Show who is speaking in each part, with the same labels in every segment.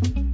Speaker 1: When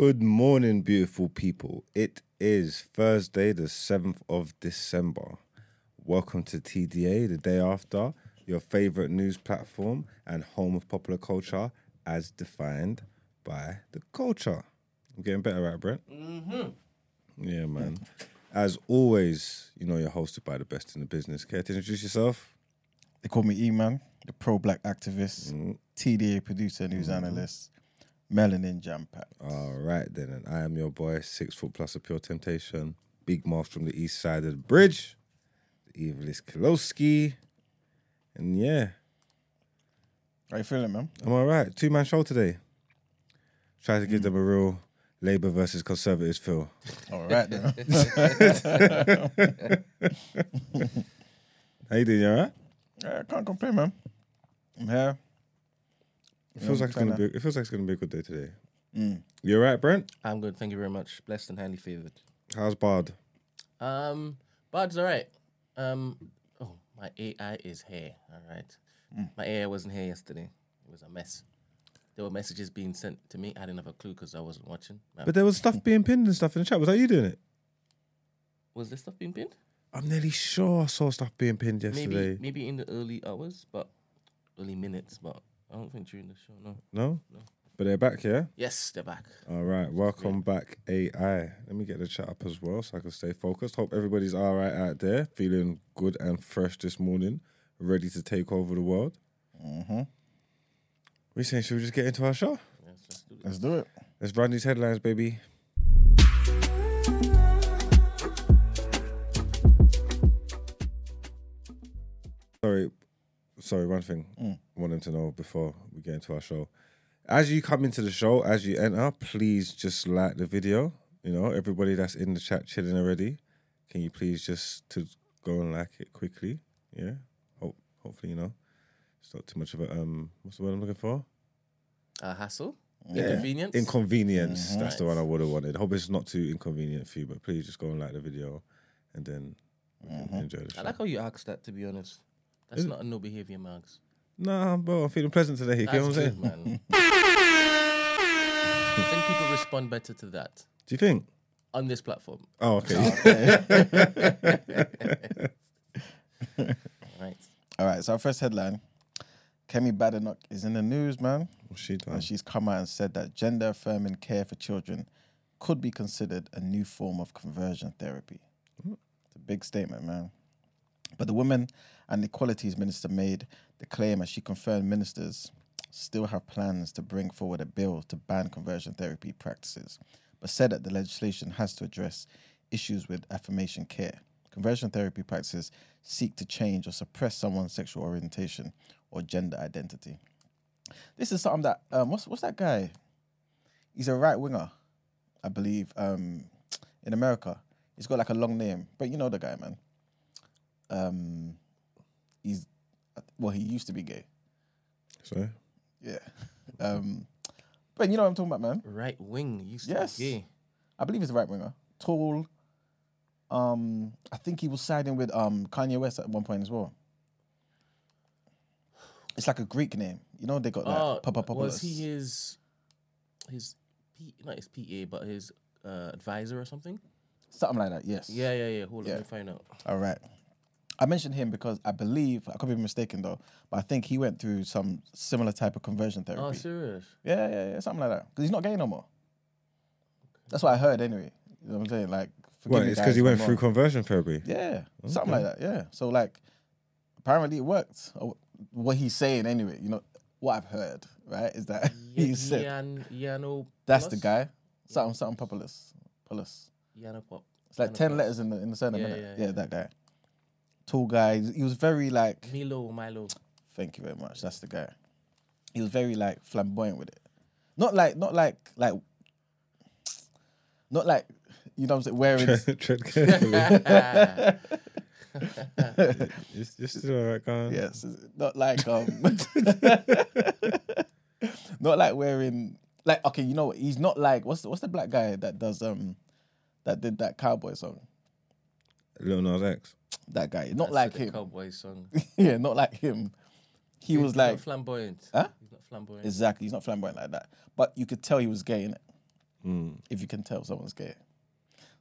Speaker 2: Good morning, beautiful people. It is Thursday, the 7th of December. Welcome to TDA, the day after, your favorite news platform and home of popular culture as defined by the culture. I'm getting better at it, Brent. Mm-hmm. Yeah, man. As always, you know, you're hosted by the best in the business. Care to introduce yourself?
Speaker 3: They call me E-Man, the pro-black activist, TDA producer, news analyst, melanin jam pack.
Speaker 2: All right, then. And I am your boy, six foot plus of pure temptation, big mouth from the east side of the bridge, the evilest Kilowski. And yeah,
Speaker 3: How you feeling, man?
Speaker 2: I'm all right. Two man show today. Try to give mm. them a real Labour versus Conservatives feel.
Speaker 3: All right, then.
Speaker 2: How you doing? You all right?
Speaker 3: yeah, I can't complain, man. I'm here.
Speaker 2: It feels like it's gonna be. It feels like it's gonna be a good day today.
Speaker 3: Mm.
Speaker 2: You all right, Brent?
Speaker 4: I'm good, thank you very much. Blessed and highly favored.
Speaker 2: How's Bard?
Speaker 4: Um, Bud's all right. Um, oh, my AI is here. All right, my AI wasn't here yesterday. It was a mess. There were messages being sent to me. I didn't have a clue because I wasn't watching. Um,
Speaker 2: But there was stuff being pinned and stuff in the chat. Was that you doing it?
Speaker 4: was this stuff being pinned?
Speaker 2: I'm nearly sure I saw stuff being pinned yesterday.
Speaker 4: Maybe, maybe in the early hours, but early minutes. But I don't think during the show. No.
Speaker 2: No?
Speaker 4: No.
Speaker 2: But they're back, yeah?
Speaker 4: Yes, they're back.
Speaker 2: All right. Welcome back, AI. Let me get the chat up as well so I can stay focused. Hope everybody's all right out there, feeling good and fresh this morning, ready to take over the world.
Speaker 3: Mm-hmm.
Speaker 2: We saying, should we just get into our show?
Speaker 4: Yes, let's do this.
Speaker 3: Let's do it.
Speaker 2: Let's run these headlines, baby. Sorry. One thing mm. I want them to know before we get into our show. As you come into the show, as you enter, please just like the video. You know, everybody that's in the chat chilling already, can you please just to go and like it quickly? Yeah. Hope, hopefully, you know, it's not too much of a um. What's the word I'm looking for?
Speaker 4: A hassle.
Speaker 2: Yeah.
Speaker 4: Inconvenience.
Speaker 2: Inconvenience. Mm-hmm. That's the one I would have wanted. Hope it's not too inconvenient for you, but please just go and like the video, and then we can mm-hmm. enjoy the show.
Speaker 4: I like how you asked that. To be honest, that's not a no behavior, Mugs.
Speaker 2: Nah, bro, I'm feeling pleasant today. You
Speaker 4: That's
Speaker 2: get what I'm saying?
Speaker 4: man. I think people respond better to that
Speaker 2: Do you think?
Speaker 4: on this platform.
Speaker 2: Oh, okay.
Speaker 4: Right.
Speaker 3: All right, so our first headline. Kemi Badenoch is in the news, man.
Speaker 2: What's she done?
Speaker 3: And she's come out and said that gender affirming care for children could be considered a new form of conversion therapy. It's a big statement, man. But the Women and Equalities Minister made the claim as she confirmed ministers still have plans to bring forward a bill to ban conversion therapy practices, but said that the legislation has to address issues with affirmation care. Conversion therapy practices seek to change or suppress someone's sexual orientation or gender identity. This is something that um, what's what's that guy? He's a right winger, I believe, um, in America. He's got like a long name, but you know the guy, man. Um, he's well, he used to be gay,
Speaker 2: Sorry?
Speaker 3: yeah. Um, but you know what I'm talking about, man.
Speaker 4: Right wing used to
Speaker 3: Yes.
Speaker 4: be gay.
Speaker 3: I believe he's a right winger, tall. Um, I think he was siding with um Kanye West at one point as well. It's like a Greek name. You know they got that
Speaker 4: Oh,
Speaker 3: Papapopoulos.
Speaker 4: was he his his P, not his PA, but his uh, advisor or something?
Speaker 3: Something like that. Yes.
Speaker 4: Yeah, yeah, yeah. Hold on,
Speaker 3: Yeah.
Speaker 4: let me find out.
Speaker 3: All right. I mentioned him because I believe I could be mistaken though, but I think he went through some similar type of conversion oh, therapy.
Speaker 4: Oh, serious?
Speaker 3: Yeah, yeah, yeah, something like that. Because he's not gay no more. That's what I heard anyway. You know what I'm saying? Like, forgive
Speaker 2: Well, it's because he went through
Speaker 3: wrong.
Speaker 2: conversion therapy.
Speaker 3: Yeah, something like that. Yeah. So like, apparently it worked. Or what he's saying anyway. You know what I've heard, right? Is that he said
Speaker 4: Yan, Yano.
Speaker 3: that's the guy. Something, something populous, populous.
Speaker 4: Yano Pop.
Speaker 3: It's like
Speaker 4: Yano
Speaker 3: ten letters in the in the surname.
Speaker 4: Yeah,
Speaker 3: innit?
Speaker 4: yeah,
Speaker 3: yeah,
Speaker 4: yeah.
Speaker 3: that guy. Tall guy. He was very like.
Speaker 4: Milo, Milo.
Speaker 3: Thank you very much. That's the guy. He was very like flamboyant with it. Not like, not like, like, not like, you know what I'm saying, wearing.
Speaker 2: Tread carefully. It's just still all right, go on.
Speaker 3: yes, not like, um, not like wearing, like, okay, you know what? He's not like, what's the, what's the black guy that does, um, that did that cowboy song?
Speaker 2: Lil Nas X.
Speaker 3: That guy. Not
Speaker 4: That's
Speaker 3: like
Speaker 4: the
Speaker 3: him.
Speaker 4: Cowboy song.
Speaker 3: yeah, not like him. He was
Speaker 4: He's not
Speaker 3: like,
Speaker 4: flamboyant.
Speaker 3: Huh?
Speaker 4: He's not flamboyant.
Speaker 3: exactly, he's not flamboyant like that. But you could tell he was gay in it.
Speaker 2: Mm.
Speaker 3: if you can tell someone's gay.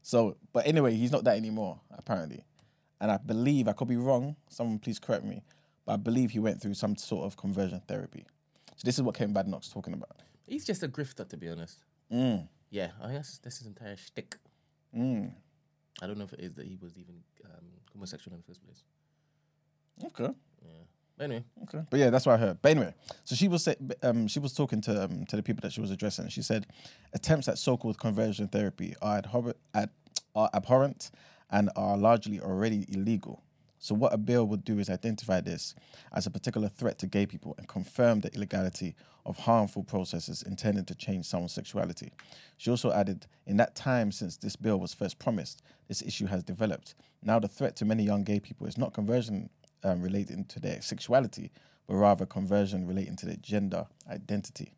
Speaker 3: So, but anyway, he's not that anymore, apparently. And I believe, I could be wrong, someone please correct me, but I believe he went through some sort of conversion therapy. So this is what Kemi Badenoch's talking about.
Speaker 4: He's just a grifter, to be honest.
Speaker 3: Mm,
Speaker 4: Yeah, I think that's, that's his entire shtick.
Speaker 3: mm.
Speaker 4: I don't know if it is that he was even um, homosexual in the first place.
Speaker 3: Okay,
Speaker 4: Yeah. But anyway,
Speaker 3: okay. But yeah, that's what I heard. But anyway, so she was say, um, she was talking to um, to the people that she was addressing. She said, attempts at so-called conversion therapy are abhorrent, at, are abhorrent and are largely already illegal. So what a bill would do is identify this as a particular threat to gay people and confirm the illegality of harmful processes intended to change someone's sexuality. She also added, in that time since this bill was first promised, this issue has developed. Now the threat to many young gay people is not conversion um, relating to their sexuality, but rather conversion relating to their gender identity.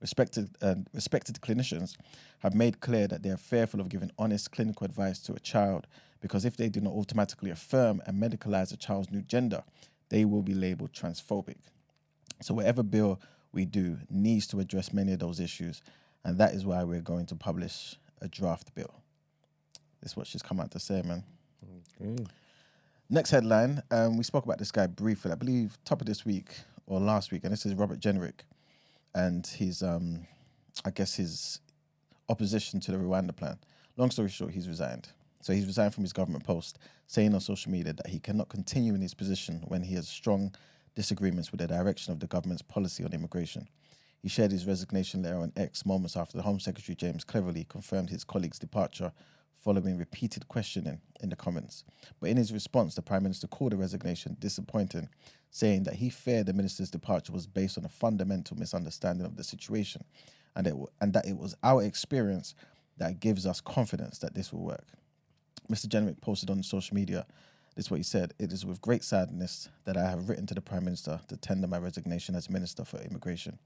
Speaker 3: Respected, uh, respected clinicians have made clear that they are fearful of giving honest clinical advice to a child because if they do not automatically affirm and medicalize a child's new gender, they will be labeled transphobic. So, whatever bill we do needs to address many of those issues, and that is why we're going to publish a draft bill. This is what she's come out to say, man. Next headline, um, we spoke about this guy briefly, I believe, top of this week or last week, and this is Robert Jenrick and his, um, I guess, his opposition to the Rwanda plan. Long story short, he's resigned. So he's resigned from his government post, saying on social media that he cannot continue in his position when he has strong disagreements with the direction of the government's policy on immigration. He shared his resignation letter on X moments after the Home Secretary James Cleverly confirmed his colleague's departure following repeated questioning in the comments. But in his response, the Prime Minister called the resignation disappointing, saying that he feared the minister's departure was based on a fundamental misunderstanding of the situation and, it, and that it was our experience that gives us confidence that this will work. Mr. Jenrick posted on social media. This is what he said. It is with great sadness that I have written to the Prime Minister to tender my resignation as Minister for Immigration.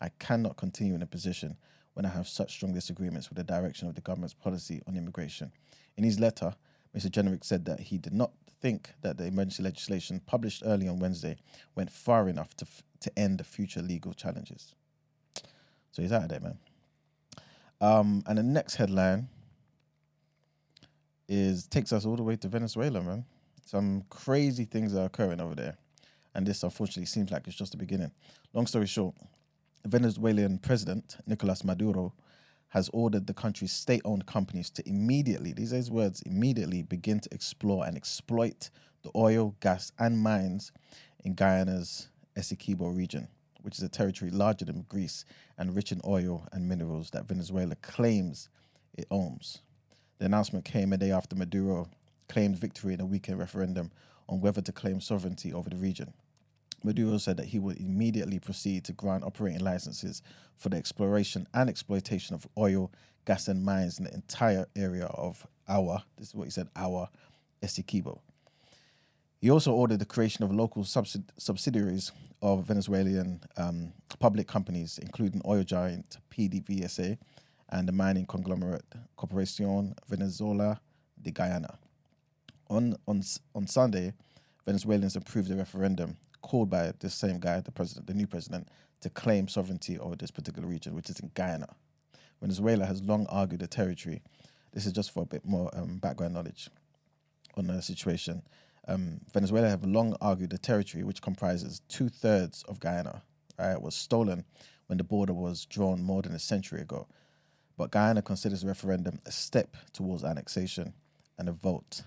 Speaker 3: I cannot continue in a position when I have such strong disagreements with the direction of the government's policy on immigration. In his letter, Mr. Jenrick said that he did not think that the emergency legislation published early on Wednesday went far enough to, f- to end the future legal challenges. So he's out of there, man. Um, and the next headline is takes us all the way to Venezuela, man. Some crazy things are occurring over there. And this unfortunately seems like it's just the beginning. Long story short, Venezuelan president Nicolas Maduro has ordered the country's state owned companies to immediately, these are his words, immediately begin to explore and exploit the oil, gas, and mines in Guyana's Essequibo region, which is a territory larger than Greece and rich in oil and minerals that Venezuela claims it owns. The announcement came a day after Maduro claimed victory in a weekend referendum on whether to claim sovereignty over the region. Maduro said that he would immediately proceed to grant operating licenses for the exploration and exploitation of oil, gas, and mines in the entire area of our, this is what he said, our Essequibo. He also ordered the creation of local subsid- subsidiaries of Venezuelan um, public companies, including oil giant PDVSA and the mining conglomerate Corporacion Venezuela de Guyana. On, on, on Sunday, Venezuelans approved the referendum called by this same guy, the president, the new president, to claim sovereignty over this particular region, which is in Guyana. Venezuela has long argued the territory. This is just for a bit more um, background knowledge on the situation. Um, Venezuela have long argued the territory, which comprises two thirds of Guyana, right, was stolen when the border was drawn more than a century ago. But Guyana considers the referendum a step towards annexation, and a vote,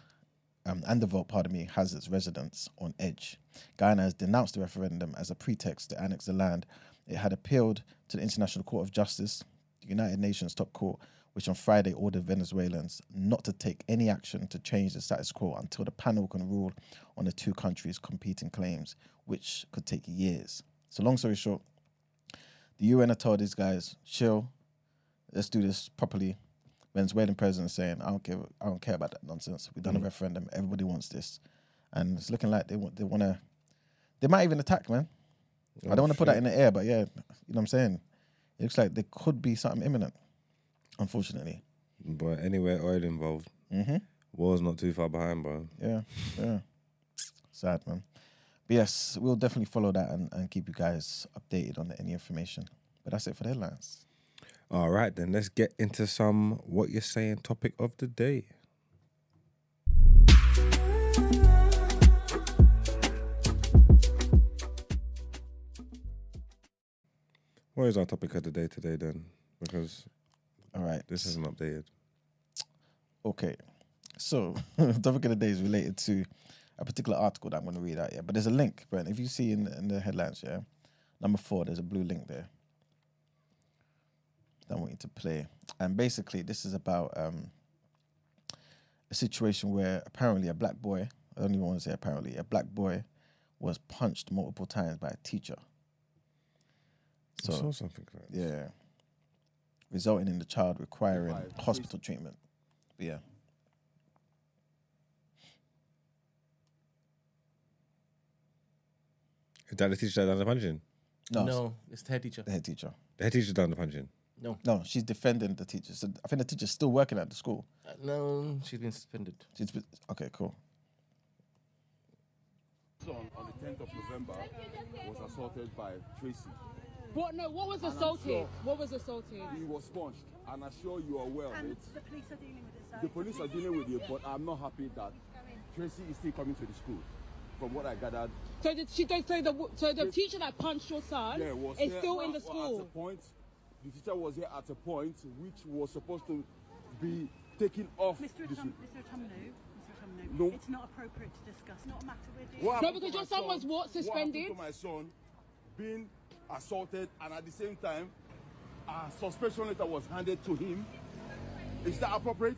Speaker 3: um, and the vote, pardon me, has its residents on edge. Guyana has denounced the referendum as a pretext to annex the land. It had appealed to the International Court of Justice, the United Nations top court, which on Friday ordered Venezuelans not to take any action to change the status quo until the panel can rule on the two countries' competing claims, which could take years. So, long story short, the UN have told these guys, chill, let's do this properly. Venezuelan president saying, I don't care, I don't care about that nonsense. We've done a referendum. Everybody wants this, and it's looking like they want, they want to, they might even attack, man. I don't want to put that in the air, but yeah, you know what I'm saying. It looks like there could be something imminent. Unfortunately,
Speaker 2: But anywhere oil involved,
Speaker 3: mm-hmm.
Speaker 2: war's not too far behind, bro.
Speaker 3: yeah, yeah, sad, man. But yes, we'll definitely follow that and, and keep you guys updated on any information. But that's it for the headlines.
Speaker 2: All right, then let's get into some what you're saying topic of the day. What is our topic of the day today then? Because
Speaker 3: All right,
Speaker 2: this isn't updated.
Speaker 3: Okay. So, the topic of the day is related to a particular article that I'm going to read out, yeah. But there's a link, Brent. If you see in, in the headlines, yeah, number four, there's a blue link there. That I want you to play. And basically, this is about um, a situation where apparently a black boy, I don't even want to say apparently, a black boy was punched multiple times by a teacher.
Speaker 2: I saw something like
Speaker 3: yeah. Resulting in the child requiring hospital treatment. But yeah.
Speaker 2: Is that the teacher that done the punching?
Speaker 3: No,
Speaker 4: No, it's the head teacher.
Speaker 3: the head teacher.
Speaker 2: The head teacher done the punching.
Speaker 4: No,
Speaker 3: No, she's defending the teacher. So I think the teacher's still working at the school.
Speaker 4: Uh, no, she's been suspended.
Speaker 3: She's okay, cool.
Speaker 5: son on the 10th of November was assaulted by Tracy.
Speaker 6: What? No. What was
Speaker 5: And
Speaker 6: assaulted?
Speaker 5: sure-
Speaker 6: What was assaulted?
Speaker 5: He was punched, and I'm sure you are aware of
Speaker 7: And
Speaker 5: it.
Speaker 7: the police are dealing with it, sir.
Speaker 5: The police are dealing with it, but I'm not happy that Tracy is still coming to the school. From what I gathered,
Speaker 6: So the she, so the so the teacher that punched your son
Speaker 5: yeah, was
Speaker 6: is
Speaker 5: here
Speaker 6: still in the
Speaker 5: at- At a
Speaker 6: school.
Speaker 5: point, the teacher was here at a point which was supposed to be taken off.
Speaker 7: Mr.
Speaker 5: the
Speaker 7: Mr. Atumnu, Mr. Atumnu,
Speaker 5: No.
Speaker 7: it's not appropriate to discuss. Not a matter we're dealing
Speaker 5: What
Speaker 6: No, because your
Speaker 5: my
Speaker 6: son was what, suspended?
Speaker 5: happened to my son being assaulted, and at the same time, a suspension letter was handed to him. Is that appropriate?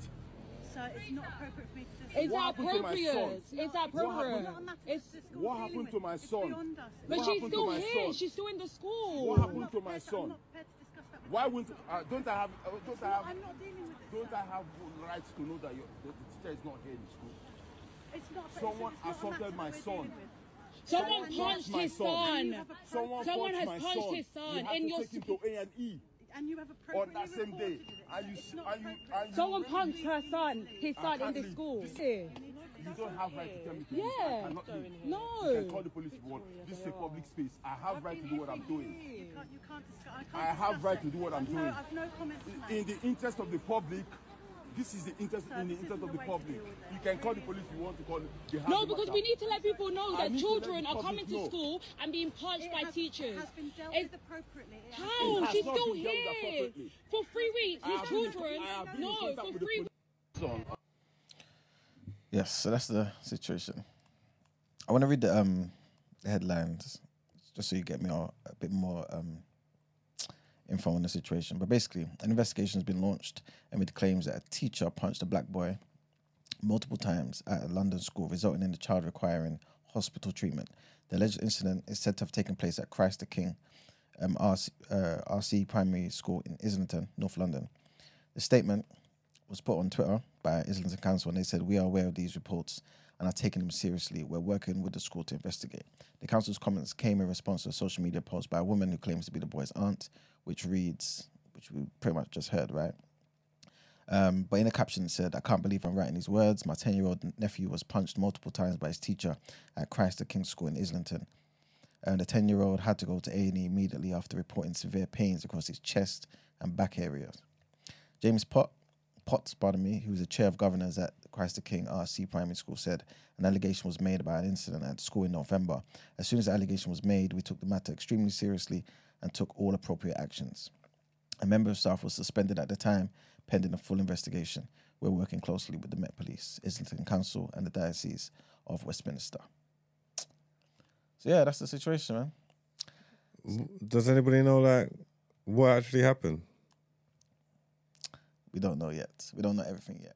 Speaker 7: Sir, it's not appropriate for me to discuss.
Speaker 6: Is
Speaker 5: What happened to my
Speaker 6: appropriate?
Speaker 5: son?
Speaker 6: Is that
Speaker 7: It's
Speaker 6: appropriate?
Speaker 7: not a matter
Speaker 6: It's,
Speaker 7: the school's
Speaker 5: What happened to my
Speaker 7: It's
Speaker 5: son?
Speaker 7: beyond us.
Speaker 6: but
Speaker 5: What
Speaker 6: she's still here.
Speaker 5: son?
Speaker 6: She's still in the school.
Speaker 5: What
Speaker 7: I'm
Speaker 5: happened
Speaker 7: not
Speaker 5: to my
Speaker 7: prepared to-
Speaker 5: son? Why
Speaker 7: you.
Speaker 5: wouldn't uh, don't I have uh, don't I have
Speaker 7: I'm not dealing with it.
Speaker 5: don't
Speaker 7: sir.
Speaker 5: I have rights to know that your, the, the teacher is not here in school?
Speaker 7: It's not.
Speaker 5: Someone
Speaker 7: it's not
Speaker 5: assaulted
Speaker 7: matter
Speaker 5: my son.
Speaker 6: Someone
Speaker 5: Someone
Speaker 6: punched
Speaker 5: my
Speaker 6: his
Speaker 5: son.
Speaker 6: son.
Speaker 7: You have a pro-
Speaker 5: Someone,
Speaker 6: Someone
Speaker 5: punched
Speaker 6: has
Speaker 5: my
Speaker 6: punched
Speaker 5: son.
Speaker 6: his son
Speaker 5: You have
Speaker 6: in
Speaker 5: to
Speaker 6: your
Speaker 5: take him
Speaker 6: school.
Speaker 5: to A and E
Speaker 7: And you have
Speaker 5: on
Speaker 7: appropriately
Speaker 5: that same day.
Speaker 7: reported it.
Speaker 5: And you,
Speaker 7: It's
Speaker 5: s-
Speaker 7: not
Speaker 5: and you,
Speaker 7: appropriate.
Speaker 5: and you
Speaker 6: Someone punched her son, his son in the
Speaker 5: leave.
Speaker 6: school.
Speaker 5: This- You don't have right to tell me to leave.
Speaker 6: Yeah.
Speaker 5: I cannot leave. You can call the police if you want. This is a public space. I have right to do what I'm doing.
Speaker 7: You can't, you can't discuss. I, can't
Speaker 5: I have right
Speaker 7: it.
Speaker 5: to do what I'm
Speaker 7: I've no,
Speaker 5: doing.
Speaker 7: I've no comments to make.
Speaker 5: In the interest of the public, this is the interest
Speaker 7: Sir,
Speaker 5: in the interest of the
Speaker 7: the way to
Speaker 5: public.
Speaker 7: deal with it.
Speaker 5: You can call the police if you want to call it.
Speaker 6: No, because we need to let people know that
Speaker 5: need to let
Speaker 6: children are
Speaker 5: public
Speaker 6: coming to school and being punched
Speaker 7: It
Speaker 6: by
Speaker 7: has-
Speaker 6: teachers.
Speaker 7: It has been dealt
Speaker 6: It's-
Speaker 7: with appropriately. It
Speaker 6: How? She's still
Speaker 5: been dealt with
Speaker 6: here for three weeks.
Speaker 5: I
Speaker 6: His
Speaker 5: have been in-
Speaker 6: children.
Speaker 5: I have been in
Speaker 6: No, for three.
Speaker 5: police on-
Speaker 3: Yes, so that's the situation. I want to read the um headlines just so you get me all, a bit more um info on the situation. But basically, an investigation has been launched amid claims that a teacher punched a black boy multiple times at a London school, resulting in the child requiring hospital treatment. The alleged incident is said to have taken place at Christ the King um, RC, uh, RC Primary School in Islington, North London. The statement was put on Twitter by Islington Council, and they said, We are aware of these reports and are taking them seriously. We're working with the school to investigate. The council's comments came in response to a social media post by a woman who claims to be the boy's aunt, which reads, which we pretty much just heard, right? Um, but in the caption, it said, I can't believe I'm writing these words. My 10 year old nephew was punched multiple times by his teacher at Christ the King School in Islington. And the 10 year old had to go to A&E immediately after reporting severe pains across his chest and back areas. James Pot, Potts, pardon me, who was the chair of governors at Christ the King RC Primary School, said an allegation was made about an incident at school in November. As soon as the allegation was made, we took the matter extremely seriously and took all appropriate actions. A member of staff was suspended at the time, pending a full investigation. We're working closely with the Met Police, Islington Council, and the Diocese of Westminster. So yeah, that's the situation, man.
Speaker 2: Does anybody know like what actually happened?
Speaker 3: We don't know yet. We don't know everything yet.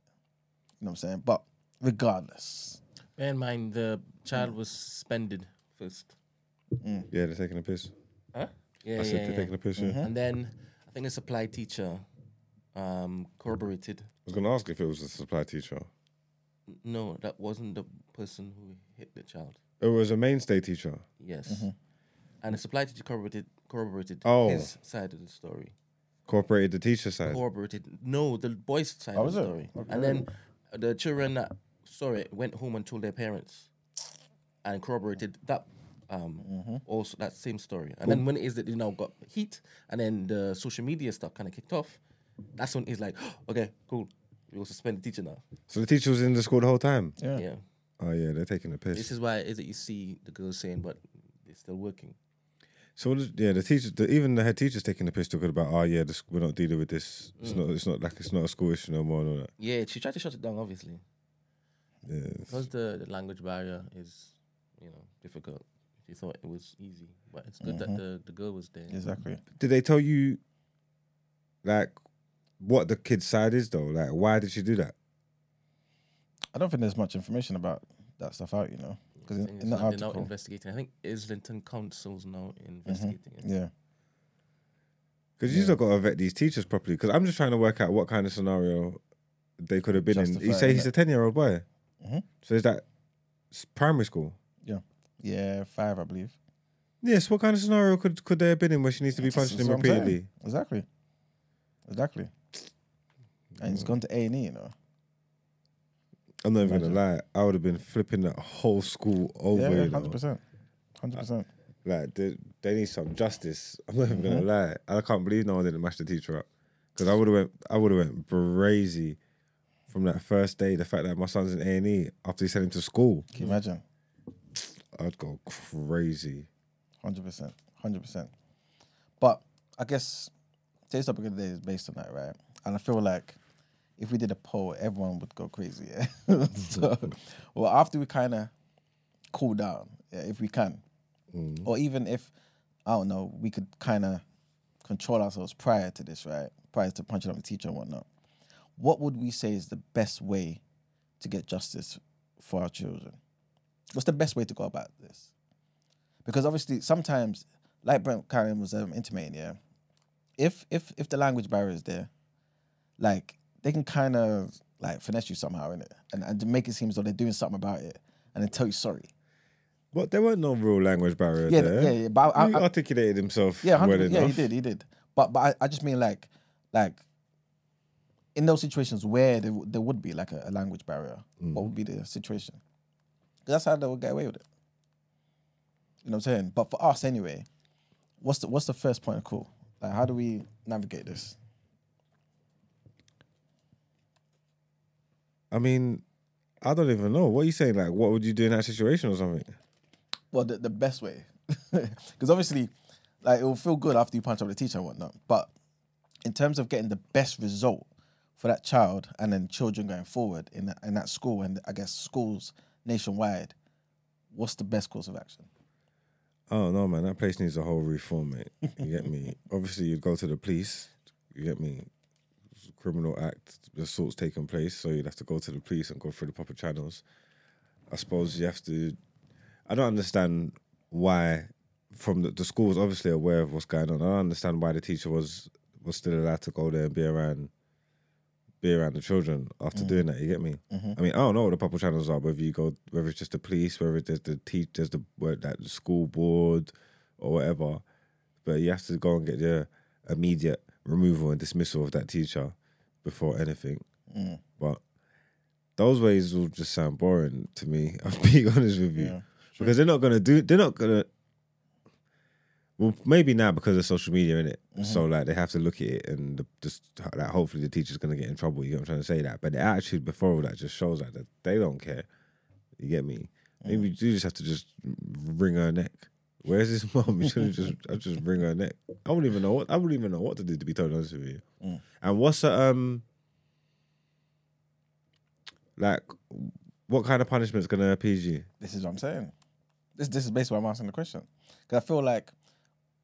Speaker 3: You know what I'm saying? But regardless,
Speaker 4: Bear in mind, the child was suspended first.
Speaker 2: Yeah, they're taking a piss.
Speaker 4: Huh? Yeah,
Speaker 2: I
Speaker 4: yeah,
Speaker 2: said they're
Speaker 4: yeah.
Speaker 2: taking a piss. Yeah.
Speaker 4: And then I think the supply teacher um, corroborated.
Speaker 2: I was gonna ask if it was a supply teacher.
Speaker 4: No, that wasn't the person who hit the child.
Speaker 2: It was a mainstay teacher.
Speaker 4: Yes. And the supply teacher corroborated corroborated
Speaker 2: Oh.
Speaker 4: his side of the story.
Speaker 2: Cooperated the teacher side.
Speaker 4: Corroborated no, the boy's side
Speaker 3: Oh,
Speaker 4: of the
Speaker 3: it?
Speaker 4: story.
Speaker 3: Okay.
Speaker 4: And then the children that saw it went home and told their parents and corroborated that um
Speaker 3: Mm-hmm.
Speaker 4: also that same story. And then when it is that you know got heat and then the social media stuff kind of kicked off, that's when it's like, okay, cool. We will suspend the teacher now.
Speaker 2: So the teacher was in the school the whole time.
Speaker 3: yeah.
Speaker 4: Yeah.
Speaker 2: Oh yeah, they're taking a piss.
Speaker 4: This is why it is that you see the girls saying, but they're still working.
Speaker 2: So what is- yeah, the teacher, the, even the head teacher's taking the piss talking about, oh yeah, this, we're not dealing with this. It's
Speaker 4: Mm.
Speaker 2: not. It's not like it's not a school issue no more. And all that.
Speaker 4: Yeah, she tried to shut it down, obviously.
Speaker 2: Yeah,
Speaker 4: Because the, the language barrier is, you know, difficult. She thought it was easy, but it's good that the, the girl was there.
Speaker 3: Exactly.
Speaker 2: Did they tell you, like, what the kid's side is though? Like, why did she do that?
Speaker 3: I don't think there's much information about that stuff out, you know, because
Speaker 4: I
Speaker 3: in, in the
Speaker 4: it's not- they're now investigating. I think Islington Council's now investigating it.
Speaker 3: yeah,
Speaker 2: Because you still got to vet these teachers properly. Because I'm just trying to work out what kind of scenario they could have been in. You say he's a ten year old boy.
Speaker 3: Mhm.
Speaker 2: So is that primary school?
Speaker 3: yeah, yeah, five, I believe.
Speaker 2: Yes. What kind of scenario could could they have been in where she needs to be punched him
Speaker 3: That's what
Speaker 2: repeatedly?
Speaker 3: Exactly, exactly. And he's gone to A and E, you know.
Speaker 2: I'm not even gonna lie. I would have been flipping that whole school over.
Speaker 3: Yeah,
Speaker 2: you know?
Speaker 3: hundred percent, hundred percent.
Speaker 2: Like they, they need some justice. I'm not even gonna
Speaker 3: Mm-hmm.
Speaker 2: lie. I can't believe no one didn't mash the teacher up. Because I would have went. I would have went crazy from that first day. The fact that my son's in A and E after he sent him to school,
Speaker 3: Can you imagine?
Speaker 2: I'd go crazy.
Speaker 3: Hundred percent, hundred percent. But I guess today's topic of the day is based on that, right? And I feel like if we did a poll, everyone would go crazy. Yeah. so, well, after we kind of cool down, yeah, if we can, or even if I don't know, we could kind of control ourselves prior to this, right? Prior to punching up the teacher and whatnot. What would we say is the best way to get justice for our children? What's the best way to go about this? because obviously sometimes, like Brent Karen was um, intimating, yeah, if if if the language barrier is there, like they can kind of like finesse you somehow in it, and and to make it seem as though they're doing something about it, and then tell you sorry.
Speaker 2: But there weren't no real language barrier
Speaker 3: Yeah,
Speaker 2: there.
Speaker 3: yeah, yeah, but I-
Speaker 2: he
Speaker 3: I-
Speaker 2: articulated himself
Speaker 3: Yeah,
Speaker 2: well
Speaker 3: 100
Speaker 2: enough.
Speaker 3: yeah, he did, he did. But but I, I just mean like like in those situations where there, there would be like a, a language barrier, what mm. would be the situation? 'Cause that's how they would get away with it. You know what I'm saying? But for us anyway, what's the what's the first point of call? Like how do we navigate this?
Speaker 2: I mean, I don't even know. What are you saying? Like, what would you do in that situation or something?
Speaker 3: Well, the, the best way, because obviously, like it will feel good after you punch up the teacher and whatnot. But in terms of getting the best result for that child and then children going forward in that, in that school and I guess schools nationwide, what's the best course of action?
Speaker 2: Oh no, man, that place needs a whole reform, mate. You get me? Obviously, you'd go to the police. You get me? Criminal act, the assault's taken place, so you'd have to go to the police and go through the proper channels. I suppose you have to. I don't understand why. From the, the school was obviously aware of what's going on. I don't understand why the teacher was was still allowed to go there and be around, be around the children after mm. doing that. You get me? Mm-hmm. I mean, I don't know what the proper channels are. Whether you go, whether it's just the police, whether there's the teach, there's the that the school board or whatever. But you have to go and get the immediate removal and dismissal of that teacher before anything. But those ways will just sound boring to me. I'll be honest with you, because they're not gonna do. They're not gonna. Well, maybe now because of social media, in it.
Speaker 3: Mm-hmm.
Speaker 2: So like they have to look at it and the, just like hopefully the teacher's gonna get in trouble. You get what I'm trying to say that, but the attitude before all that just shows like that they don't care. You get me? Maybe you just have to just wring her neck. Where's his mom? You should just I just wring her neck. I wouldn't even know what I wouldn't even know what to do to be totally honest with you.
Speaker 3: Mm.
Speaker 2: And what's a um like what kind of punishment's gonna appease you?
Speaker 3: This is what I'm saying. This this is basically why I'm asking the question. Because I feel like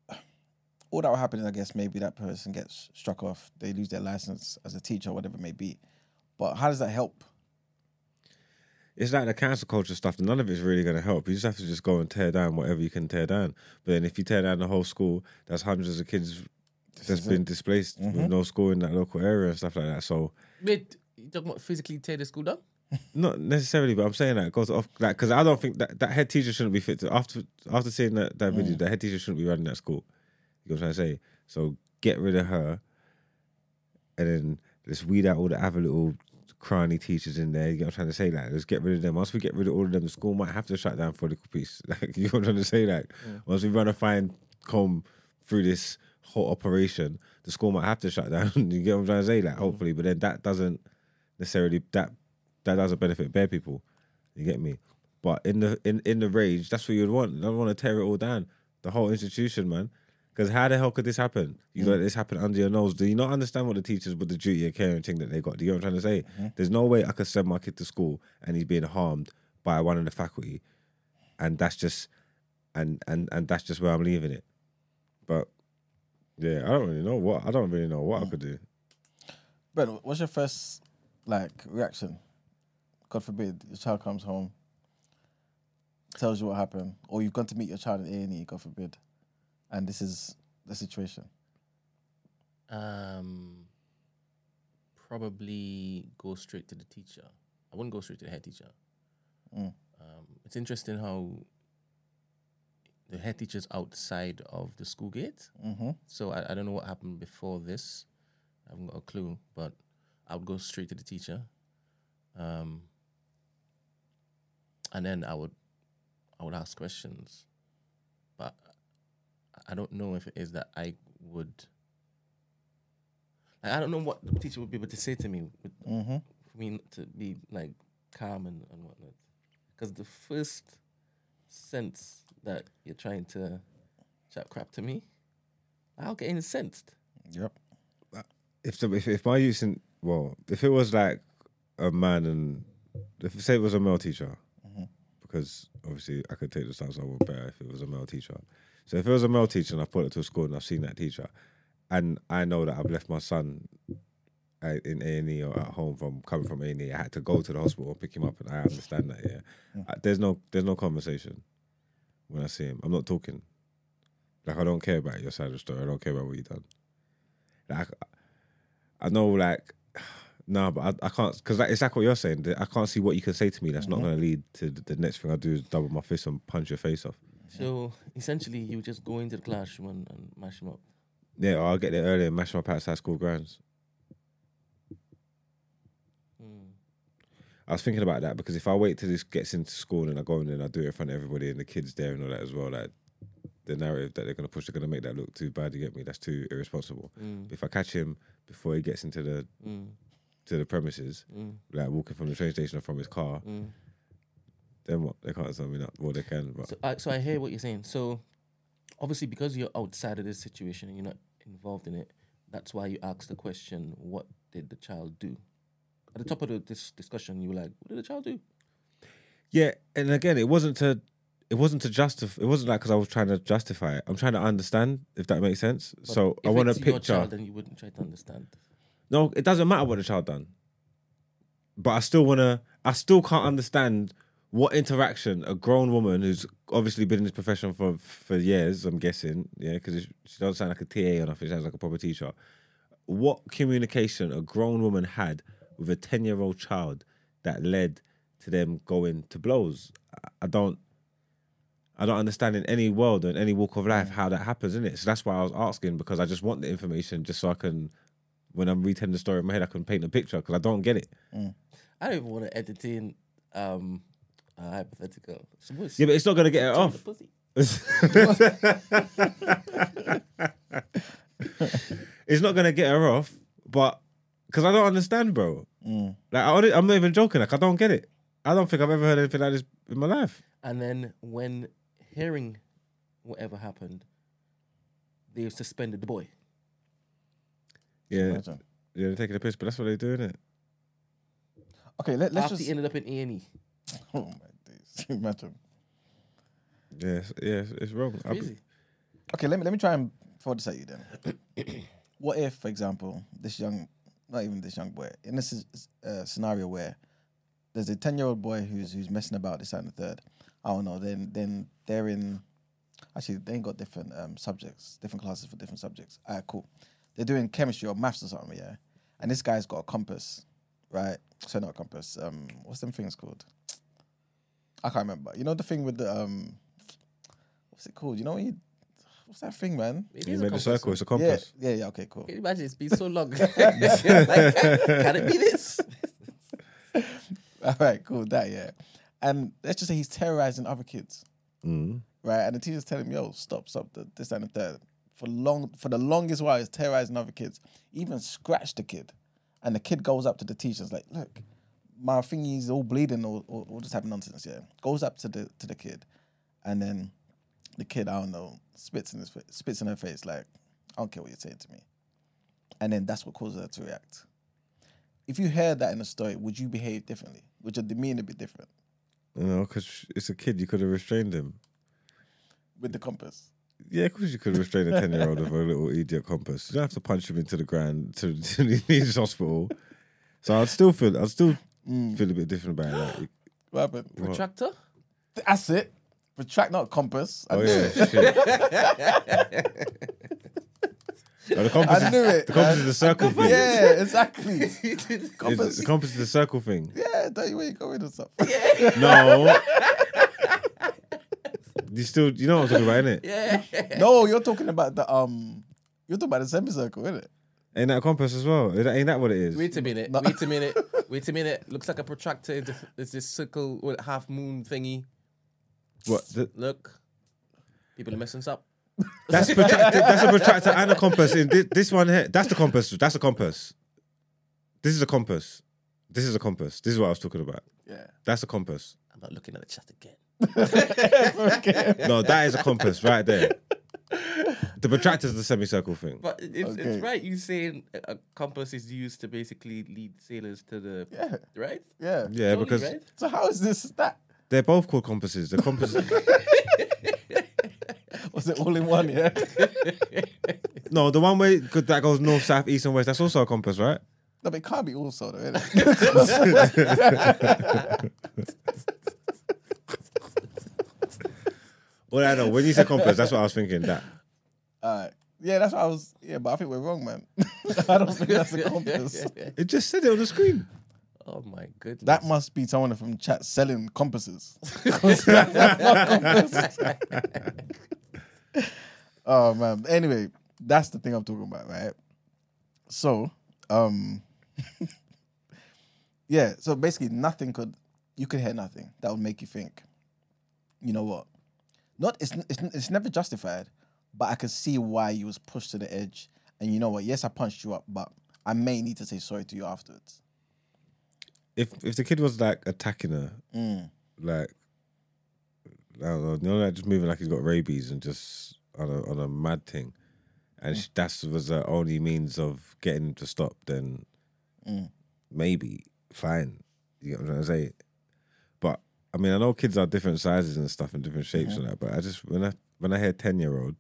Speaker 3: all that will happen is, I guess, maybe that person gets struck off, they lose their license as a teacher, whatever it may be. But how does that help?
Speaker 2: It's like the cancel culture stuff. None of it's really going to help. You just have to just go and tear down whatever you can tear down. But then if you tear down the whole school, that's hundreds of kids that's been
Speaker 3: it.
Speaker 2: displaced with mm-hmm. no school in that local area and stuff like that. So
Speaker 4: Wait, you talking about physically tear the school down?
Speaker 2: not necessarily, but I'm saying that it goes off like because I don't think that that head teacher shouldn't be fit to after after seeing that that video. Mm. The head teacher shouldn't be running that school. You know what I'm trying to say? So get rid of her, and then let's weed out all the other little cranny teachers in there. You know what I'm trying to say? Like, let's get rid of them. Once we get rid of all of them, the school might have to shut down for a little piece. Like, you know what I'm trying to say? Like, once we run a fine comb through this whole operation, the school might have to shut down. you get what I'm trying to say? Like, mm. hopefully, but then that doesn't necessarily that that doesn't benefit bare people. You get me? But in the in, in the rage, that's what you'd want. You don't want to tear it all down. The whole institution, man. Because how the hell could this happen? You mm. let this happen under your nose. Do you not understand what the teachers with the duty of care and thing that they got? Do you know what I'm trying to say? Mm-hmm. There's no way I could send my kid to school and he's being harmed by one of the faculty, and that's just and and and that's just where I'm leaving it. But yeah, I don't really know what I don't really know what I could do.
Speaker 3: But what's your first like reaction? God forbid your child comes home, tells you what happened, or you've gone to meet your child in A and E. God forbid, and this is the situation.
Speaker 4: Um, probably go straight to the teacher. I wouldn't go straight to the head teacher.
Speaker 3: Mm.
Speaker 4: Um, it's interesting how the head teacher's outside of the school gate.
Speaker 3: Mm-hmm.
Speaker 4: So I, I don't know what happened before this. I haven't got a clue, but I would go straight to the teacher. Um, and then I would I would ask questions. I don't know if it is that I would like, I don't know what the teacher would be able to say to me with,
Speaker 3: Mm-hmm.
Speaker 4: for me to be like calm and, and whatnot. Because the first sense that you're trying to chat crap to me, I'll get incensed.
Speaker 3: Yep.
Speaker 2: if the, if if my use in well, if it was like a man and if say it was a male teacher, because obviously I could take the stance I would better if it was a male teacher. So if it was a male teacher and I put it to a school and I've seen that teacher, and I know that I've left my son uh, in A and E or at home from coming from A and E, I had to go to the hospital and pick him up, and I understand that. Yeah, Uh, there's no there's no conversation when I see him. I'm not talking. Like I don't care about your side of the story. I don't care about what you done. Like I know, like, no, but I, I can't because like, it's like what you're saying. I can't see what you can say to me that's not going to lead to the, the next thing I do is double my fist and punch your face off.
Speaker 4: So essentially, you just go into the classroom and, and mash them up.
Speaker 2: Yeah, I'll get there early and mash my outside school grounds. Hmm. I was thinking about that because if I wait till this gets into school and I go in and I do it in front of everybody and the kids there and all that as well, like the narrative that they're gonna push, they're gonna make that look too bad. You get me? That's too irresponsible. Hmm. If I catch him before he gets into the hmm. to the premises, like walking from the train station or from his car, then what? They can't tell me that. Well, they can, but
Speaker 4: So, I so I hear what you're saying. So obviously, because you're outside of this situation and you're not involved in it, that's why you ask the question: What did the child do? At the top of the, this discussion, you were like, "What did the child do?"
Speaker 2: Yeah, and again, it wasn't to, it wasn't to justify. It wasn't like because I was trying to justify it. I'm trying to understand if that makes sense.
Speaker 4: But
Speaker 2: so I want a
Speaker 4: it's your
Speaker 2: picture.
Speaker 4: child, then you wouldn't try to understand.
Speaker 2: No, it doesn't matter what the child done. But I still wanna. I still can't understand what interaction a grown woman who's obviously been in this profession for for years. I'm guessing, yeah, because she doesn't sound like a TA or nothing. She sounds like a proper teacher. What communication a grown woman had with a ten year old child that led to them going to blows? I- don't. I don't understand in any world or in any walk of life how that happens, in it. So that's why I was asking because I just want the information just so I can, when I'm retelling the story in my head, I can paint a picture because I don't get it.
Speaker 4: I don't even want to entertain um, a hypothetical. So what's-
Speaker 2: Yeah, but it's not gonna get it off.
Speaker 4: pussy.
Speaker 2: it's not gonna get her off, but because I don't understand, bro.
Speaker 3: Mm.
Speaker 2: Like I, only- I'm not even joking. Like I don't get it. I don't think I've ever heard anything like this in my life.
Speaker 4: And then when hearing whatever happened, they suspended the boy.
Speaker 2: Yeah,
Speaker 3: Imagine.
Speaker 2: yeah, they're taking a piss, but that's what they're doing. It.
Speaker 3: Okay, let, let's
Speaker 4: After
Speaker 3: just.
Speaker 4: he ended up in A and E.
Speaker 3: Oh my days. Imagine.
Speaker 2: Yes, it's, yeah, it's, it's wrong. I'll
Speaker 4: Crazy.
Speaker 3: Okay, let me let me try and throw this at you then. what if, for example, this young, not even this young boy, in this is- uh, scenario where there's a ten year old boy who's who's messing about this and the third. I don't know. Then then they're in. Actually, they ain't got different um, subjects, different classes for different subjects. Alright, cool. They're doing chemistry or maths or something, yeah. And this guy's got a compass, right? So not a compass. Um, what's them things called? I can't remember. You know the thing with the um, what's it called? You know when you, what's that thing, man?
Speaker 4: It
Speaker 2: You
Speaker 4: is
Speaker 2: made a
Speaker 4: compass,
Speaker 2: circle. It's a compass.
Speaker 3: Yeah, yeah, yeah. Okay, cool.
Speaker 4: Can you imagine it's been so long? Like, can it be this?
Speaker 3: All right, cool. That yeah. And let's just say he's terrorizing other kids,
Speaker 2: Mm.
Speaker 3: right? And the teacher's telling him, "Yo, stop, stop, the, this and the third. For long, for the longest while, he's terrorizing other kids. Even scratched the kid, and the kid goes up to the teacher, and's like, "Look, my thingy's all bleeding, or, or, or just having nonsense." Yeah, goes up to the to the kid, and then the kid, I don't know, spits in his fa- spits in her face, like, "I don't care what you're saying to me," and then that's what causes her to react. If you heard that in a story, would you behave differently? Would your demeanor be different
Speaker 2: You know, because it's a kid. You could have restrained him.
Speaker 3: with the compass?
Speaker 2: Yeah, of course you could restrain a ten year old with a little idiot compass. You don't have to punch him into the ground to, to needs hospital. So I'd still feel I'd still mm. feel a bit different about that.
Speaker 3: What happened?
Speaker 4: Protractor?
Speaker 3: That's it. Retract, not compass. I
Speaker 2: Oh yeah. Oh, the compass
Speaker 3: I
Speaker 2: is,
Speaker 3: knew it.
Speaker 2: the compass
Speaker 3: man.
Speaker 2: is uh, the circle thing.
Speaker 3: Yeah, exactly.
Speaker 2: It's-
Speaker 3: compass.
Speaker 2: the compass is the circle thing.
Speaker 3: Yeah, don't you where you're going or something. Yeah.
Speaker 2: No. You still you know what I'm talking about, innit?
Speaker 4: Yeah.
Speaker 3: no, you're talking about the um. You're talking about the semicircle, isn't it?
Speaker 2: Ain't that a compass as well? Ain't that- Ain't that what it is?
Speaker 4: Wait a minute.
Speaker 3: No.
Speaker 4: Wait a minute. Wait a minute. Looks like a protractor. It's a- It's this circle with half moon thingy.
Speaker 2: What? The,
Speaker 4: Look. People are messing us up.
Speaker 2: that's a protractor. That's a protractor and a compass. In this, this one here, that's the compass. That's a compass. This is a compass. This is a compass. This is what I was talking about.
Speaker 3: Yeah.
Speaker 2: That's a compass.
Speaker 4: I'm not looking at the chat again.
Speaker 2: No, that is a compass right there. The protractor is the semicircle thing.
Speaker 4: But it's,
Speaker 3: Okay.
Speaker 4: it's right. You saying a- a compass is used to basically lead sailors to the
Speaker 3: Yeah.
Speaker 4: right.
Speaker 3: Yeah.
Speaker 2: Yeah,
Speaker 4: Surely,
Speaker 2: because
Speaker 4: right?
Speaker 3: So how is this that?
Speaker 2: they're both called compasses. The compass.
Speaker 3: Was it all in one? Yeah.
Speaker 2: no, the one way that goes north, south, east, and west. That's also a compass, right?
Speaker 3: no, but it can't be also though. Innit?
Speaker 2: Well, I know when you say compass, that's what I was thinking. That
Speaker 3: All right. Yeah, that's what I was. Yeah, but I think we're wrong, man. I don't think that's a compass.
Speaker 2: it just said it on the screen.
Speaker 4: Oh my goodness.
Speaker 3: That must be someone from chat selling compasses. That's not compasses. oh man. Anyway, that's the thing I'm talking about, right? So, um, yeah. So basically, nothing could you could hear nothing that would make you think. You know what? Not it's it's it's never justified, but I could see why you was pushed to the edge. And you know what? Yes, I punched you up, but I may need to say sorry to you afterwards.
Speaker 2: If if the kid was like attacking her,
Speaker 3: Mm.
Speaker 2: like I don't know, you know, like just moving like he's got rabies and just on a on a mad thing, and sh that was the only means of getting him to stop, then maybe fine. You get what I'm trying to say? I mean, I know kids are different sizes and stuff and different shapes and that. But I just when I when I hear ten year old,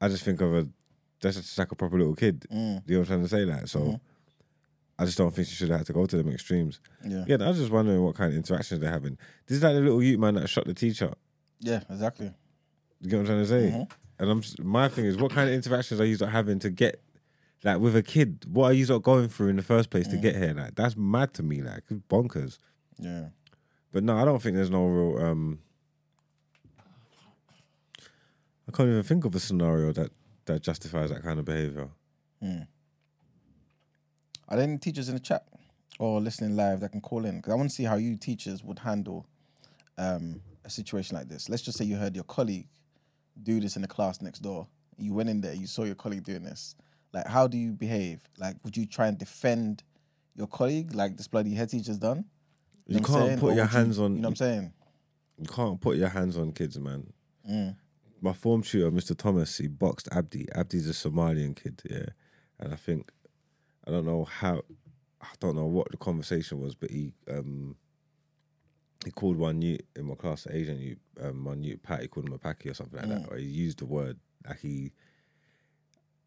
Speaker 2: I just think of a that's just like a proper little kid. Mm. You know what I'm trying to say? Like so. Mm-hmm. I just don't think she should have to go to them extremes.
Speaker 3: Yeah.
Speaker 2: Yeah, I was just wondering what kind of interactions they're having. This is like the little youth man that shot the teacher.
Speaker 3: Yeah, exactly.
Speaker 2: You get what I'm trying to say? Mm-hmm. And I'm my thing is, what kind of interactions are you lot having to get, like with a kid? What are you lot going through in the first place to mm. get here? Like that's mad to me. Like bonkers.
Speaker 3: Yeah.
Speaker 2: But no, I don't think there's no real. um I can't even think of a scenario that that justifies that kind of behavior.
Speaker 3: Are there any teachers in the chat or listening live that can call in? Because I want to see how you teachers would handle um, a situation like this? Let's just say you heard your colleague do this in the class next door. You went in there, you saw your colleague doing this. Like, how do you behave? Like, would you try and defend your colleague like this bloody head teacher's done?
Speaker 2: You
Speaker 3: know
Speaker 2: can't put
Speaker 3: Or
Speaker 2: your
Speaker 3: would you-
Speaker 2: hands on.
Speaker 3: You know what I'm saying?
Speaker 2: You can't put your hands on kids, man.
Speaker 3: Mm.
Speaker 2: My form tutor, Mr. Thomas, he boxed Abdi. Abdi's a Somalian kid, yeah. And I think I don't know how I don't know what the conversation was, but he um he called one new in my class, Asian you um one new Pat, he called him a Paki or something like
Speaker 3: Mm.
Speaker 2: that. Or he used the word like he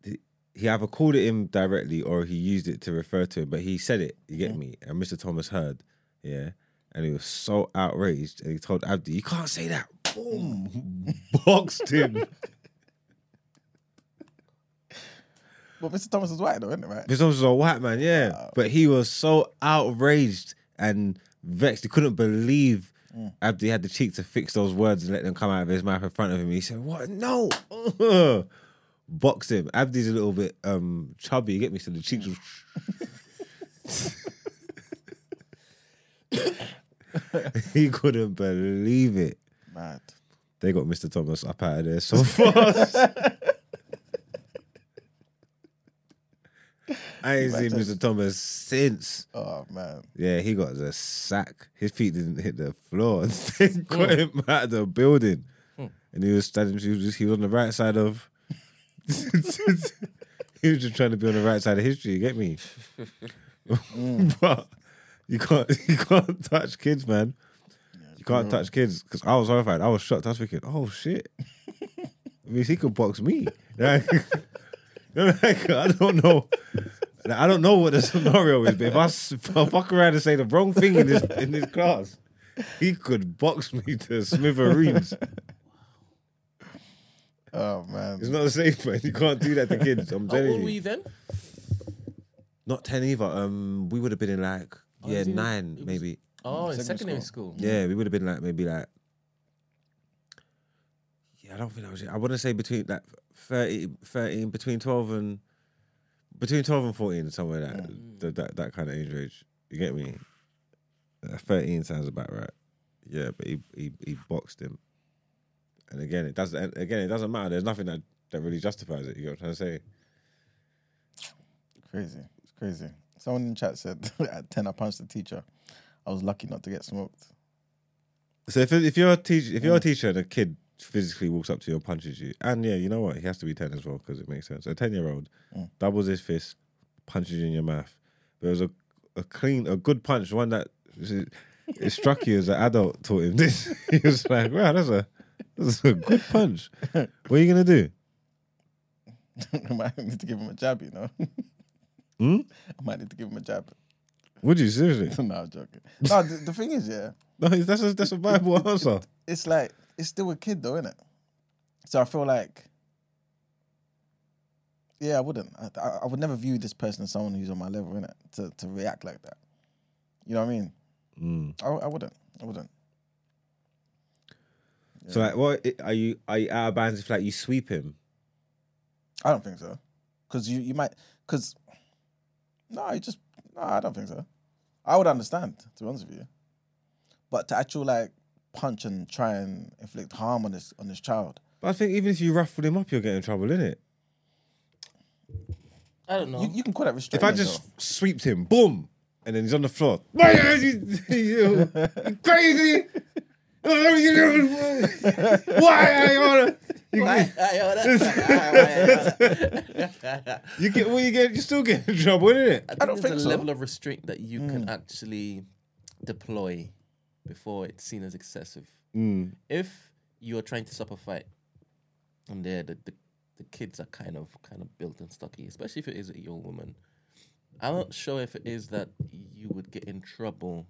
Speaker 2: he- he either called it him directly or he used it to refer to him, but he said it, you get me? And Mr. Thomas heard, yeah. And he was so outraged and he told Abdi, You can't say that. Boom. Boxed him.
Speaker 3: But Mr. Thomas was white though, isn't it, right?
Speaker 2: Mr. Thomas was a white man, yeah. But he was so outraged and vexed. He couldn't believe Abdi had the cheek to fix those words and let them come out of his mouth in front of him. He said, What? No. Boxed him. Abdi's a little bit um chubby, you get me? So the cheeks was he couldn't believe it.
Speaker 3: Mad.
Speaker 2: They got Mr. Thomas up out of there so fast. I ain't seen Mr. Thomas since.
Speaker 3: Oh man.
Speaker 2: Yeah, he got the sack. His feet didn't hit the floor. they got him out of the building. Hmm. And he was standing, he was, just, he was on the right side of. he was just trying to be on the right side of history, you get me? Mm. but you can't you can't touch kids, man. You can't touch kids. Because I was horrified. I was shocked. I was thinking, oh shit. I mean, he could box me. Like, like, I don't know. Like, I don't know what the scenario is, but if I, s- if I fuck around and say the wrong thing in this in this class, he could box me to smithereens.
Speaker 3: Oh man.
Speaker 2: It's not safe, man. You can't do that to kids. I'm
Speaker 4: How
Speaker 2: telling
Speaker 4: old
Speaker 2: you.
Speaker 4: were you then?
Speaker 2: Not ten either. Um, we would have been in like
Speaker 4: Oh,
Speaker 2: yeah
Speaker 4: is he-
Speaker 2: nine
Speaker 4: was-
Speaker 2: maybe.
Speaker 4: Oh, in
Speaker 3: Secondary
Speaker 4: secondary
Speaker 3: school.
Speaker 4: school.
Speaker 2: Yeah, we would have been like maybe like. Yeah, I don't think I was. I wouldn't say between like 30, 13, between twelve and between twelve and fourteen, somewhere that that, that that kind of age range. You get me? Uh, Thirteen sounds about right. Yeah, but he he he boxed him. And again, it doesn't. Again, it doesn't matter. There's nothing that that really justifies it. You know what I'm trying to say?
Speaker 3: Crazy. It's crazy. Someone in chat said at 10 I punched the teacher. I was lucky not to get smoked.
Speaker 2: So if if you're a teacher, if you're a teacher and a kid physically walks up to you and punches you, and yeah, you know what, he has to be ten as well because it makes sense. A ten year old mm. doubles his fist, punches you in your mouth. It was a a clean, a good punch, one that it struck you as an adult taught him this. he was like, wow, that's a that's a good punch. What are you gonna do?
Speaker 3: I need to give him a jab, you know.
Speaker 2: Hmm?
Speaker 3: I might need to give him a jab.
Speaker 2: Would you seriously?
Speaker 3: no, I'm joking. No, the, the thing is, yeah,
Speaker 2: No, that's a, that's a viable answer.
Speaker 3: it's like it's still a kid though, isn't it? So I feel like, yeah, I wouldn't. I, I, I would never view this person as someone who's on my level, innit? To to react like that. You know what I mean?
Speaker 2: Mm.
Speaker 3: I, I wouldn't. I wouldn't.
Speaker 2: So like, what are you are you out of bounds if like you sweep him?
Speaker 3: I don't think so. Because you, you might, because, no, you just, no, I don't think so. I would understand, to be honest with you. But to actually like punch and try and inflict harm on this on this child,
Speaker 2: But I think even if you ruffle him up, you'll get in trouble, innit?
Speaker 4: I don't know.
Speaker 3: you, you can call that
Speaker 2: If. I just sweeped him, boom, and then he's on the floor. Why are you, you crazy? What are you doing? Why are you on You get, well, you get, you still get in trouble, innit?
Speaker 4: I, think I
Speaker 3: don't
Speaker 4: there's
Speaker 3: think
Speaker 4: a
Speaker 3: so.
Speaker 4: level of restraint that you can hmm. actually deploy before it's seen as excessive. Hmm. If you're trying to stop a fight, and there the, the the kids are kind of kind of built and stocky, especially if it is a young woman. I'm not sure if it is that you would get in trouble.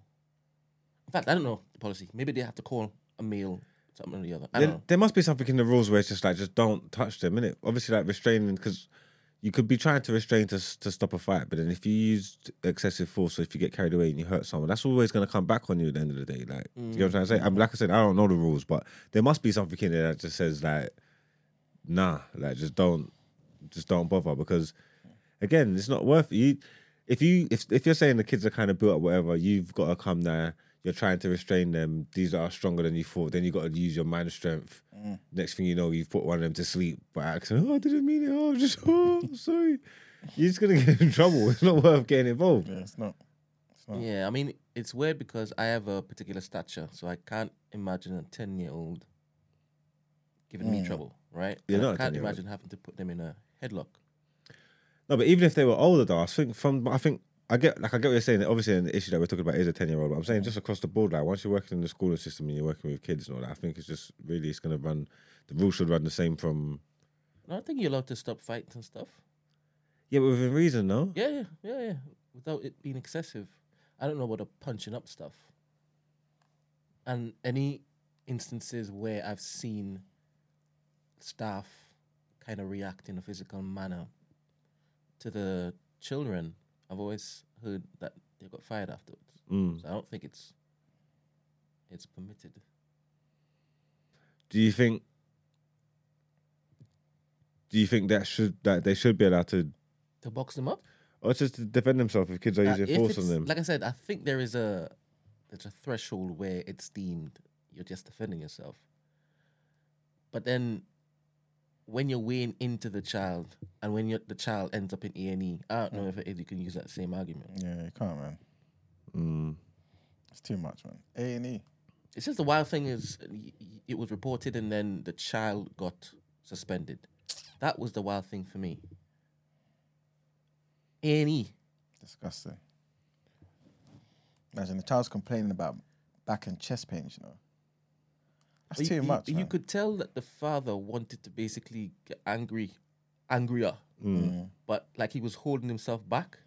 Speaker 4: In fact, I don't know the policy. Maybe they have to call a meal, something or the other. I don't
Speaker 2: There,
Speaker 4: know.
Speaker 2: there must be something in the rules where it's just like, just don't touch them, innit? Obviously, like restraining, because you could be trying to restrain to s- to stop a fight, but then if you use excessive force, or if you get carried away and you hurt someone, that's always going to come back on you at the end of the day. Like, you know what I'm trying to say? I mean, mm. like I said, I don't know the rules, but there must be something in there that just says like, nah, like just don't, just don't bother because, again, it's not worth it. You, if you if if you're saying the kids are kind of built up, whatever, you've got to come there. You're trying to restrain them. These are stronger than you thought. Then you got to use your mind strength. Mm. Next thing you know, you've put one of them to sleep by accident. Oh, I didn't mean it. Oh, I'm just oh, sorry. You're just gonna get in trouble. It's not worth getting involved.
Speaker 3: Yeah, it's not. It's not.
Speaker 4: Yeah, I mean, it's weird because I have a particular stature, so I can't imagine a 10 year old giving me mm. trouble, right?
Speaker 2: You're
Speaker 4: And
Speaker 2: not
Speaker 4: I
Speaker 2: a
Speaker 4: can't imagine having to put them in a headlock.
Speaker 2: No, but even if they were older, though, I think from I think I get like I get what you're saying. Obviously, an issue that we're talking about is a ten year old. But I'm saying just across the board, like once you're working in the schooling system and you're working with kids and all that, I think it's just really it's going to run. The rules should run the same from
Speaker 4: I think you're allowed to stop fights and stuff.
Speaker 2: yeah, but within reason, no.
Speaker 4: Yeah, yeah, yeah, yeah. Without it being excessive. I don't know about the punching up stuff. And any instances where I've seen staff kind of react in a physical manner to the children, I've always heard that they got fired afterwards.
Speaker 2: Mm.
Speaker 4: So I don't think it's it's permitted.
Speaker 2: Do you think? Do you think that should that they should be allowed to,
Speaker 4: To box them up?
Speaker 2: or just to defend themselves if kids are
Speaker 4: Uh,
Speaker 2: using force on them?
Speaker 4: Like I said, I think there is a there's a threshold where it's deemed you're just defending yourself. But then when you're weighing into the child and when you're, the child ends up in A and E, I don't know if it is you can use that same argument.
Speaker 3: Yeah, you can't, man.
Speaker 2: Mm.
Speaker 3: It's too much, man. A and E.
Speaker 4: It's just the wild thing is y- y- it was reported and then the child got suspended. That was the wild thing for me. A and E.
Speaker 3: Disgusting. Imagine the child's complaining about back and chest pains, you know. That's
Speaker 4: You-
Speaker 3: too much.
Speaker 4: You
Speaker 3: man.
Speaker 4: could tell that the father wanted to basically get angry, angrier,
Speaker 3: Mm.
Speaker 4: but like he was holding himself back,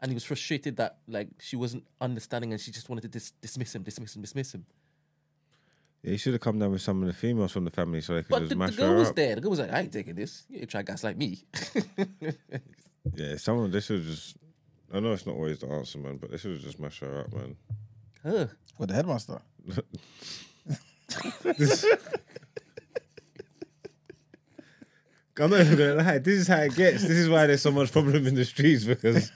Speaker 4: and he was frustrated that like she wasn't understanding, and she just wanted to dis- dismiss him, dismiss him, dismiss him.
Speaker 2: Yeah, he should have come down with some of the females from the family so they could
Speaker 4: But
Speaker 2: just
Speaker 4: the, the girl
Speaker 2: her
Speaker 4: was
Speaker 2: up.
Speaker 4: there. The girl was like, "I ain't taking this. You ain't try gas like me."
Speaker 2: Yeah, someone they should have just. I know it's not always the answer, man, but they should have just mashed her up, man.
Speaker 4: Huh.
Speaker 3: With the headmaster.
Speaker 2: I'm not even gonna lie. This is how it gets. This is why there's so much problem in the streets because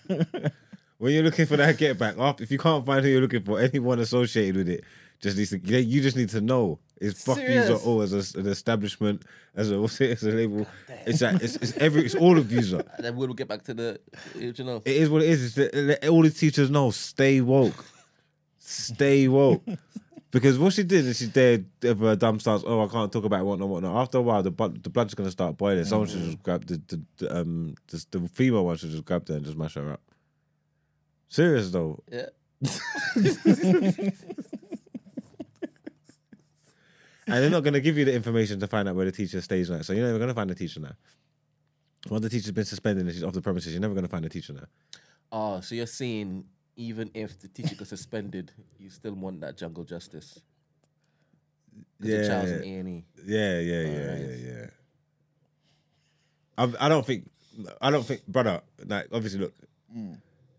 Speaker 2: when you're looking for that get back, after if you can't find who you're looking for, anyone associated with it just needs to. You just need to know. It's fuck
Speaker 4: Serious?
Speaker 2: all as a, an establishment, as a what's it, as a label. It's like it's, it's every it's all of you.
Speaker 4: Then we'll get back to the, you know.
Speaker 2: It is what it is. It's the, let all the teachers know. Stay woke. Stay woke. Because what she did is she did a dumb stance. Oh, I can't talk about it, whatnot, whatnot. After a while, the blood, the blood's gonna start boiling. Someone should just grab the, the, the um the, the female one should just grab her and just mash her up. Serious though.
Speaker 4: Yeah.
Speaker 2: And they're not gonna give you the information to find out where the teacher stays now. So you're never gonna find the teacher now. Once the teacher's been suspended and she's off the premises, you're never gonna find the teacher now.
Speaker 4: Oh, so you're saying even if the teacher got suspended, you still want that jungle justice? 'Cause the child's in A and.
Speaker 2: Yeah, yeah, yeah,
Speaker 4: Alright.
Speaker 2: yeah, yeah. I, I don't think, I don't think, brother. Like, obviously, look,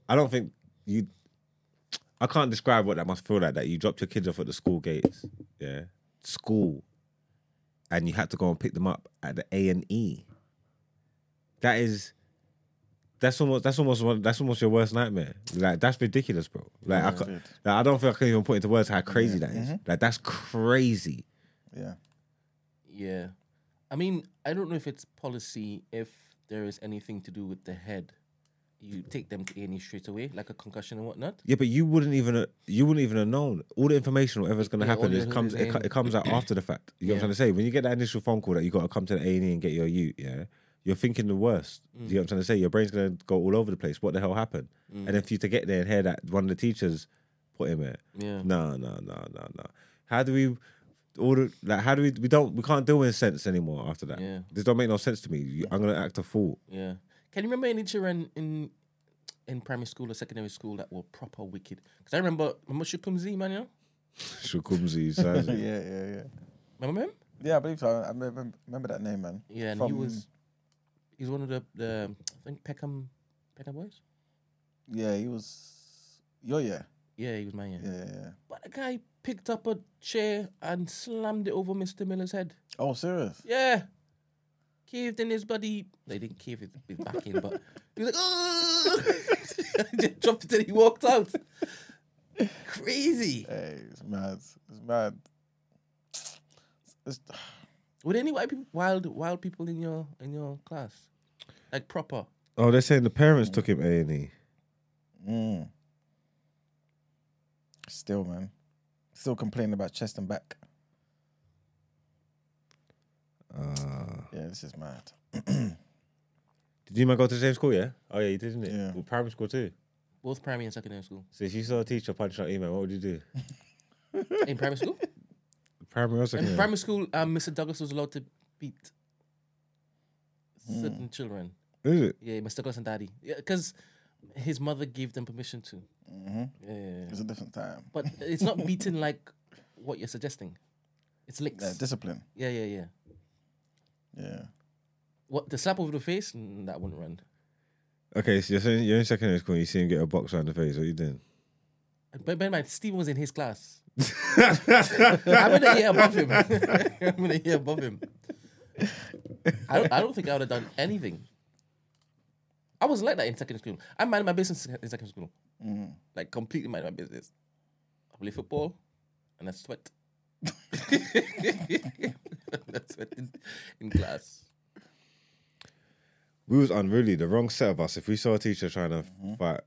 Speaker 2: I don't think you. I can't describe what that must feel like. That you dropped your kids off at the school gates, yeah, school, and you had to go and pick them up at the A and E. That is. That's almost that's almost one that's almost your worst nightmare. Like that's ridiculous, bro. Like I, like, I don't think I can even put into words how crazy that is. Like that's crazy.
Speaker 3: Yeah.
Speaker 4: Yeah. I mean, I don't know if it's policy if there is anything to do with the head. You take them to A&E straight away, like a concussion and whatnot.
Speaker 2: Yeah, but you wouldn't even uh, you wouldn't even have known all the information, whatever's going to
Speaker 4: Yeah,
Speaker 2: happen.
Speaker 4: all
Speaker 2: It comes it, it comes out after the fact. You know what I'm trying to say? When you get that initial phone call that you got to come to the A and E and get your ute, yeah, you're thinking the worst. You know mm. what I'm trying to say? Your brain's going to go all over the place. What the hell happened? And then mm. for you to get there and hear that one of the teachers put him there,
Speaker 4: Yeah.
Speaker 2: no, no, no, no, no. How do we? All the, like, how do we? We don't. We can't deal with sense anymore after that.
Speaker 4: Yeah.
Speaker 2: This don't make no sense to me. You- I'm gonna act a fool.
Speaker 4: Yeah. Can you remember any children in in primary school or secondary school that were proper wicked? Because I remember, remember Shukumzi, man, you know?
Speaker 2: Shukumzi,
Speaker 3: yeah, yeah, yeah.
Speaker 4: Remember him?
Speaker 3: Yeah, I believe so. I remember, remember that name, man.
Speaker 4: Yeah, and
Speaker 3: From-
Speaker 4: he was one of the, the I think Peckham Peckham boys?
Speaker 3: Yeah, he was. Yo, yeah.
Speaker 4: Yeah, he was my yeah.
Speaker 3: Yeah, yeah.
Speaker 4: But the guy picked up a chair and slammed it over Mr. Miller's head.
Speaker 3: Oh, serious?
Speaker 4: Yeah. Caved in his body. They didn't cave his, his back in, but he was like, oh! just jumped it and he walked out. Crazy.
Speaker 3: Hey, it's mad. It's mad. It's,
Speaker 4: Were there any white people, wild, wild people in your in your class, like proper?
Speaker 2: Oh, they're saying the parents took him A and E.
Speaker 3: mm. Still, man. Still complaining about chest and back.
Speaker 2: Uh,
Speaker 3: Yeah, this is mad.
Speaker 2: did you man go to the same school? Yeah. Oh yeah, you did, didn't it?
Speaker 3: Yeah.
Speaker 2: Well, primary school too.
Speaker 4: Both primary and secondary school.
Speaker 2: So if you saw a teacher punch out email, what would you do?
Speaker 4: In primary school,
Speaker 2: Primary or
Speaker 4: in primary school, um, Mr. Douglas was allowed to beat certain children.
Speaker 2: Is it?
Speaker 4: Yeah, Mr. Douglas and Daddy. Yeah, because his mother gave them permission to.
Speaker 3: Mm-hmm.
Speaker 4: Yeah, yeah, yeah.
Speaker 3: It's a different time.
Speaker 4: but it's not beating like what you're suggesting. It's licks.
Speaker 3: Yeah, discipline.
Speaker 4: yeah, yeah, yeah.
Speaker 3: Yeah.
Speaker 4: What the slap over the face? Mm, that wouldn't run.
Speaker 2: Okay, so you're saying you're in secondary school and you see him get a box around the face. What are you doing?
Speaker 4: But bear in mind, Stephen was in his class. I'm in a year above him. I'm in a year above him. I don't, I don't think I would have done anything. I was like that in secondary school. I minded my business in secondary school.
Speaker 3: Mm.
Speaker 4: Like completely minded my business. I play football and I sweat. I sweat in, in class.
Speaker 2: We was unruly. The wrong set of us. If we saw a teacher trying to
Speaker 3: Mm-hmm.
Speaker 2: fight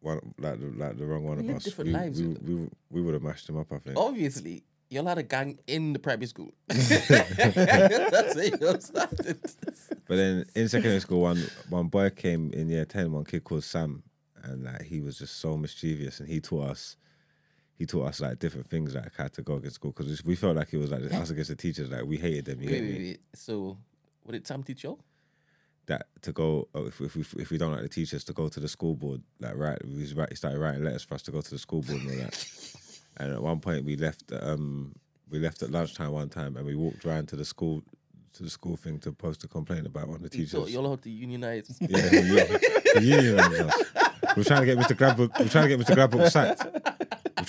Speaker 2: one like the, like the wrong one
Speaker 4: We
Speaker 2: of us,
Speaker 4: different
Speaker 2: we,
Speaker 4: lives,
Speaker 2: we,
Speaker 4: you
Speaker 2: we, we would have mashed him up. I think.
Speaker 4: Obviously, you're not a gang in the primary school. That's where you started.
Speaker 2: But then in secondary school, one one boy came in year ten. One kid called Sam, and like he was just so mischievous, and he taught us. He taught us like different things like how to go against school because we felt like it was like us against the teachers. Like we hated them. You
Speaker 4: Wait, wait, wait. So, what did Sam teach you?
Speaker 2: That to go oh, if if we if we don't like the teachers to go to the school board. Like right, we started writing letters for us to go to the school board and all that. and at one point we left. Um, we left at lunchtime one time, and we walked around to the school to the school thing to post a complaint about one of the
Speaker 4: You
Speaker 2: teachers.
Speaker 4: you're allowed to unionize.
Speaker 2: Yeah, us. We're trying to get Mr. Grabbook. We're trying to get Mr. Grabbook sacked.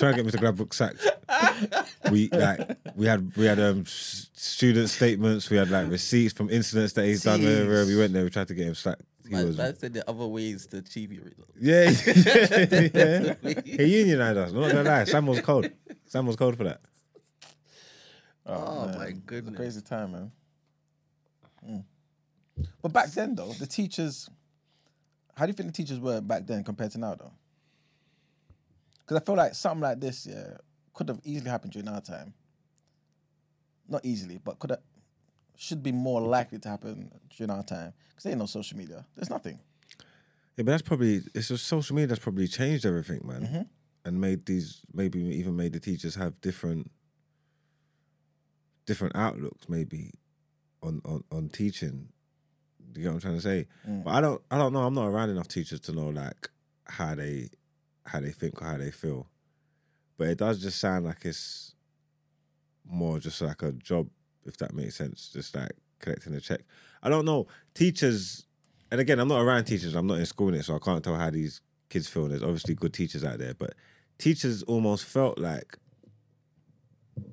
Speaker 2: We're trying to get Mr. Grabbook sacked. We like we had we had um student statements. We had like receipts from incidents that he's done. Where, where we went there, we tried to get him sacked. He
Speaker 4: But
Speaker 2: was
Speaker 4: that said, there are other ways to achieve your results.
Speaker 2: yeah, yeah. He unionised us. I'm not gonna lie. Sam was cold. Sam was cold for that.
Speaker 4: Oh,
Speaker 3: man.
Speaker 4: my
Speaker 3: It's a
Speaker 4: goodness.
Speaker 3: crazy time, man. Mm. But back then, though, the teachers. How do you think the teachers were back then compared to now, though? Because I feel like something like this, yeah, could have easily happened during our time. Not easily, but could have, should be more likely to happen during our time. Because there ain't no social media. There's nothing.
Speaker 2: Yeah, but that's probably it's just social media that's probably changed everything, man, mm-hmm. and made these maybe even made the teachers have different different outlooks, maybe on on on teaching. You get what I'm trying to say? Mm. But I don't I don't know. I'm not around enough teachers to know like how they how they think or how they feel. But it does just sound like it's more just like a job, if that makes sense. Just like collecting a check. I don't know. Teachers and again, I'm not around teachers. I'm not in school in it, so I can't tell how these kids feel. There's obviously good teachers out there, but teachers almost felt like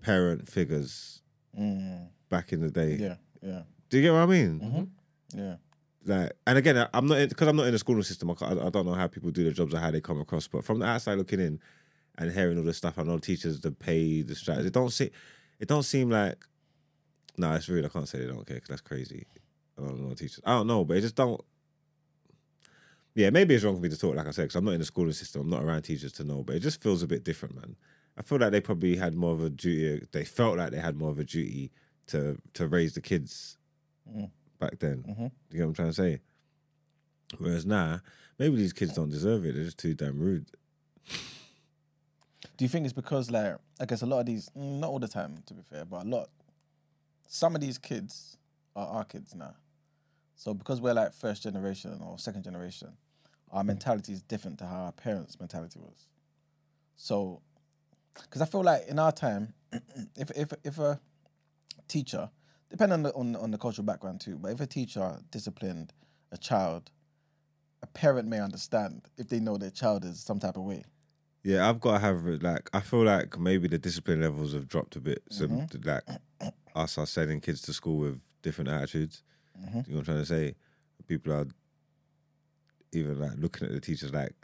Speaker 2: parent figures mm. back in the day.
Speaker 3: Yeah, yeah,
Speaker 2: Do you get what I mean? Mm-hmm.
Speaker 3: yeah.
Speaker 2: Like, and again, I'm not because I'm not in the schooling system. I, I don't know how people do their jobs or how they come across. But from the outside looking in and hearing all this stuff, I know teachers, the pay, the strategy. It don't see, it don't seem like. No, it's rude. I can't say they don't care because that's crazy. I don't know teachers. I don't know, but it just don't. Yeah, maybe it's wrong for me to talk, like I said, because I'm not in the schooling system. I'm not around teachers to know, but it just feels a bit different, man. I feel like they probably had more of a duty. They felt like they had more of a duty to to raise the kids mm. Back then. You get what I'm trying to say? Whereas now, maybe these kids don't deserve it. They're just too damn rude.
Speaker 3: Do you think it's because like I guess a lot of these mm, not all the time to be fair, but a lot some of these kids are our kids now. So because we're like first generation or second generation, our mentality is different to how our parents' mentality was. So because I feel like in our time, if if if a teacher, depending on the on, on the cultural background too, but if a teacher disciplined a child, a parent may understand if they know their child is some type of way.
Speaker 2: Yeah, I've got to have like I feel like maybe the discipline levels have dropped a bit. So mm-hmm. like us are sending kids to school with different attitudes. Mm-hmm. You know what I'm trying to say? People are even like looking at the teachers like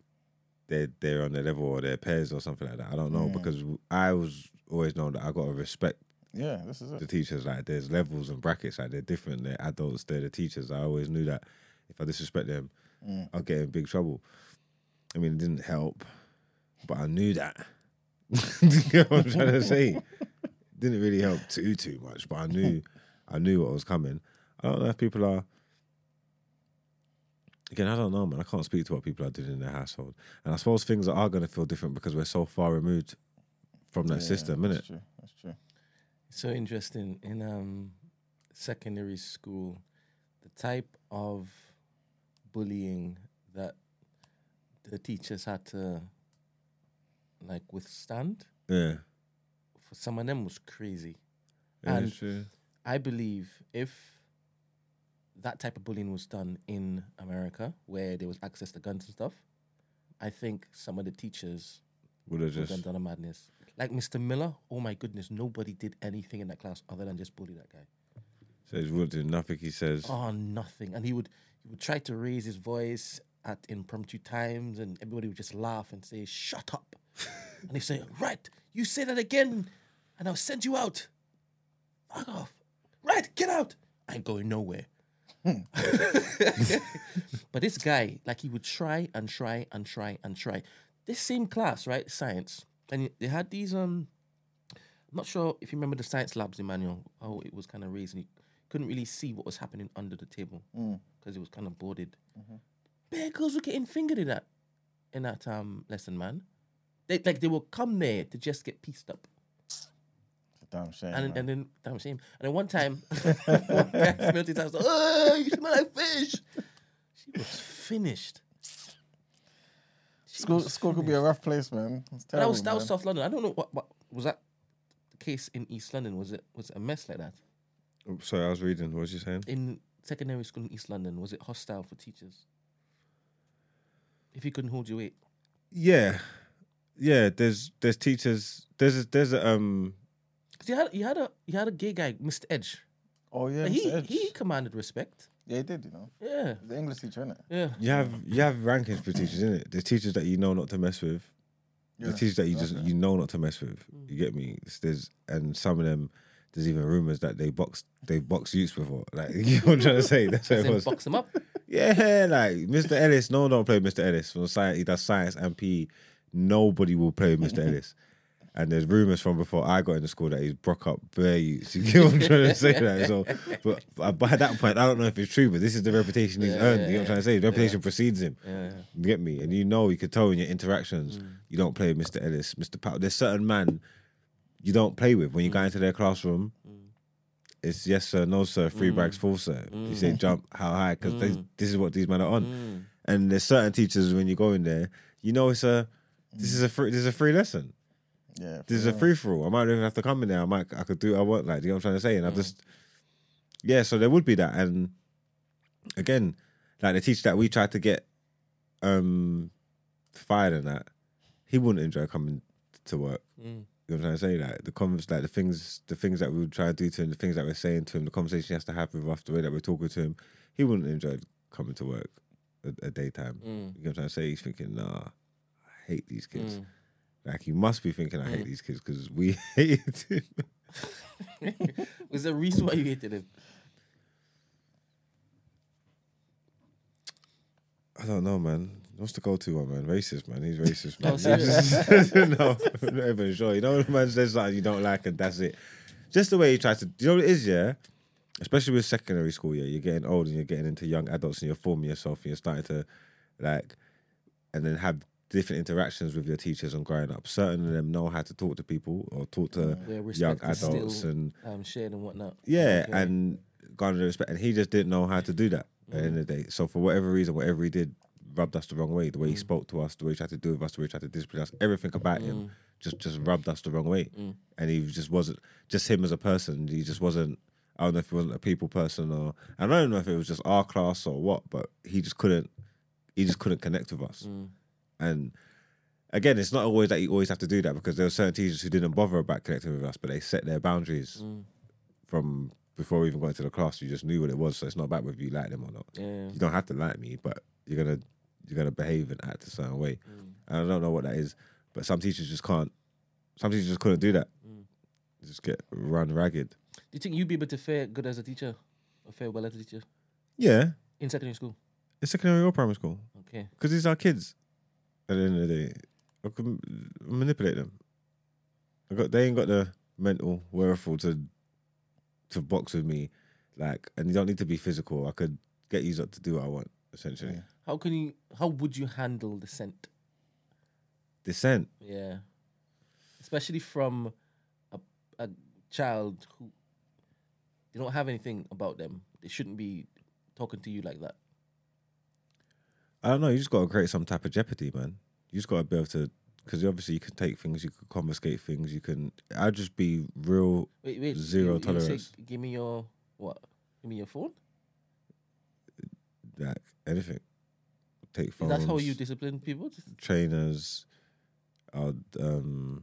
Speaker 2: they're they're on their level or their peers or something like that. I don't know because I was always known that I got to respect
Speaker 3: Yeah, this is it.
Speaker 2: the teachers. Like there's levels and brackets. Like they're different. They're adults. They're the teachers. I always knew that if I disrespect them, mm. I'll get in big trouble. I mean, it didn't help, but I knew that. you know what I'm trying to say? Didn't really help too too much, but I knew I knew what was coming. I don't know if people are. Again, I don't know, man. I can't speak to what people are doing in their household, and I suppose things are going to feel different because we're so far removed from that
Speaker 3: Yeah,
Speaker 2: system,
Speaker 3: that's
Speaker 2: innit?
Speaker 3: true. That's true.
Speaker 4: So interesting in um, secondary school, the type of bullying that the teachers had to like withstand
Speaker 2: Yeah,
Speaker 4: for some of them was crazy.
Speaker 2: yeah,
Speaker 4: And
Speaker 2: true.
Speaker 4: I believe if that type of bullying was done in America, where there was access to guns and stuff, I think some of the teachers
Speaker 2: Would have
Speaker 4: would have
Speaker 2: just
Speaker 4: done a madness. Like Mr. Miller, oh my goodness, nobody did anything in that class other than just bully that guy.
Speaker 2: says would do nothing. He says,
Speaker 4: Oh, nothing. And he would he would try to raise his voice at impromptu times, and everybody would just laugh and say, "Shut up!" and he'd say, "Right, you say that again, and I'll send you out. Fuck off. Right, get out. I ain't going nowhere." Hmm. but this guy, like, he would try and try and try and try. This same class, right, science, and they had these um. I'm not sure if you remember the science labs, Emmanuel, how it was kind of raised and you couldn't really see what was happening under the table because it was kind of boarded. Bare girls were getting fingered in that in that um lesson, man. They like they will come there to just get pieced up.
Speaker 3: Damn shame.
Speaker 4: And, and then damn shame. And then one time, one guy smelled his house. Oh, you smell like fish. She was finished. She
Speaker 3: school school could be a rough place, man. It's terrible.
Speaker 4: that was that was. South London. I don't know what, what was that the case in East London. Was it was it a mess like that
Speaker 2: oh, "Sorry, I was reading. What was you saying?"
Speaker 4: in secondary school in East London? Was it hostile for teachers? If you couldn't hold your weight,
Speaker 2: Yeah, yeah. There's there's teachers. There's a, there's a um.
Speaker 4: because you had you had a you had a gay guy, Mr. Edge.
Speaker 3: Oh yeah,
Speaker 4: he
Speaker 3: Edge.
Speaker 4: he commanded respect.
Speaker 3: Yeah, he did. You know,
Speaker 4: Yeah,
Speaker 3: the English teacher, innit?
Speaker 4: yeah.
Speaker 2: You have you have rankings for teachers, innit? There's teachers that you know not to mess with.
Speaker 3: Yeah.
Speaker 2: There's teachers that you just
Speaker 3: Okay.
Speaker 2: you know not to mess with. You get me? There's and some of them. There's even rumors that they box they box youths before. Like you know what I'm trying to say. That's what
Speaker 4: As
Speaker 2: it was.
Speaker 4: box them up.
Speaker 2: Yeah, like Mr. Ellis. No one don't play Mr. Ellis. From science, he does science and PE. Nobody will play Mr. Ellis. And there's rumors from before I got into school that he's broke up bare youths. You get what I'm trying to say? Like, so, but, but by that point, I don't know if it's true, but this is the reputation he's
Speaker 4: Yeah,
Speaker 2: earned.
Speaker 4: yeah,
Speaker 2: you know what I'm trying to say? His reputation precedes him.
Speaker 4: Yeah, yeah.
Speaker 2: You get me? And you know, you could tell in your interactions,
Speaker 4: Mm.
Speaker 2: you don't play Mr. Ellis, Mr. Powell. There's certain man you don't play with when you
Speaker 4: Mm.
Speaker 2: go into their classroom. It's yes sir, no sir, three
Speaker 4: Mm.
Speaker 2: bags full sir. You say jump how high because this is what these men are on. And there's certain teachers when you go in there, you know it's a this is a free this is a free lesson.
Speaker 3: Yeah,
Speaker 2: This is a free for all. I might not even have to come in there. I might I could do what I want. Like, do you know what I'm trying to say? And I just yeah. So there would be that. And again, like the teacher that we tried to get um fired and that, he wouldn't enjoy coming to work.
Speaker 4: Mm.
Speaker 2: You know what I'm trying to say? Like the convers, like the things, the things that we would try to do to him, the things that we're saying to him, the conversation he has to have with us, the way that we're talking to him, he wouldn't enjoy coming to work a, a daytime.
Speaker 4: Mm.
Speaker 2: You know what I'm trying to say? He's thinking, nah, I hate these kids.
Speaker 4: Mm.
Speaker 2: Like you must be thinking, I hate mm. these kids because we hated him.
Speaker 4: Was there a reason why you hated him?
Speaker 2: I don't know, man. What's the go-to one, man? Racist, man. He's racist, man.
Speaker 4: No, serious.
Speaker 2: no, I'm not even sure. You know, when a man says something you don't like, and that's it. Just the way he tries to. You know what it is, yeah. Especially with secondary school, yeah. You're getting old and you're getting into young adults, and you're forming yourself, and you're starting to, like, and then have different interactions with your teachers and growing up. Certain of them know how to talk to people or talk to mm,
Speaker 4: Where
Speaker 2: young adults
Speaker 4: still
Speaker 2: and
Speaker 4: um, shared and whatnot.
Speaker 2: yeah,
Speaker 4: Okay.
Speaker 2: and garnered respect. And he just didn't know how to do that at the end of the mm. day. So for whatever reason, whatever he did rubbed us the wrong way. The way he mm. spoke to us, the way he tried to do with us, the way he tried to discipline us, everything about him just just rubbed us the wrong way. And he just wasn't just him as a person. He just wasn't. I don't know if he wasn't a people person or I don't know if it was just our class or what, but he just couldn't. He just couldn't connect with us. And again, it's not always that you always have to do that because there were certain teachers who didn't bother about connecting with us, but they set their boundaries from before we even got into the class. You just knew what it was, so it's not about whether you like them or not.
Speaker 4: Yeah.
Speaker 2: You don't have to like me, but you're gonna you're gonna behave and act a certain way. and I don't know what that is. But some teachers just can't. Some teachers just couldn't do that.
Speaker 4: Mm.
Speaker 2: Just get run ragged.
Speaker 4: Do you think you'd be able to fare good as a teacher, or fare well as a teacher
Speaker 2: Yeah,
Speaker 4: in secondary school?
Speaker 2: In secondary or primary school
Speaker 4: Okay.
Speaker 2: because these are kids. At the end of the day, I can manipulate them. I got they ain't got the mental wherewithal to to box with me, like, and you don't need to be physical. I could get you to do what I want essentially.
Speaker 4: How can you? How would you handle the scent?
Speaker 2: Dissent.
Speaker 4: Yeah, especially from a a child who they don't have anything about them. They shouldn't be talking to you like that.
Speaker 2: I don't know. You just got to create some type of jeopardy, man. You just got to be able to, because obviously you can take things, you can confiscate things, you can. I'd just be real
Speaker 4: Wait, wait.
Speaker 2: zero
Speaker 4: you, you say,
Speaker 2: tolerance,
Speaker 4: Give me your what? Give me your phone.
Speaker 2: like anything. Take phones.
Speaker 4: that how you discipline people?
Speaker 2: Trainers. I'd, um,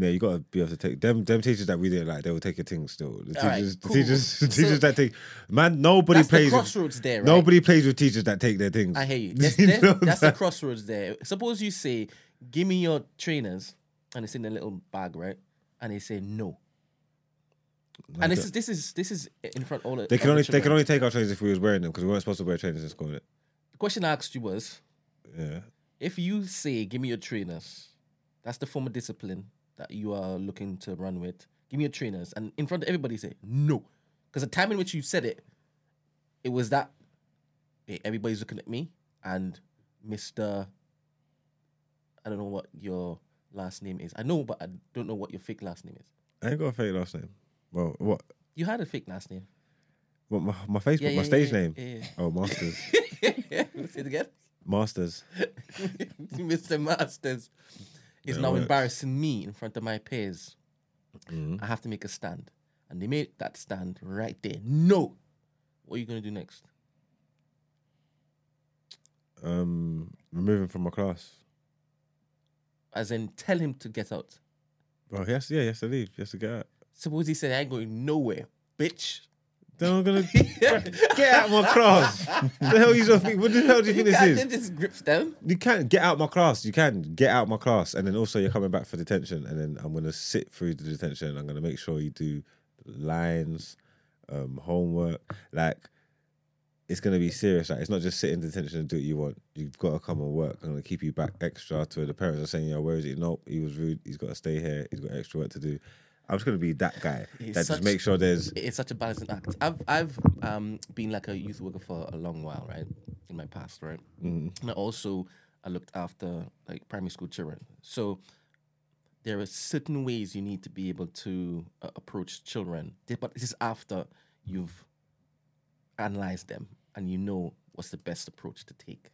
Speaker 2: yeah, you got to be able to take them. Them teachers that we didn't like, they will take your things still. The
Speaker 4: All right,
Speaker 2: teachers,
Speaker 4: cool.
Speaker 2: the teachers, the
Speaker 4: So-
Speaker 2: teachers that take man. Nobody
Speaker 4: That's the
Speaker 2: plays. with,
Speaker 4: crossroads there, right?
Speaker 2: Nobody plays with teachers that take their things.
Speaker 4: I hear you. That's,
Speaker 2: You
Speaker 4: that's, that's the crossroads there. Suppose you say, "Give me your trainers," and it's in a little bag, right? And they say no. And this is this is this is in front of all.
Speaker 2: They can only they can only take our trainers if we was wearing them because we weren't supposed to wear trainers in school. innit?
Speaker 4: The question I asked you was,
Speaker 2: Yeah.
Speaker 4: if you say, "Give me your trainers," that's the form of discipline that you are looking to run with. Give me your trainers, and in front of everybody, say no, because the time in which you said it, it was that hey, everybody's looking at me, and Mister, I don't know what your last name is. I know, but I don't know what your fake last name is.
Speaker 2: I ain't got a fake last name. Well, what?
Speaker 4: You had a fake last name.
Speaker 2: What my, my Facebook,
Speaker 4: Yeah,
Speaker 2: my
Speaker 4: yeah,
Speaker 2: stage
Speaker 4: yeah,
Speaker 2: name? Oh, Masters.
Speaker 4: Say it again.
Speaker 2: Masters.
Speaker 4: Mr. Masters is
Speaker 2: Yeah,
Speaker 4: now
Speaker 2: works.
Speaker 4: embarrassing me in front of my peers. I have to make a stand. And they made that stand right there. No. What are you going to do next?
Speaker 2: Um, removing from my class.
Speaker 4: As in, tell him to get out.
Speaker 2: Well, yes, yeah, he has to leave. He has to get out.
Speaker 4: Suppose he said, I ain't going nowhere, bitch.
Speaker 2: Then I'm gonna get out of my class. the hell you think? What the hell do you think
Speaker 4: You
Speaker 2: this
Speaker 4: can't
Speaker 2: is?
Speaker 4: just grips them.
Speaker 2: You can't get out my class. You can get out my class, and then also you're coming back for detention, and then I'm gonna sit through the detention. I'm gonna make sure you do lines, um, homework. Like it's gonna be serious. Like it's not just sit in detention and do what you want. You've got to come and work. I'm gonna keep you back extra. To the parents are saying, "Yo, where is he? Nope, he was rude. He's got to stay here. He's got extra work to do." I'm just gonna be that guy
Speaker 4: It's
Speaker 2: that
Speaker 4: such-
Speaker 2: just make sure there's
Speaker 4: It's such a balancing act. I've I've um been like a youth worker for a long while, right? In my past, right? And I also I looked after like primary school children. So there are certain ways you need to be able to uh, approach children, but this is after you've analyzed them and you know what's the best approach to take.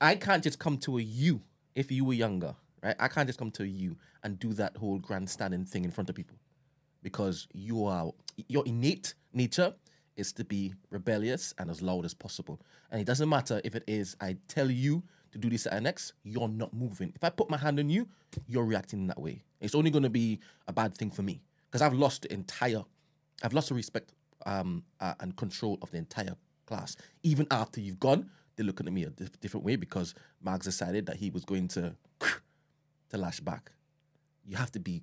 Speaker 4: I can't just come to a you if you were younger, right? I can't just come to you and do that whole grandstanding thing in front of people because you are your innate nature is to be rebellious and as loud as possible. And it doesn't matter if it is I tell you to do this and next, you're not moving. If I put my hand on you, you're reacting in that way. It's only going to be a bad thing for me because I've lost the entire, I've lost the respect um, uh, and control of the entire class. Even after you've gone, they're looking at me a dif- different way because Marx decided that he was going to to lash back. You have to be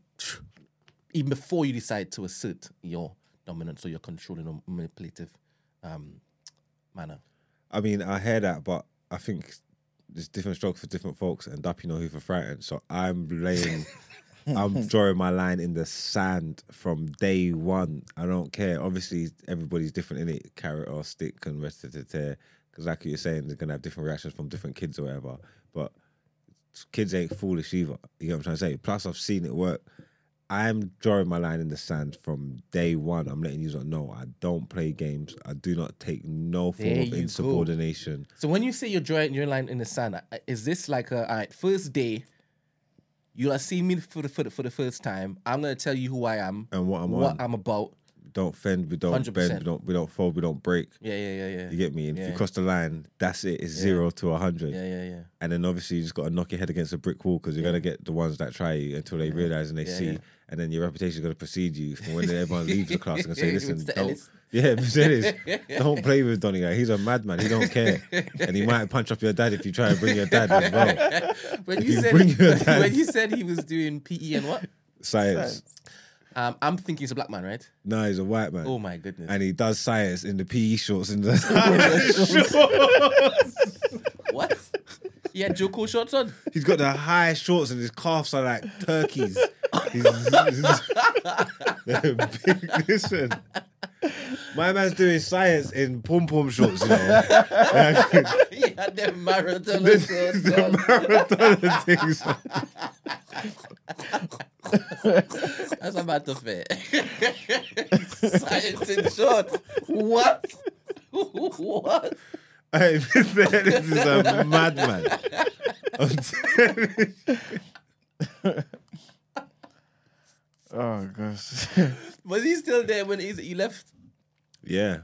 Speaker 4: even before you decide to assert your dominance or your controlling or manipulative um, manner.
Speaker 2: I mean, I hear that, but I think there's different strokes for different folks, and Duppy know who for frightened. So I'm laying, I'm drawing my line in the sand from day one. I don't care. Obviously, everybody's different in it, carrot or stick and rest of the tear. Because like you're saying, they're gonna have different reactions from different kids or whatever. But kids ain't foolish either. You know what I'm trying to say? Plus, I've seen it work. I'm drawing my line in the sand from day one. I'm letting you know I don't play games. I do not take no form
Speaker 4: There
Speaker 2: of
Speaker 4: you go.
Speaker 2: insubordination.
Speaker 4: So when you say you're drawing your line in the sand, uh, is this like a all right, first day? You are seeing me for the, for the for the first time. I'm gonna tell you who I am
Speaker 2: And what I'm
Speaker 4: what
Speaker 2: on.
Speaker 4: I'm about.
Speaker 2: Don't fend, we don't
Speaker 4: 100%.
Speaker 2: bend, we don't we don't fold, we don't break.
Speaker 4: Yeah, yeah, yeah, yeah.
Speaker 2: You get me? And if you cross the line, that's it. It's
Speaker 4: Yeah.
Speaker 2: zero to a hundred.
Speaker 4: Yeah, yeah, yeah.
Speaker 2: And then obviously you just got to knock your head against a brick wall because you're gonna get the ones that try you until they realize and they
Speaker 4: Yeah,
Speaker 2: see,
Speaker 4: yeah.
Speaker 2: and then your reputation is gonna precede you from when everyone leaves the class and say, "Listen, don't."
Speaker 4: Ellis.
Speaker 2: Yeah, Mr. Ellis, don't play with Donny. guy. He's a madman. He don't care, and he might punch up your dad if you try and bring your dad as well.
Speaker 4: When
Speaker 2: If
Speaker 4: you
Speaker 2: you
Speaker 4: said
Speaker 2: bring your dad-
Speaker 4: when you said he was doing PE and what?
Speaker 2: Science.
Speaker 4: Um, I'm thinking he's a black man, right?
Speaker 2: No, he's a white man.
Speaker 4: Oh my goodness.
Speaker 2: And he does science in the PE shorts and the
Speaker 4: what? He had Joko shorts on.
Speaker 2: He's got the high shorts and his calves are like turkeys. He's, They're big, listen, my man's doing science in pom pom shorts. You know?
Speaker 4: he had them marathon
Speaker 2: the,
Speaker 4: shorts
Speaker 2: the
Speaker 4: on.
Speaker 2: marathon things.
Speaker 4: That's about to fit. Science in shorts. What? what?
Speaker 2: Hey, this is a madman. I'm telling you.
Speaker 3: Oh gosh.
Speaker 4: Was he still there when he, he left?
Speaker 2: Yeah,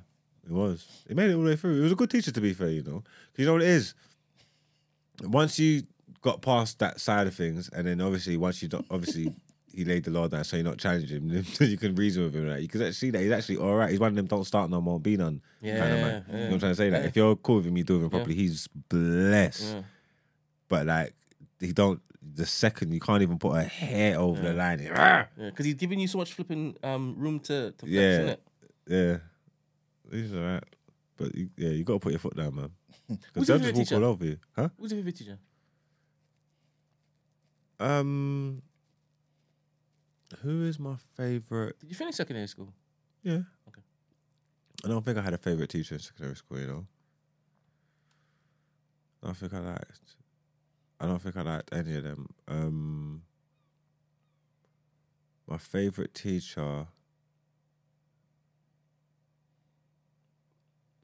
Speaker 2: it was. He made it all the way through. He was a good teacher, to be fair. You know, you know what it is. Once you got past that side of things, and then obviously once you obviously he laid the law down, so you're not challenging him. you can reason with him. right? you can actually see that he's actually all right. He's one of them. Don't start no more. Be none. kind of man.
Speaker 4: Yeah,
Speaker 2: You know what
Speaker 4: yeah.
Speaker 2: I'm trying to say? Like,
Speaker 4: Yeah.
Speaker 2: if you're cool with him, you do him properly. He's blessed.
Speaker 4: Yeah.
Speaker 2: But like, he don't. The second you can't even put a hair over the line. Yeah.
Speaker 4: Yeah, because he's giving you so much flipping um, room to, to flex,
Speaker 2: Yeah. Yeah, he's all right. But you, yeah, you got to put your foot down, man. Because they'll just walk
Speaker 4: teacher?
Speaker 2: all over you, huh?
Speaker 4: Who's your favorite teacher?
Speaker 2: Um, who is my favorite?
Speaker 4: Did you finish secondary school?
Speaker 2: Yeah.
Speaker 4: Okay.
Speaker 2: I don't think I had a favorite teacher in secondary school. You know. I don't think I liked. I don't think I liked any of them. Um, my favorite teacher.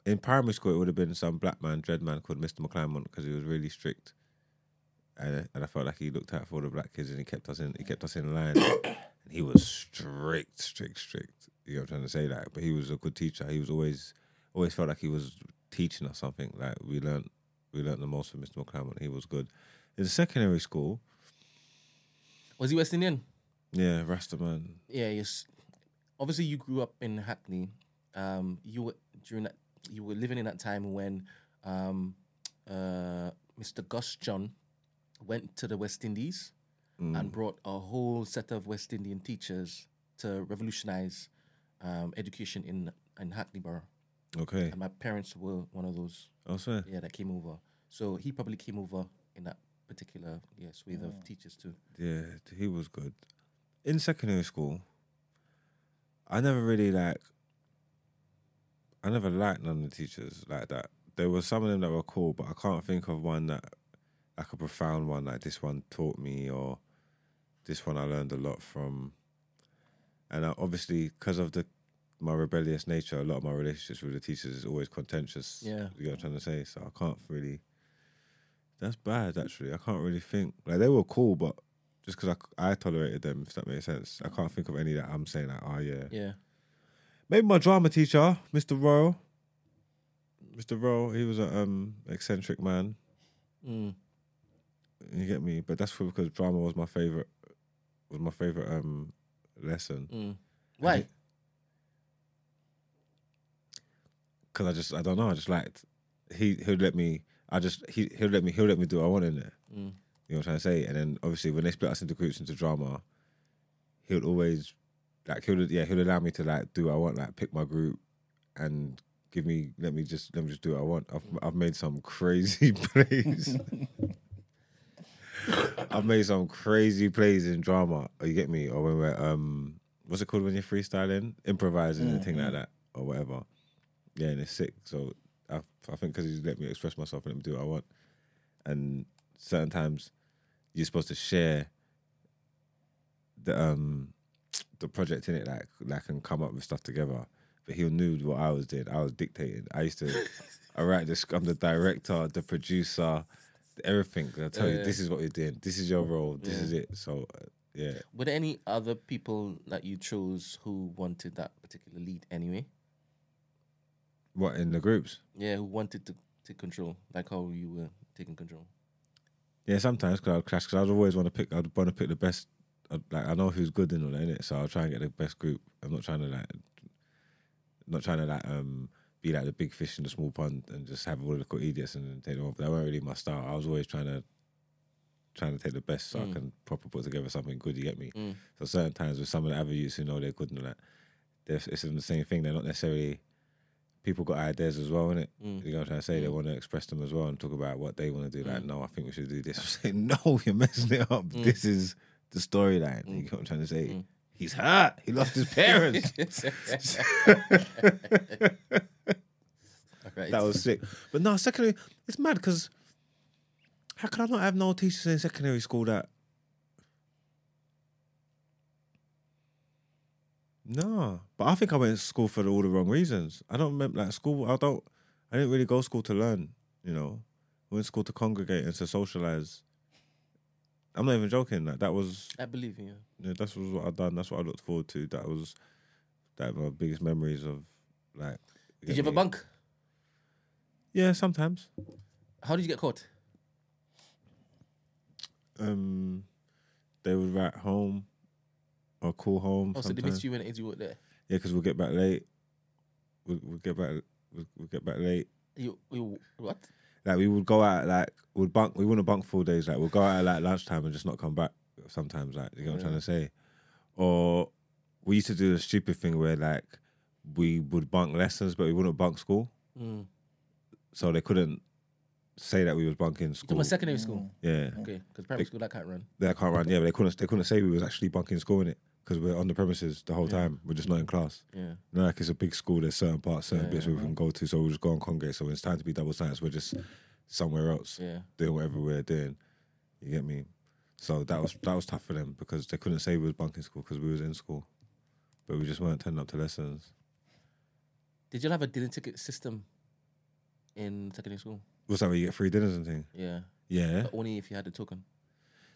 Speaker 2: In primary school, it would have been some black man, dread man called Mr. McClymont because he was really strict, and and I felt like he looked out for all the black kids and he kept us in. He kept us in line. And he was strict, strict, strict. You know what I'm trying to say? Like, but he was a good teacher. He was always, always felt like he was teaching us something. Like we learned, we learned the most from Mr. McClymont. He was good. In secondary school,
Speaker 4: Was he West Indian?
Speaker 2: yeah, Rastaman.
Speaker 4: Yeah, yes. Obviously, you grew up in Hackney. Um, you were during that. You were living in that time when um, uh, Mr. Gus John went to the West Indies and brought a whole set of West Indian teachers to revolutionize um, education in in Hackney Borough.
Speaker 2: Okay,
Speaker 4: And my parents were one of those.
Speaker 2: also,
Speaker 4: Yeah, that came over. So he probably came over in that particular yeah swathe of teachers too.
Speaker 2: yeah, he was good. In secondary school, I never really like. I never liked none of the teachers like that. There were some of them that were cool, but I can't think of one that like a profound one like this one taught me or this one I learned a lot from. And I, obviously, because of the my rebellious nature, a lot of my relationships with the teachers is always contentious.
Speaker 4: Yeah.
Speaker 2: you know what I'm trying to say. So I can't really. That's bad, actually. I can't really think like they were cool, but just because I, I tolerated them, if that makes sense, I can't think of any that I'm saying like, oh yeah,
Speaker 4: Yeah.
Speaker 2: Maybe my drama teacher, Mr. Royal. Mr. Royal, he was an um, eccentric man.
Speaker 4: Mm.
Speaker 2: You get me? But that's because drama was my favorite. Was my favorite um, lesson.
Speaker 4: Mm. Why?
Speaker 2: Because I just, I don't know. I just liked. He he'll let me. I just he he'll let me he'll let me do what I want in there.
Speaker 4: Mm.
Speaker 2: You know what I'm trying to say? And then obviously when they split us into groups into drama, he'll always like he'll yeah he'll allow me to like do what I want, like pick my group and give me let me just let me just do what I want. I've I've made some crazy plays. I've made some crazy plays in drama. Or you get me? Or when we're um what's it called when you're freestyling? Improvising and thing like that or whatever. Yeah, and it's sick. So I I think because he's let me express myself and let me do what I want. And certain times you're supposed to share the um the project in it like like and come up with stuff together. But he knew what I was doing. I was dictating. I used to I write this I'm the director, the producer, everything. I tell you this is what you're doing. This is your role. This is it. So uh, yeah.
Speaker 4: Were there any other people that you chose who wanted that particular lead anyway.
Speaker 2: What in the groups?
Speaker 4: Yeah, who wanted to take control, like how you were taking control.
Speaker 2: Yeah, sometimes because I'd clash because I'd always want to pick. I'd want to pick the best. I'd, like I know who's good in all that, innit? So I'll try and get the best group. I'm not trying to like, not trying to like um be like the big fish in the small pond and just have all the little idiots and take them off. That weren't really my style. I was always trying to trying to take the best so I mm. can proper put together something good. You get me? Mm. So certain times with some of the other youths who know they're good and that, they're, it's the same thing. They're not necessarily. People got ideas as well, innit? Mm. You know what I'm trying to say? They want to express them as well and talk about what they want to do. Like, no, I think we should do this. I'm saying, no, you're messing it up. This is the storyline. You know what I'm trying to say? He's hurt. He lost his parents.
Speaker 4: Right.
Speaker 2: that was sick. But no, secondary, it's mad because how could I not have no teachers in secondary school that? No, but I think I went to school for all the wrong reasons. I don't remember like school. I don't. I didn't really go to school to learn. You know, I went to school to congregate and to socialize. I'm not even joking. Like that was
Speaker 4: I believe in you.
Speaker 2: yeah, that's was what I done. That's what I looked forward to. That was that my biggest memories of like.
Speaker 4: Did you have a bunk?
Speaker 2: Yeah, sometimes.
Speaker 4: How did you get caught?
Speaker 2: um, they would write home or call home.
Speaker 4: Oh, so they
Speaker 2: sometimes.
Speaker 4: missed you when you were there.
Speaker 2: Yeah, because we'll get back late. We'll, we'll get back. We'll, we'll get back late.
Speaker 4: You, you what?
Speaker 2: Like we would go out like would bunk. We wouldn't bunk full days. Like we'll go out at like lunchtime and just not come back. Sometimes, like you know what I'm trying to say. Or we used to do the stupid thing where like we would bunk lessons, but we wouldn't bunk school.
Speaker 4: Mm.
Speaker 2: So they couldn't say that we was bunking
Speaker 4: You
Speaker 2: school.
Speaker 4: my secondary school. Mm.
Speaker 2: yeah,
Speaker 4: Okay, because primary school that can't run.
Speaker 2: they can't run. Yeah, but they couldn't. They couldn't say we was actually bunking school in it because we're on the premises the whole time. We're just not in class.
Speaker 4: Yeah.
Speaker 2: No, like it's a big school. There's certain parts, certain bits where we can go to. So we just go on congregate. So when it's time to be double science, we're just somewhere else
Speaker 4: Yeah.
Speaker 2: doing whatever we're doing. You get me? So that was that was tough for them because they couldn't say we was bunking school because we was in school, but we just weren't turning up to lessons.
Speaker 4: Did you have a dinner ticket system in secondary school?
Speaker 2: Was that? Where you get free dinners and things?
Speaker 4: Yeah.
Speaker 2: Yeah,
Speaker 4: But only if you had the token.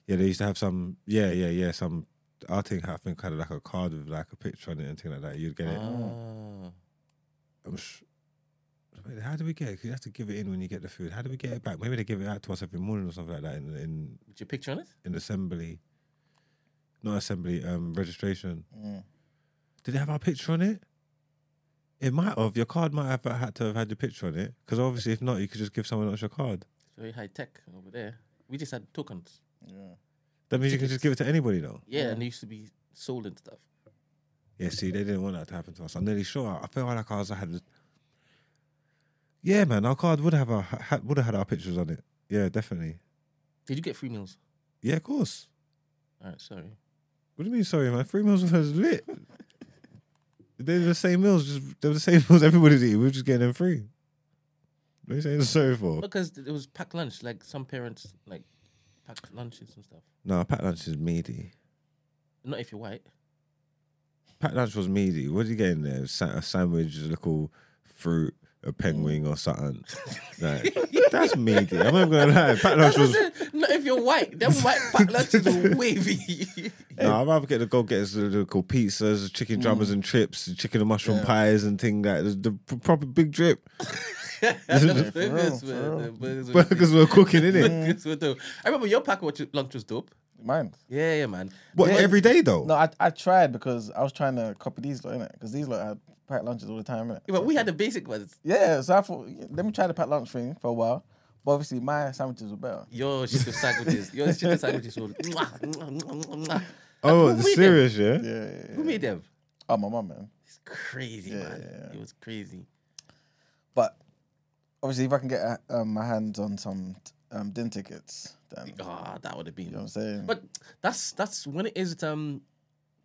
Speaker 2: yeah. They used to have some. Yeah, yeah, yeah. Some. I think I think kind of like a card with like a picture on it and thing like that. You'd get it.
Speaker 4: Ah.
Speaker 2: I'm sh- Wait, How do we get it? 'Cause you have to give it in when you get the food. How do we get it back? Maybe they give it out to us every morning or something like that in in,
Speaker 4: With your picture on it?
Speaker 2: in assembly. Not assembly, um, registration. Did they have our picture on it? It might have. Your card might have had to have had your picture on it. Because obviously, if not, you could just give someone else your card.
Speaker 4: It's very high tech over there. We just had tokens. Yeah.
Speaker 2: That means you can just give it to anybody, though.
Speaker 4: Yeah, and they used to be sold and stuff.
Speaker 2: Yeah, see, they didn't want that to happen to us. I'm nearly sure. I feel like ours I had. Yeah, man, our card would have our ha, would have had our pictures on it. Yeah, definitely.
Speaker 4: Did you get free meals?
Speaker 2: Yeah, of course.
Speaker 4: All right, sorry.
Speaker 2: What do you mean, sorry, man? Free meals was lit. They're the same meals, just they're the same meals everybody's eating. We are just getting them free. What are you saying sorry for?
Speaker 4: Because it was packed lunch. Like some parents like packed lunches and stuff.
Speaker 2: No, packed lunch is meaty.
Speaker 4: Not if you're white.
Speaker 2: Packed lunch was meaty. What did you get in there? Sa- A sandwich, a little fruit, a penguin or something. Like, that's meaty. I'm not gonna lie. Packed lunch was.
Speaker 4: Not if you're white. Them white packed lunches are wavy.
Speaker 2: No, I'd rather get the go get the little pizzas, chicken drummers mm. and trips, chicken and mushroom pies and thing that the, the proper big drip.
Speaker 4: the burgers were, the burgers were,
Speaker 2: Burgers were cooking in it.
Speaker 4: burgers were dope. I remember your pack watch lunch was dope.
Speaker 3: Mine.
Speaker 4: Yeah, yeah, man.
Speaker 2: What every day though?
Speaker 3: No, I, I tried because I was trying to copy these lot, innit? Because these lot had packed lunches all the time, innit?
Speaker 4: Yeah, but we had the basic ones.
Speaker 3: Yeah, so I thought, yeah, let me try the packed lunch thing for a while. But obviously, my sandwiches were better.
Speaker 4: Your chicken sandwiches. Your chicken sandwiches were. mwah, mwah, mwah, mwah, mwah.
Speaker 2: Oh,
Speaker 4: Who
Speaker 2: the
Speaker 4: them?
Speaker 2: serious, yeah?
Speaker 3: Yeah, yeah, yeah.
Speaker 4: Who made them?
Speaker 3: Oh, my mum, man.
Speaker 4: It's crazy, man. It was crazy.
Speaker 3: But obviously, if I can get uh, um, my hands on some um, din tickets, then
Speaker 4: Ah, that would have been.
Speaker 3: you know what I'm saying.
Speaker 4: But that's that's when it is that um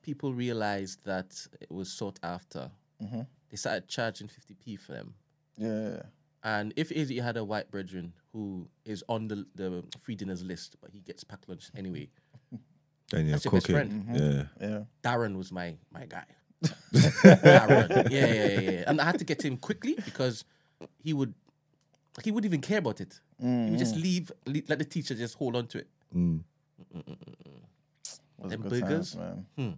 Speaker 4: people realized that it was sought after.
Speaker 3: Mm-hmm.
Speaker 4: They started charging fifty p for them.
Speaker 3: yeah,
Speaker 4: And if it is that you had a white brethren who is on the the free dinners list, but he gets packed lunch anyway,
Speaker 2: And you're
Speaker 4: That's your best
Speaker 2: cooking.
Speaker 4: friend. Mm-hmm.
Speaker 2: Yeah.
Speaker 3: yeah.
Speaker 4: Darren was my my guy. Darren, yeah, yeah, yeah, yeah. And I had to get him quickly because he would he wouldn't even care about it. He would just mm. leave, leave, let the teacher just hold on to it. Mm.
Speaker 3: Was
Speaker 4: Them
Speaker 3: good
Speaker 4: burgers?
Speaker 3: times, man. Hmm.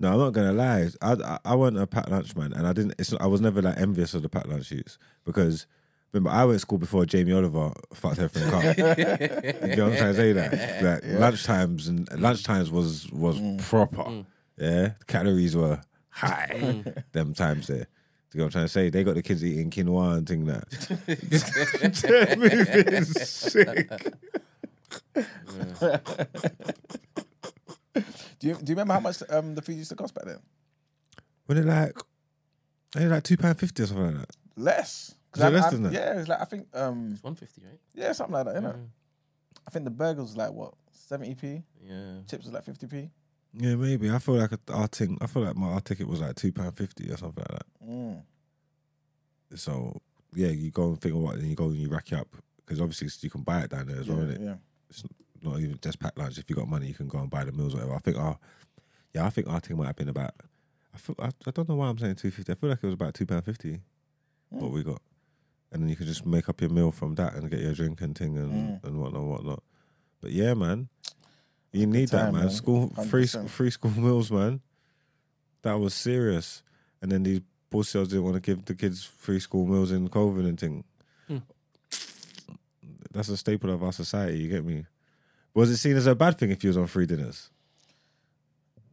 Speaker 2: No, I'm not gonna lie. I I, I wasn't a packed lunch man, and I didn't. It's I was never like envious of the packed lunch shoots because remember I went to school before Jamie Oliver fucked everything up. you know what I'm trying to say? That like lunchtimes and lunchtimes was was mm. proper. Mm. Yeah, calories were high. Mm. them times there. You know what I'm trying to say? They got the kids eating quinoa and thing that. that movie is sick.
Speaker 3: Do you do you remember how much um the food used to cost back then?
Speaker 2: When it like, they like two pound fifty or something like that.
Speaker 3: Less. 'Cause
Speaker 2: Is it
Speaker 3: I-
Speaker 2: less
Speaker 3: I-
Speaker 2: than that?
Speaker 3: Yeah, it's like I think um
Speaker 4: It's 150, right?
Speaker 3: yeah something like that. You know, I think the burger was like what seventy p.
Speaker 4: Yeah.
Speaker 3: Chips was like fifty p.
Speaker 2: Yeah, maybe. I feel like a- our thing. I feel like my our ticket was like two pound fifty or something like that.
Speaker 3: Mm.
Speaker 2: So yeah, you go and think of what, and you go and you rack it up because obviously you can buy it down there as well.
Speaker 3: Yeah,
Speaker 2: innit?
Speaker 3: yeah.
Speaker 2: It's not even just packed lunch. If you got money, you can go and buy the meals, or whatever. I think our yeah, I think our thing might have been about. I feel I, I don't know why I'm saying two fifty. I feel like it was about two pound fifty. Hmm. What we got, and then you can just make up your meal from that and get your drink and thing and hmm. and whatnot, whatnot. But yeah, man, you need that,
Speaker 3: time,
Speaker 2: man.
Speaker 3: man.
Speaker 2: School free
Speaker 3: 100%.
Speaker 2: free school meals, man. That was serious. And then these bullshells didn't want to give the kids free school meals in COVID and thing. Hmm. That's a staple of our society. You get me? Was it seen as a bad thing if you was on free dinners?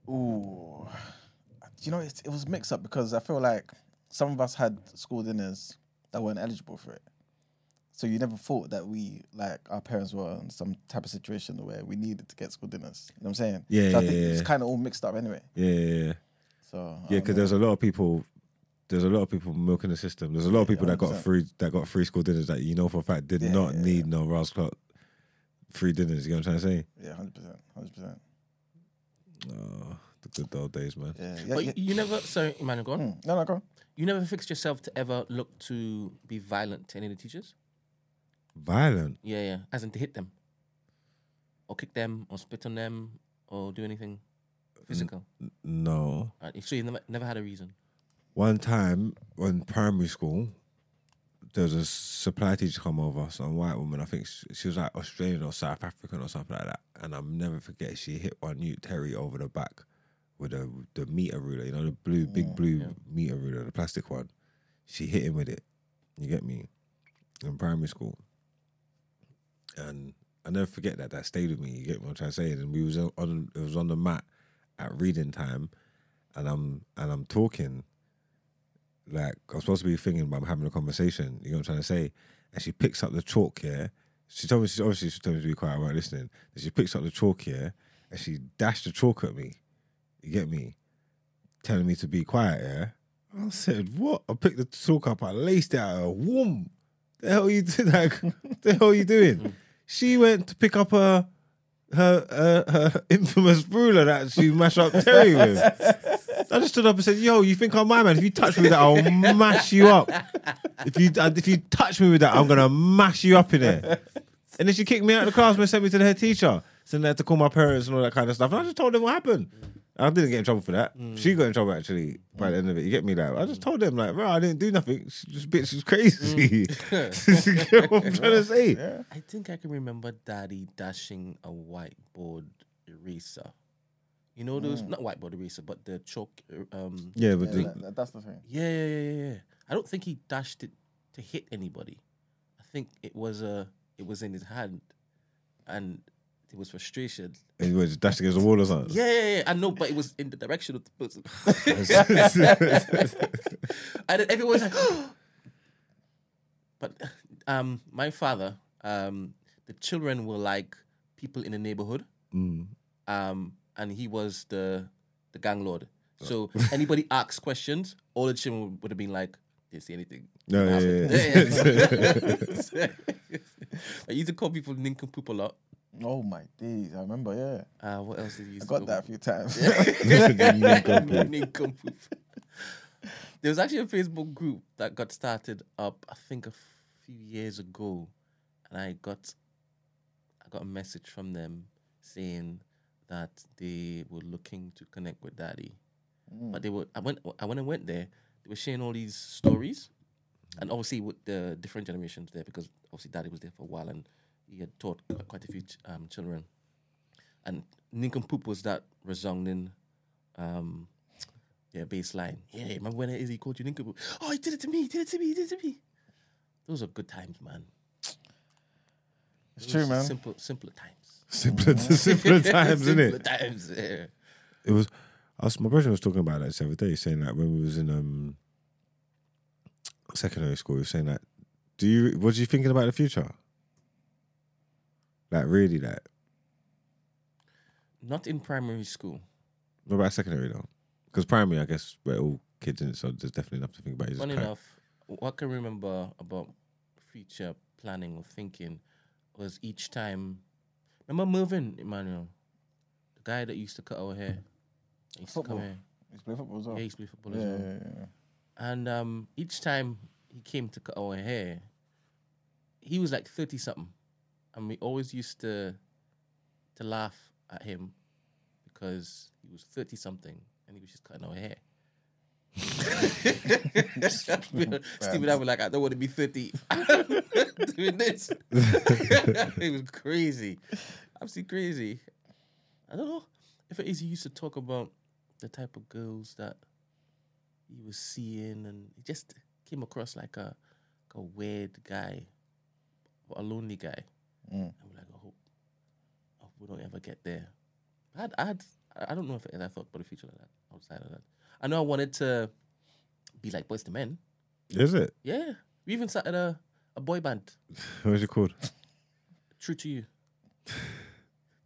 Speaker 3: Ooh, you know it, it was mixed up because I feel like some of us had school dinners that weren't eligible for it. So you never thought that we like our parents were in some type of situation where we needed to get school dinners. You know what I'm saying?
Speaker 2: Yeah,
Speaker 3: So I
Speaker 2: yeah,
Speaker 3: think
Speaker 2: yeah.
Speaker 3: it's kind of all mixed up anyway.
Speaker 2: Yeah, yeah, yeah.
Speaker 3: So
Speaker 2: Yeah, because there's a lot of people. There's a lot of people milking the system. There's a lot of people that got free that got free school dinners that you know for a fact did not need no Ross Clock free dinners. You know what I'm trying to say?
Speaker 3: yeah, hundred percent, hundred percent.
Speaker 2: Oh, the good old days, man.
Speaker 3: Yeah, yeah.
Speaker 4: But
Speaker 3: yeah.
Speaker 4: you never, sorry, Emmanuel, go on.
Speaker 3: Mm. No, no, go. on.
Speaker 4: You never fixed yourself to ever look to be violent to any of the teachers?
Speaker 2: Violent.
Speaker 4: Yeah, yeah. As in to hit them, or kick them, or spit on them, or do anything physical.
Speaker 2: No.
Speaker 4: Right, so you never, never had a reason.
Speaker 2: One time when primary school, there was a supply teacher come over, some white woman. I think she, she was like Australian or South African or something like that. And I'll never forget, she hit one Newt Terry over the back with the the meter ruler, you know, the blue, mm, big blue meter ruler, the plastic one. She hit him with it. You get me? In primary school. And I never forget that. That stayed with me. You get what I'm trying to say? And we was on it was on the mat at reading time and I'm and I'm talking like I'm supposed to be thinking, but I'm having a conversation. You know what I'm trying to say? And she picks up the chalk here. She told me she obviously she told me to be quiet. I weren't listening. And she picks up the chalk here, and she dashed the chalk at me. You get me? Telling me to be quiet. Yeah. I said, "What?" I picked the chalk up. I laced it at. Whoom. The hell you do? Like, the hell you doing? She went to pick up her her uh, her infamous ruler that she mashed up Terry with. I just stood up and said, "Yo, you think I'm my man? If you touch me with that, I'll mash you up. If you uh, if you touch me with that, I'm gonna mash you up in there." And then she kicked me out of the classroom and sent me to the head teacher. So then I had to call my parents and all that kind of stuff. And I just told them what happened. I didn't get in trouble for that. She got in trouble actually by the end of it. You get me? Like I just told them like, bro, I didn't do nothing. She, this bitch is crazy. you get what I'm trying to say?
Speaker 4: I think I can remember Daddy dashing a whiteboard eraser. You know those not whiteboard eraser, but the chalk. uh, Um,
Speaker 2: Yeah, but
Speaker 3: Yeah,
Speaker 2: the,
Speaker 3: that- that- that's the thing.
Speaker 4: yeah, yeah, yeah, yeah, yeah. I don't think he dashed it to hit anybody. I think it was a it was in his hand, and it was frustration.
Speaker 2: and he was dashed against the wall or something.
Speaker 4: Yeah, yeah, yeah. I know, but it was in the direction of the person. and then everyone's like, but um, my father, um, the children were like people in the neighborhood,
Speaker 2: Mm.
Speaker 4: um, and he was the the gang lord. So anybody asks questions, all the children would have been like, didn't see anything.
Speaker 2: No, yeah,
Speaker 4: Didn't happen." I used to call people nincompoop a lot.
Speaker 3: Oh my days, I remember. Yeah,
Speaker 4: Uh, what else did you use
Speaker 3: I
Speaker 4: to
Speaker 3: got
Speaker 4: call
Speaker 3: that a few times.
Speaker 4: Nincompoop. there was actually a Facebook group that got started up, I think, a few years ago, and I got, I got a message from them saying that they were looking to connect with Daddy, but they were. I went. I when I went there, they were sharing all these stories, and obviously with the different generations there, because obviously Daddy was there for a while and he had taught quite- a few ch- um, children and nincompoop was that resounding um, their baseline. Yeah, remember when it is he called you Ninkaboo? Oh, he did it to me, he did it to me, he did it to me. Those are good times, man.
Speaker 3: It's
Speaker 4: Those
Speaker 3: true, man.
Speaker 4: Simple, simpler times.
Speaker 2: Simpler, simpler times, isn't it?
Speaker 4: times. Yeah.
Speaker 2: It was. Us, my brother was talking about that the other day, saying that when we was in um secondary school, he was saying that. Do you? Was you thinking about the future? Like really, like
Speaker 4: Not in primary school.
Speaker 2: what about secondary though? Because primary, I guess, we're all kids in it, so there's definitely enough to think about.
Speaker 4: Funny enough, what I can remember about future planning or thinking was each time. Remember Mervyn Emmanuel, the guy that used to cut our hair. He used to come here.
Speaker 3: He's play football as well.
Speaker 4: Yeah, he used to play football
Speaker 3: yeah,
Speaker 4: as well.
Speaker 3: yeah, yeah, yeah.
Speaker 4: And um, each time he came to cut our hair, he was like thirty something, and we always used to to laugh at him because he was thirty something and he was just cutting our hair. Stephen and I were like, I don't want to be 30 doing this. it was crazy. Absolutely crazy. I don't know if it is he used to talk about the type of girls that he was seeing and he just came across like a, like a weird guy, a lonely guy.
Speaker 3: Mm.
Speaker 4: And we're like, I hope, I hope we don't ever get there. I had, I had, I don't know if I thought about the future like that, outside of that. I know I wanted to be like Boyz II Men.
Speaker 2: Is it?
Speaker 4: Yeah. We even started a, a boy band.
Speaker 2: What's it called?
Speaker 4: True to you.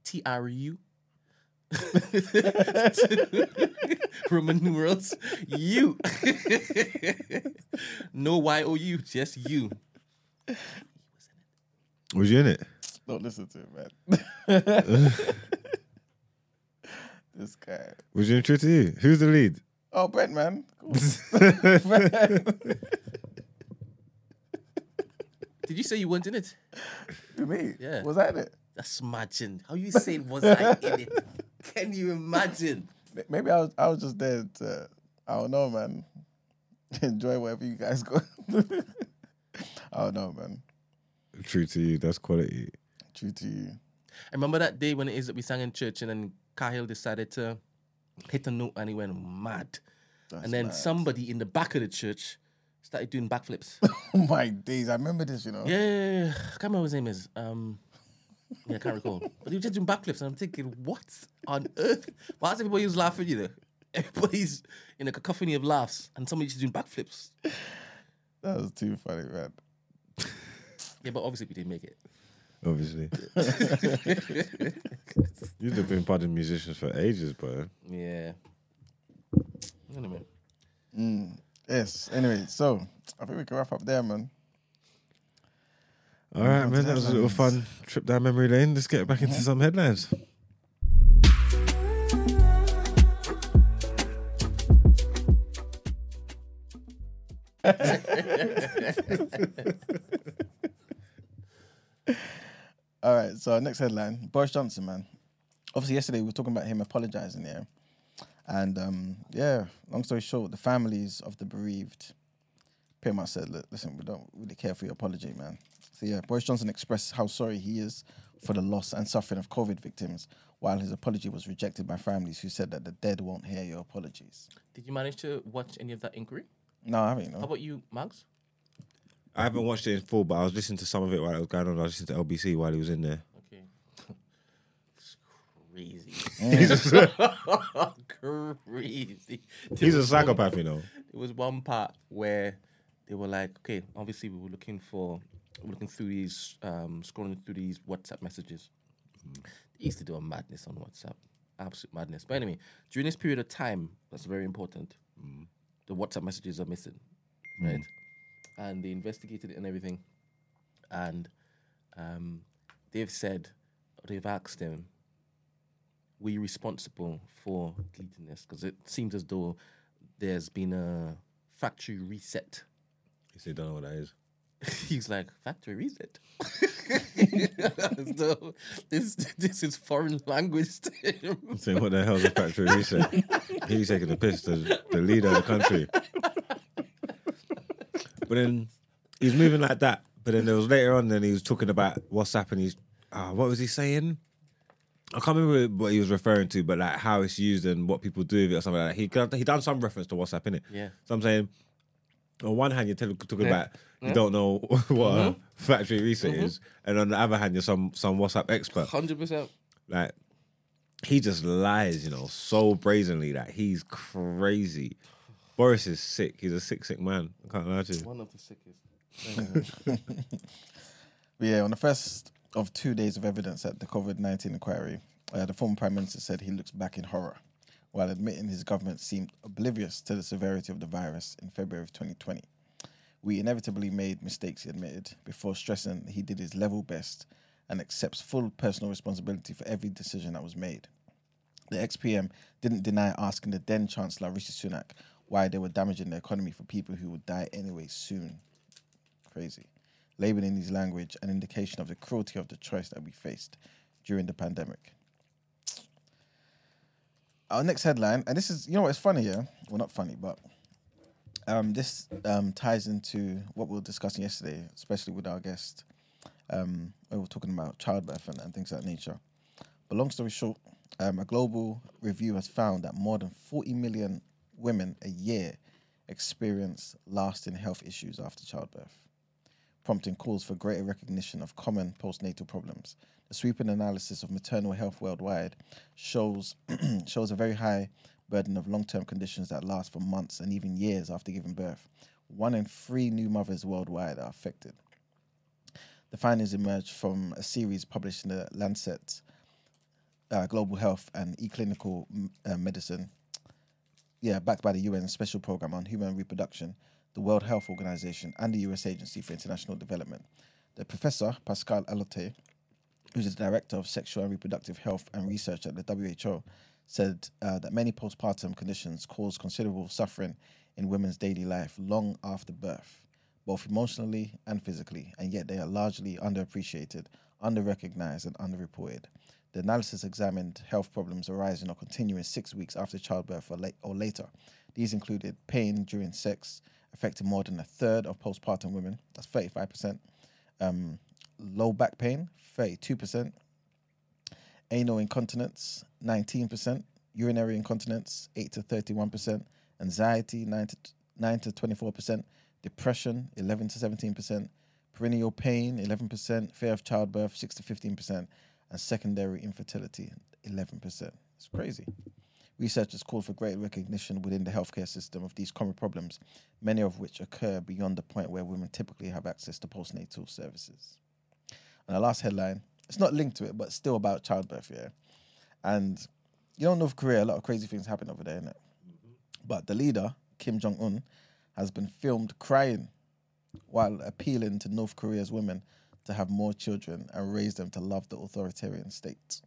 Speaker 4: T R U. Roman numerals. You. no Y O U, just you.
Speaker 2: Was you in it?
Speaker 3: Don't listen to it, man. this guy.
Speaker 2: Was you in True to You? Who's the lead?
Speaker 3: Oh, Brent, man. Cool.
Speaker 4: Did you say you weren't in it?
Speaker 3: To me.
Speaker 4: Yeah.
Speaker 3: Was that it?
Speaker 4: That's imagine. How you saying was I in it? Can you imagine?
Speaker 3: Maybe I was I was just there to I don't know, man. Enjoy wherever you guys go. I don't know, man.
Speaker 2: True to You. That's quality.
Speaker 3: True to you.
Speaker 4: I remember that day when it is that we sang in church and then Cahill decided to hit a note and he went mad.
Speaker 3: That's
Speaker 4: and then
Speaker 3: mad.
Speaker 4: somebody in the back of the church started doing backflips.
Speaker 3: Oh my days. I remember this, you know.
Speaker 4: yeah, yeah, yeah. I can't remember what his name is. Um, yeah, I can't recall. But he was just doing backflips, and I'm thinking, what on earth? Why is everybody was laughing? You know, everybody's in a cacophony of laughs, and somebody's just doing backflips.
Speaker 3: That was too funny, man.
Speaker 4: Yeah, but obviously we didn't make it.
Speaker 2: Obviously. You've been part of musicians for ages, bro.
Speaker 4: Yeah. Anyway, mm,
Speaker 3: Yes. Anyway, so I think we can wrap up there, man.
Speaker 2: All right, man. That was a little fun trip down memory lane. Let's get back into some headlines.
Speaker 3: All right, so next headline Boris Johnson, man. Obviously, yesterday we were talking about him apologizing, yeah. And um, yeah, long story short, the families of the bereaved pretty much said, "Look, listen, we don't really care for your apology, man. So yeah, Boris Johnson expressed how sorry he is for the loss and suffering of COVID victims, while his apology was rejected by families who said that the dead won't hear your apologies.
Speaker 4: did you manage to watch any of that inquiry?
Speaker 3: No, I haven't, No.
Speaker 4: How about you, Mags?
Speaker 2: I haven't watched it in full, but I was listening to some of it while it was going on. I was listening to LBC while he was in there.
Speaker 4: Okay. it's crazy. crazy.
Speaker 2: He's a psychopath, you know.
Speaker 4: There was one part where they were like, okay, obviously we were looking for, we were looking through these, um, scrolling through these WhatsApp messages. They used to do a madness on WhatsApp, absolute madness. But anyway, during this period of time, that's very important. The WhatsApp messages are missing, right? And they investigated it and everything, and um, they've said, they've asked him, were you responsible for deleting this? Because it seems as though there's been a factory reset.
Speaker 2: He said, don't know what that is.
Speaker 4: He's like, factory reset? Though this, this is foreign language to him.
Speaker 2: Saying, what the hell's a factory reset? He's taking the piss to the leader of the country. But then he's moving like that. But then there was later on, then he was talking about WhatsApp and he's, ah, what was he saying? I can't remember what he was referring to, but like how it's used and what people do with it or something like that. He he done some reference to WhatsApp in it.
Speaker 4: Yeah.
Speaker 2: So I'm saying, on one hand, you're talking
Speaker 4: Yeah.
Speaker 2: about you
Speaker 4: Yeah.
Speaker 2: don't know what a factory reset is, and on the other hand, you're some some WhatsApp expert.
Speaker 4: Hundred percent.
Speaker 2: Like he just lies, you know, so brazenly that he's crazy. Boris is sick. He's a sick, sick man. I can't lie to you.
Speaker 4: One of the sickest.
Speaker 3: But yeah, on the first of two days of evidence at the COVID 19 inquiry, uh, the former Prime Minister said he looks back in horror while admitting his government seemed oblivious to the severity of the virus in February of 2020. We inevitably made mistakes, he admitted, before stressing he did his level best and accepts full personal responsibility for every decision that was made. The ex-PM didn't deny asking the then Chancellor Rishi Sunak why they were damaging the economy for people who would die anyway soon. Crazy. Labelling his language an indication of the cruelty of the choice that we faced during the pandemic. Our next headline, and this is, you know what, it's funny, yeah? Well, not funny, but um, this um, ties into what we were discussing yesterday, especially with our guest. Um, we were talking about childbirth and, and things of that nature. But long story short, um, a global review has found that more than 40 million women a year experience lasting health issues after childbirth, prompting calls for greater recognition of common postnatal problems. The sweeping analysis of maternal health worldwide shows shows a very high burden of long-term conditions that last for months and even years after giving birth. One in three new mothers worldwide are affected. The findings emerged from a series published in the Lancet uh, Global Health and eClinical M- uh, Medicine, yeah, backed by the UN Special Program on Human Reproduction, the World Health Organization, and the US Agency for International Development. The professor, Pascale Allotey, who's the director of sexual and reproductive health and research at the WHO, said uh, that many postpartum conditions cause considerable suffering in women's daily life long after birth, both emotionally and physically, and yet they are largely underappreciated, underrecognized, and underreported. The analysis examined health problems arising or continuing six weeks after childbirth or, or later. These included pain during sex, affecting more than a third of postpartum women, that's 35%, um, low back pain, 32%, anal incontinence, 19%, urinary incontinence, 8 to 31%, anxiety, 9 to, 9 to 24%, depression, 11 to 17%, perineal pain, 11%, fear of childbirth, 6 to 15%, and secondary infertility, 11%. It's crazy. Researchers called for greater recognition within the healthcare system of these common problems, many of which occur beyond the point where women typically have access to postnatal services. And the last headline, it's not linked to it, but still about childbirth, yeah. And you know, North Korea, a lot of crazy things happen over there, innit? But the leader, Kim Jong Un, has been filmed crying while appealing to North Korea's women to have more children and raise them to love the authoritarian state.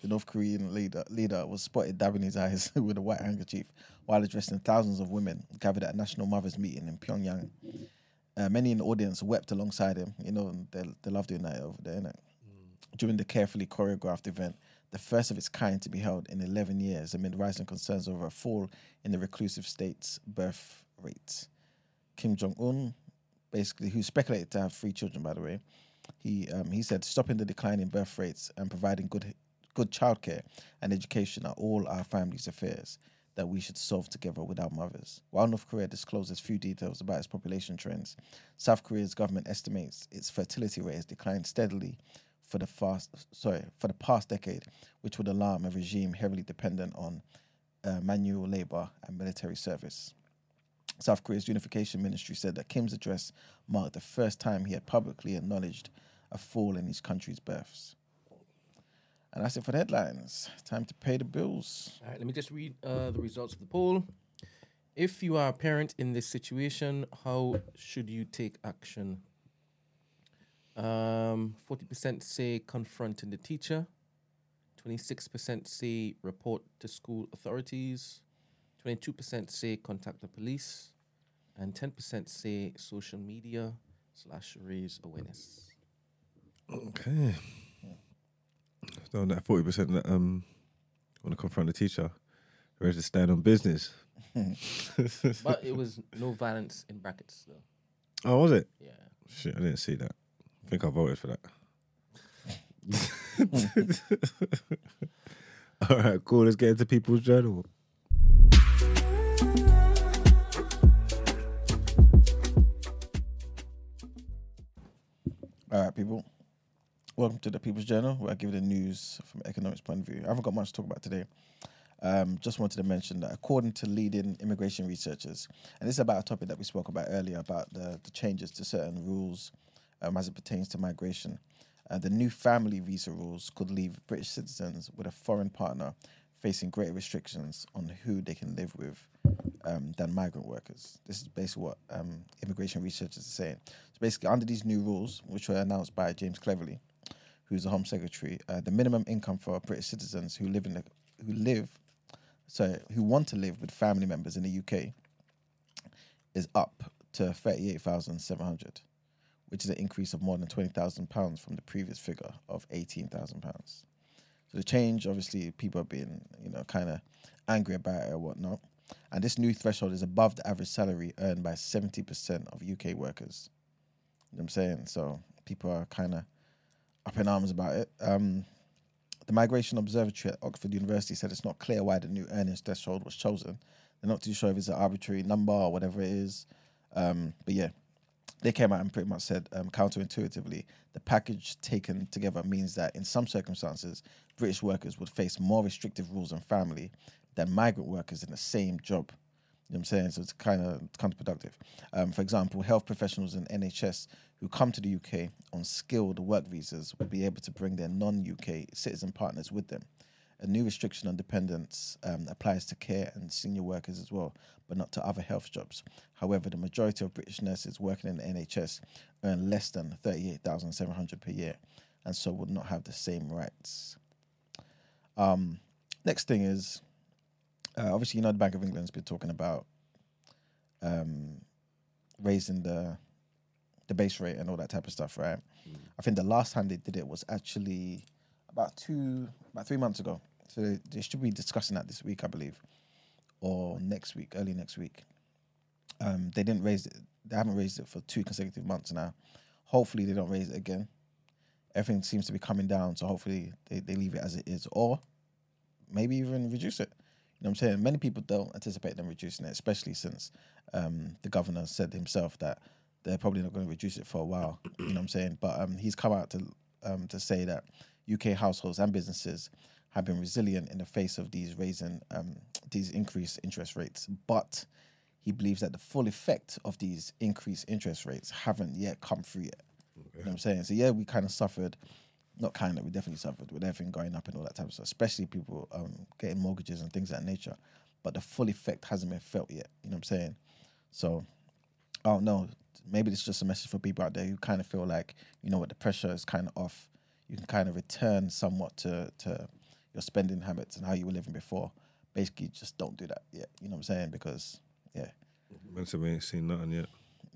Speaker 3: The North Korean leader, leader was spotted dabbing his eyes with a white handkerchief while addressing thousands of women gathered at a national mothers meeting in Pyongyang. Uh, many in the audience wept alongside him. You know, they, they love doing that over there, innit? During the carefully choreographed event, the first of its kind to be held in 11 years amid rising concerns over a fall in the reclusive state's birth rate. Kim Jong Un, basically, who speculated to have three children, by the way, he um, he said stopping the decline in birth rates and providing good good childcare and education are all our family's affairs that we should solve together with our mothers. While North Korea discloses few details about its population trends, South Korea's government estimates its fertility rate has declined steadily for the fast sorry for the past decade, which would alarm a regime heavily dependent on uh, manual labor and military service. South Korea's unification ministry said that Kim's address marked the first time he had publicly acknowledged a fall in his country's births. And that's it for the headlines. Time to pay the bills.
Speaker 4: All right, let me just read uh, the results of the poll. If you are a parent in this situation, how should you take action? Um, 40% say confronting the teacher, 26% say report to school authorities, 22% say contact the police, and 10% say social media slash raise awareness.
Speaker 2: Okay. So that forty percent that um want to confront the teacher, ready to stand on business.
Speaker 4: But it was no violence in brackets, though.
Speaker 2: oh, was it?
Speaker 4: Yeah.
Speaker 2: Shit, I didn't see that. I think I voted for that. All right, cool. Let's get into people's journal.
Speaker 3: All right, people. Welcome to the People's Journal, where I give you the news from an economics point of view. I haven't got much to talk about today. Um, just wanted to mention that according to leading immigration researchers, and this is about a topic that we spoke about earlier about the, the changes to certain rules um, as it pertains to migration. Uh, the new family visa rules could leave British citizens with a foreign partner facing greater restrictions on who they can live with um, than migrant workers. This is basically what um, immigration researchers are saying. So basically, under these new rules, which were announced by James Cleverly, who's the Home Secretary, uh, the minimum income for British citizens who live in the who live, sorry, who want to live with family members in the UK, is up to thirty eight thousand seven hundred, which is an increase of more than twenty thousand pounds from the previous figure of eighteen thousand pounds. So the change, obviously, people are being, you know, kind of angry about it or whatnot. And this new threshold is above the average salary earned by 70% of UK workers. You know what I'm saying? So people are kind of up in arms about it. Um, the Migration Observatory at Oxford University said it's not clear why the new earnings threshold was chosen. They're not too sure if it's an arbitrary number or whatever it is. Um, but yeah, they came out and pretty much said um, counterintuitively, the package taken together means that in some circumstances, British workers would face more restrictive rules on family than migrant workers in the same job. You know what I'm saying? So it's kind of counterproductive. Um, for example, health professionals in NHS who come to the UK on skilled work visas will be able to bring their non UK citizen partners with them. A new restriction on dependents um, applies to care and senior workers as well, but not to other health jobs. However, the majority of British nurses working in the NHS earn less than 38,700 per year and so would not have the same rights. Um, next thing is uh, obviously, you know, the Bank of England's been talking about um, raising the the base rate and all that type of stuff, right? I think the last time they did it was actually about two, about three months ago. So they, they should be discussing that this week, I believe, or next week, early next week. Um, they didn't raise it. They haven't raised it for two consecutive months now. Hopefully, they don't raise it again. Everything seems to be coming down, so hopefully they, they leave it as it is, or maybe even reduce it. You know what I'm saying? Many people don't anticipate them reducing it, especially since um, the governor said himself that they're probably not going to reduce it for a while. You know what I'm saying? But um, he's come out to um, to say that UK households and businesses have been resilient in the face of these raising um, these increased interest rates. But he believes that the full effect of these increased interest rates haven't yet come through yet. You know what I'm saying? So yeah, we kind of suffered. Not kind of, we definitely suffered with everything going up and all that type of stuff, especially people um, getting mortgages and things of that nature. But the full effect hasn't been felt yet. You know what I'm saying? So I don't know. Maybe it's just a message for people out there who kind of feel like, you know what, the pressure is kind of off. You can kind of return somewhat to, to your spending habits and how you were living before. Basically, just don't do that yet. You know what I'm saying? Because, yeah,
Speaker 2: said we ain't seen nothing yet.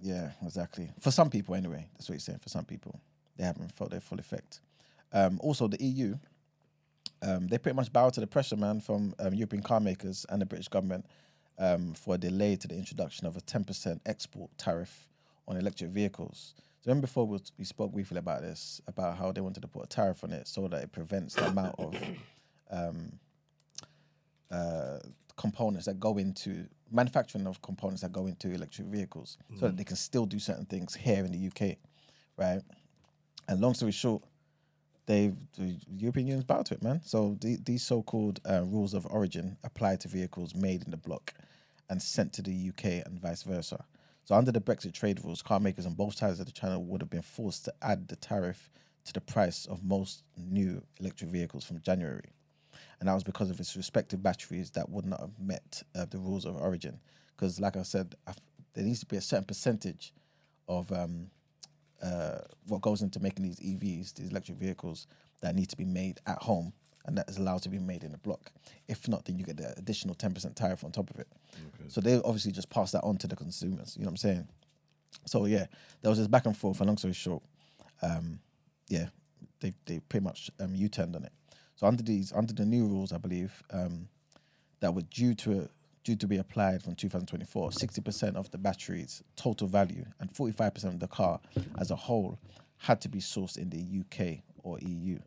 Speaker 3: yeah, exactly. For some people, anyway. That's what he's saying. For some people, they haven't felt their full effect. Um, also, the EU, um, they pretty much bow to the pressure, man, from um, European car makers and the British government um, for a delay to the introduction of a 10% export tariff on electric vehicles. So remember before we, we spoke briefly about this, about how they wanted to put a tariff on it so that it prevents the amount of um, uh, components that go into manufacturing of components that go into electric vehicles, so that they can still do certain things here in the UK, right? And long story short, they've the European Union's bound to it, man. So the, these so-called uh, rules of origin apply to vehicles made in the bloc and sent to the UK and vice versa. So under the Brexit trade rules, car makers on both sides of the channel would have been forced to add the tariff to the price of most new electric vehicles from January. And that was because of its respective batteries that would not have met uh, the rules of origin. Because, like I said, there needs to be a certain percentage of um, uh, what goes into making these EVs, these electric vehicles, that need to be made at home and that is allowed to be made in a block. If not, then you get the additional 10% tariff on top of it. So they obviously just pass that on to the consumers. You know what I'm saying? So yeah, there was this back and forth. And long story short, um, yeah, they they pretty much um, U-turned on it. So under these under the new rules, I believe um, that were due to due to be applied from 2024, 60% of the battery's total value and 45% of the car as a whole had to be sourced in the UK or EU.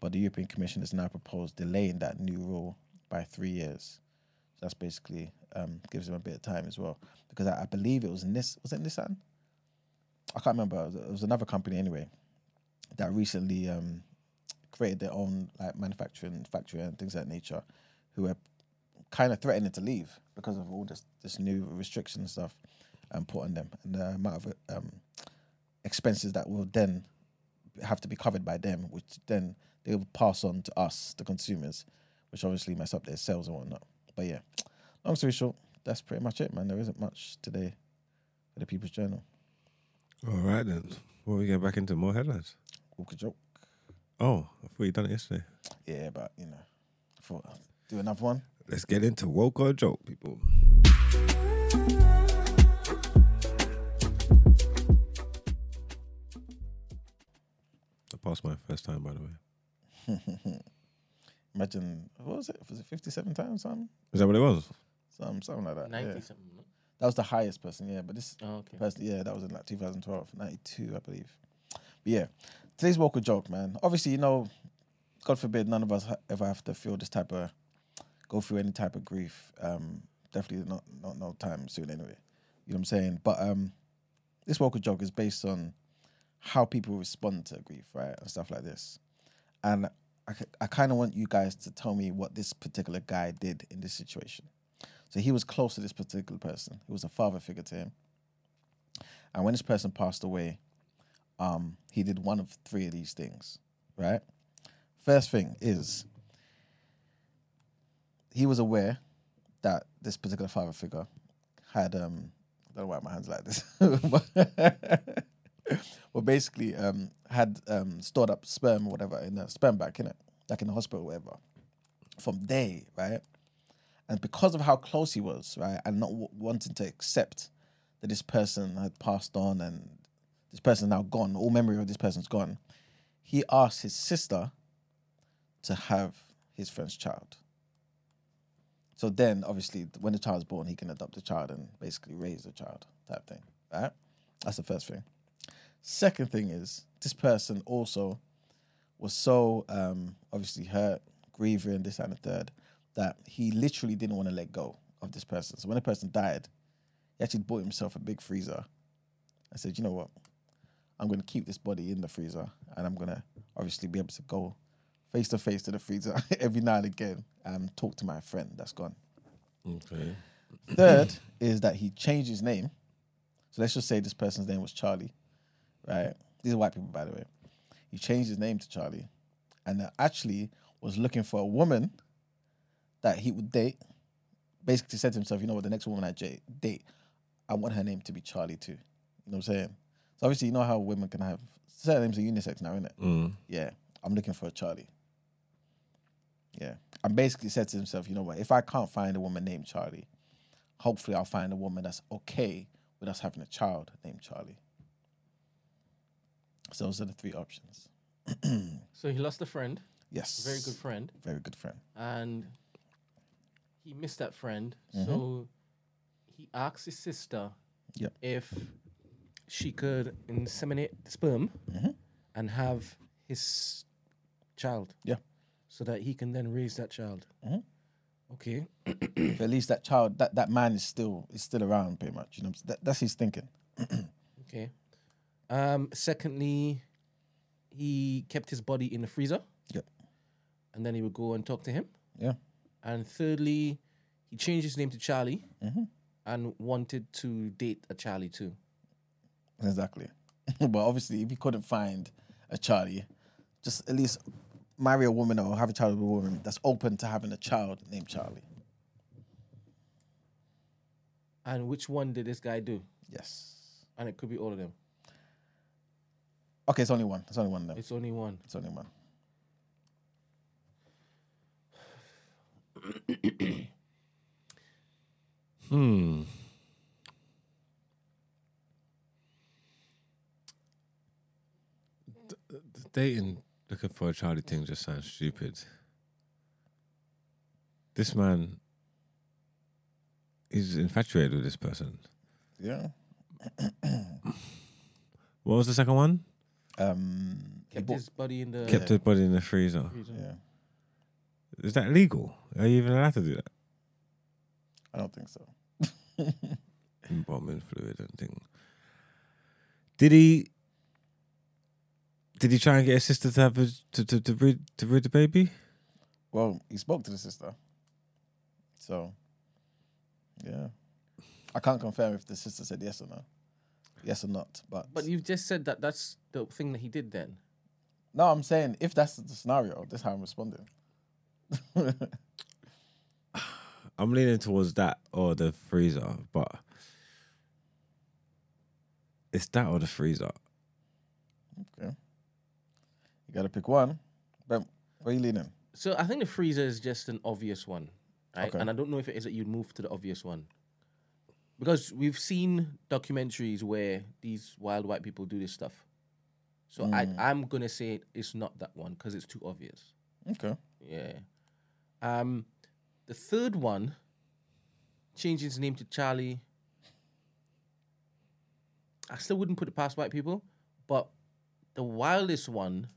Speaker 3: but the European Commission has now proposed delaying that new rule by three years. So that's basically um, gives them a bit of time as well, because I, I believe it was Nis was it Nissan? I can't remember. It was another company anyway that recently um, created their own like manufacturing factory and things of that nature, who were kind of threatening to leave because of all this this new restriction and stuff um, put on them and the amount of um, expenses that will then have to be covered by them, which then they will pass on to us, the consumers, which obviously mess up their sales and whatnot. But yeah, long story short, that's pretty much it, man. There isn't much today for the People's Journal.
Speaker 2: All right then. Well, we get back into more headlines.
Speaker 3: Woke a joke.
Speaker 2: Oh, I thought you'd done it yesterday.
Speaker 3: Yeah, but you know, I thought I'd do another one.
Speaker 2: Let's get into woke or joke, people. I passed my first time, by the way.
Speaker 3: Imagine what was it? Was it fifty-seven times? Something,
Speaker 2: Is that what it was?
Speaker 3: something, something like that.
Speaker 4: Ninety
Speaker 3: yeah.
Speaker 4: something. no?
Speaker 3: That was the highest person, yeah. But this
Speaker 4: Oh, okay.
Speaker 3: person, yeah, that was in like 2012, 92, I believe. But yeah, today's woke a joke, man. Obviously, you know, God forbid, none of us ha- ever have to feel this type of, go through any type of grief. Um, definitely not, not no time soon, anyway. You know what I'm saying? But um, this a joke is based on how people respond to grief, right, and stuff like this. And I, I kind of want you guys to tell me what this particular guy did in this situation. So he was close to this particular person. He was a father figure to him. And when this person passed away, um, he did one of three of these things, right? First thing is he was aware that this particular father figure had um I don't know why my hands like this. but, well basically um had um stored up sperm or whatever in a sperm bank, in it, like in the hospital whatever. From day, right? And because of how close he was, right, and not w- wanting to accept that this person had passed on and this person's now gone, all memory of this person's gone, he asked his sister to have his friend's child. So then, obviously, when the child's born, he can adopt the child and basically raise the child, type thing, right? That's the first thing. Second thing is, this person also was so um, obviously hurt, grieving, this and the third, that he literally didn't want to let go of this person. So when the person died, he actually bought himself a big freezer. I said, you know what? I'm going to keep this body in the freezer and I'm going to obviously be able to go face to face to the freezer every now and again and talk to my friend that's gone.
Speaker 2: Okay.
Speaker 3: Third is that he changed his name. So let's just say this person's name was Charlie, right? These are white people, by the way. He changed his name to Charlie and actually was looking for a woman that he would date. Basically said to himself, you know what, the next woman I date, I want her name to be Charlie too. You know what I'm saying? So obviously, you know how women can have certain names are unisex now, isn't it?
Speaker 2: Mm.
Speaker 3: Yeah, I'm looking for a Charlie. Yeah, and basically said to himself, you know what? If I can't find a woman named Charlie, hopefully I'll find a woman that's okay with us having a child named Charlie. So those are the three options.
Speaker 4: So he lost a friend,
Speaker 3: Yes,
Speaker 4: a very good friend,
Speaker 3: very good friend.
Speaker 4: and he missed that friend.
Speaker 3: Mm-hmm.
Speaker 4: So he asked his sister
Speaker 3: Yep.
Speaker 4: if she could inseminate sperm
Speaker 3: Mm-hmm.
Speaker 4: and have his child.
Speaker 3: Yeah.
Speaker 4: So that he can then raise that child.
Speaker 3: Mm-hmm.
Speaker 4: Okay.
Speaker 3: At least that child, that, that man is still is still around, pretty much. You know, that, that's his thinking.
Speaker 4: Okay. Um, secondly, he kept his body in the freezer.
Speaker 3: Yep.
Speaker 4: And then he would go and talk to him.
Speaker 3: Yeah.
Speaker 4: And thirdly, he changed his name to Charlie
Speaker 3: Mm-hmm.
Speaker 4: and wanted to date a Charlie too.
Speaker 3: Exactly. but obviously, if he couldn't find a Charlie, just at least marry a woman or have a child with a woman that's open to having a child named Charlie.
Speaker 4: And which one did this guy do?
Speaker 3: Yes.
Speaker 4: And it could be all of them.
Speaker 3: Okay, it's only one. It's only one though.
Speaker 4: It's only one.
Speaker 3: It's only one.
Speaker 2: Hmm. D- d- Dating, looking for a Charlie thing just sounds stupid. This man, he's infatuated with this person.
Speaker 3: Yeah.
Speaker 2: What was the second one?
Speaker 3: Um,
Speaker 4: Kept
Speaker 3: bought-
Speaker 4: his body in the.
Speaker 2: Kept his body in the freezer.
Speaker 3: Yeah,
Speaker 2: Is that legal? Are you even allowed to do that?
Speaker 3: I don't think so.
Speaker 2: Embalming fluid and thing. Did he? Did he try and get his sister to have a, to to to breed to breed the baby?
Speaker 3: Well, he spoke to the sister, so yeah, I can't confirm if the sister said yes or no, yes or not. But
Speaker 4: But you've just said that that's the thing that he did then.
Speaker 3: no, I'm saying if that's the scenario, that's how I'm responding.
Speaker 2: I'm leaning towards that or the freezer, but it's that or the freezer.
Speaker 3: Okay, you got to pick one. But where you leaning?
Speaker 4: So I think the freezer is just an obvious one, right?
Speaker 3: Okay.
Speaker 4: And I don't know if it is that you'd move to the obvious one. Because we've seen documentaries where these wild white people do this stuff. So I, I'm gonna say it's not that one because it's too obvious.
Speaker 3: Okay,
Speaker 4: Yeah. Um, the third one, changing his name to Charlie. I still wouldn't put it past white people, but the wildest one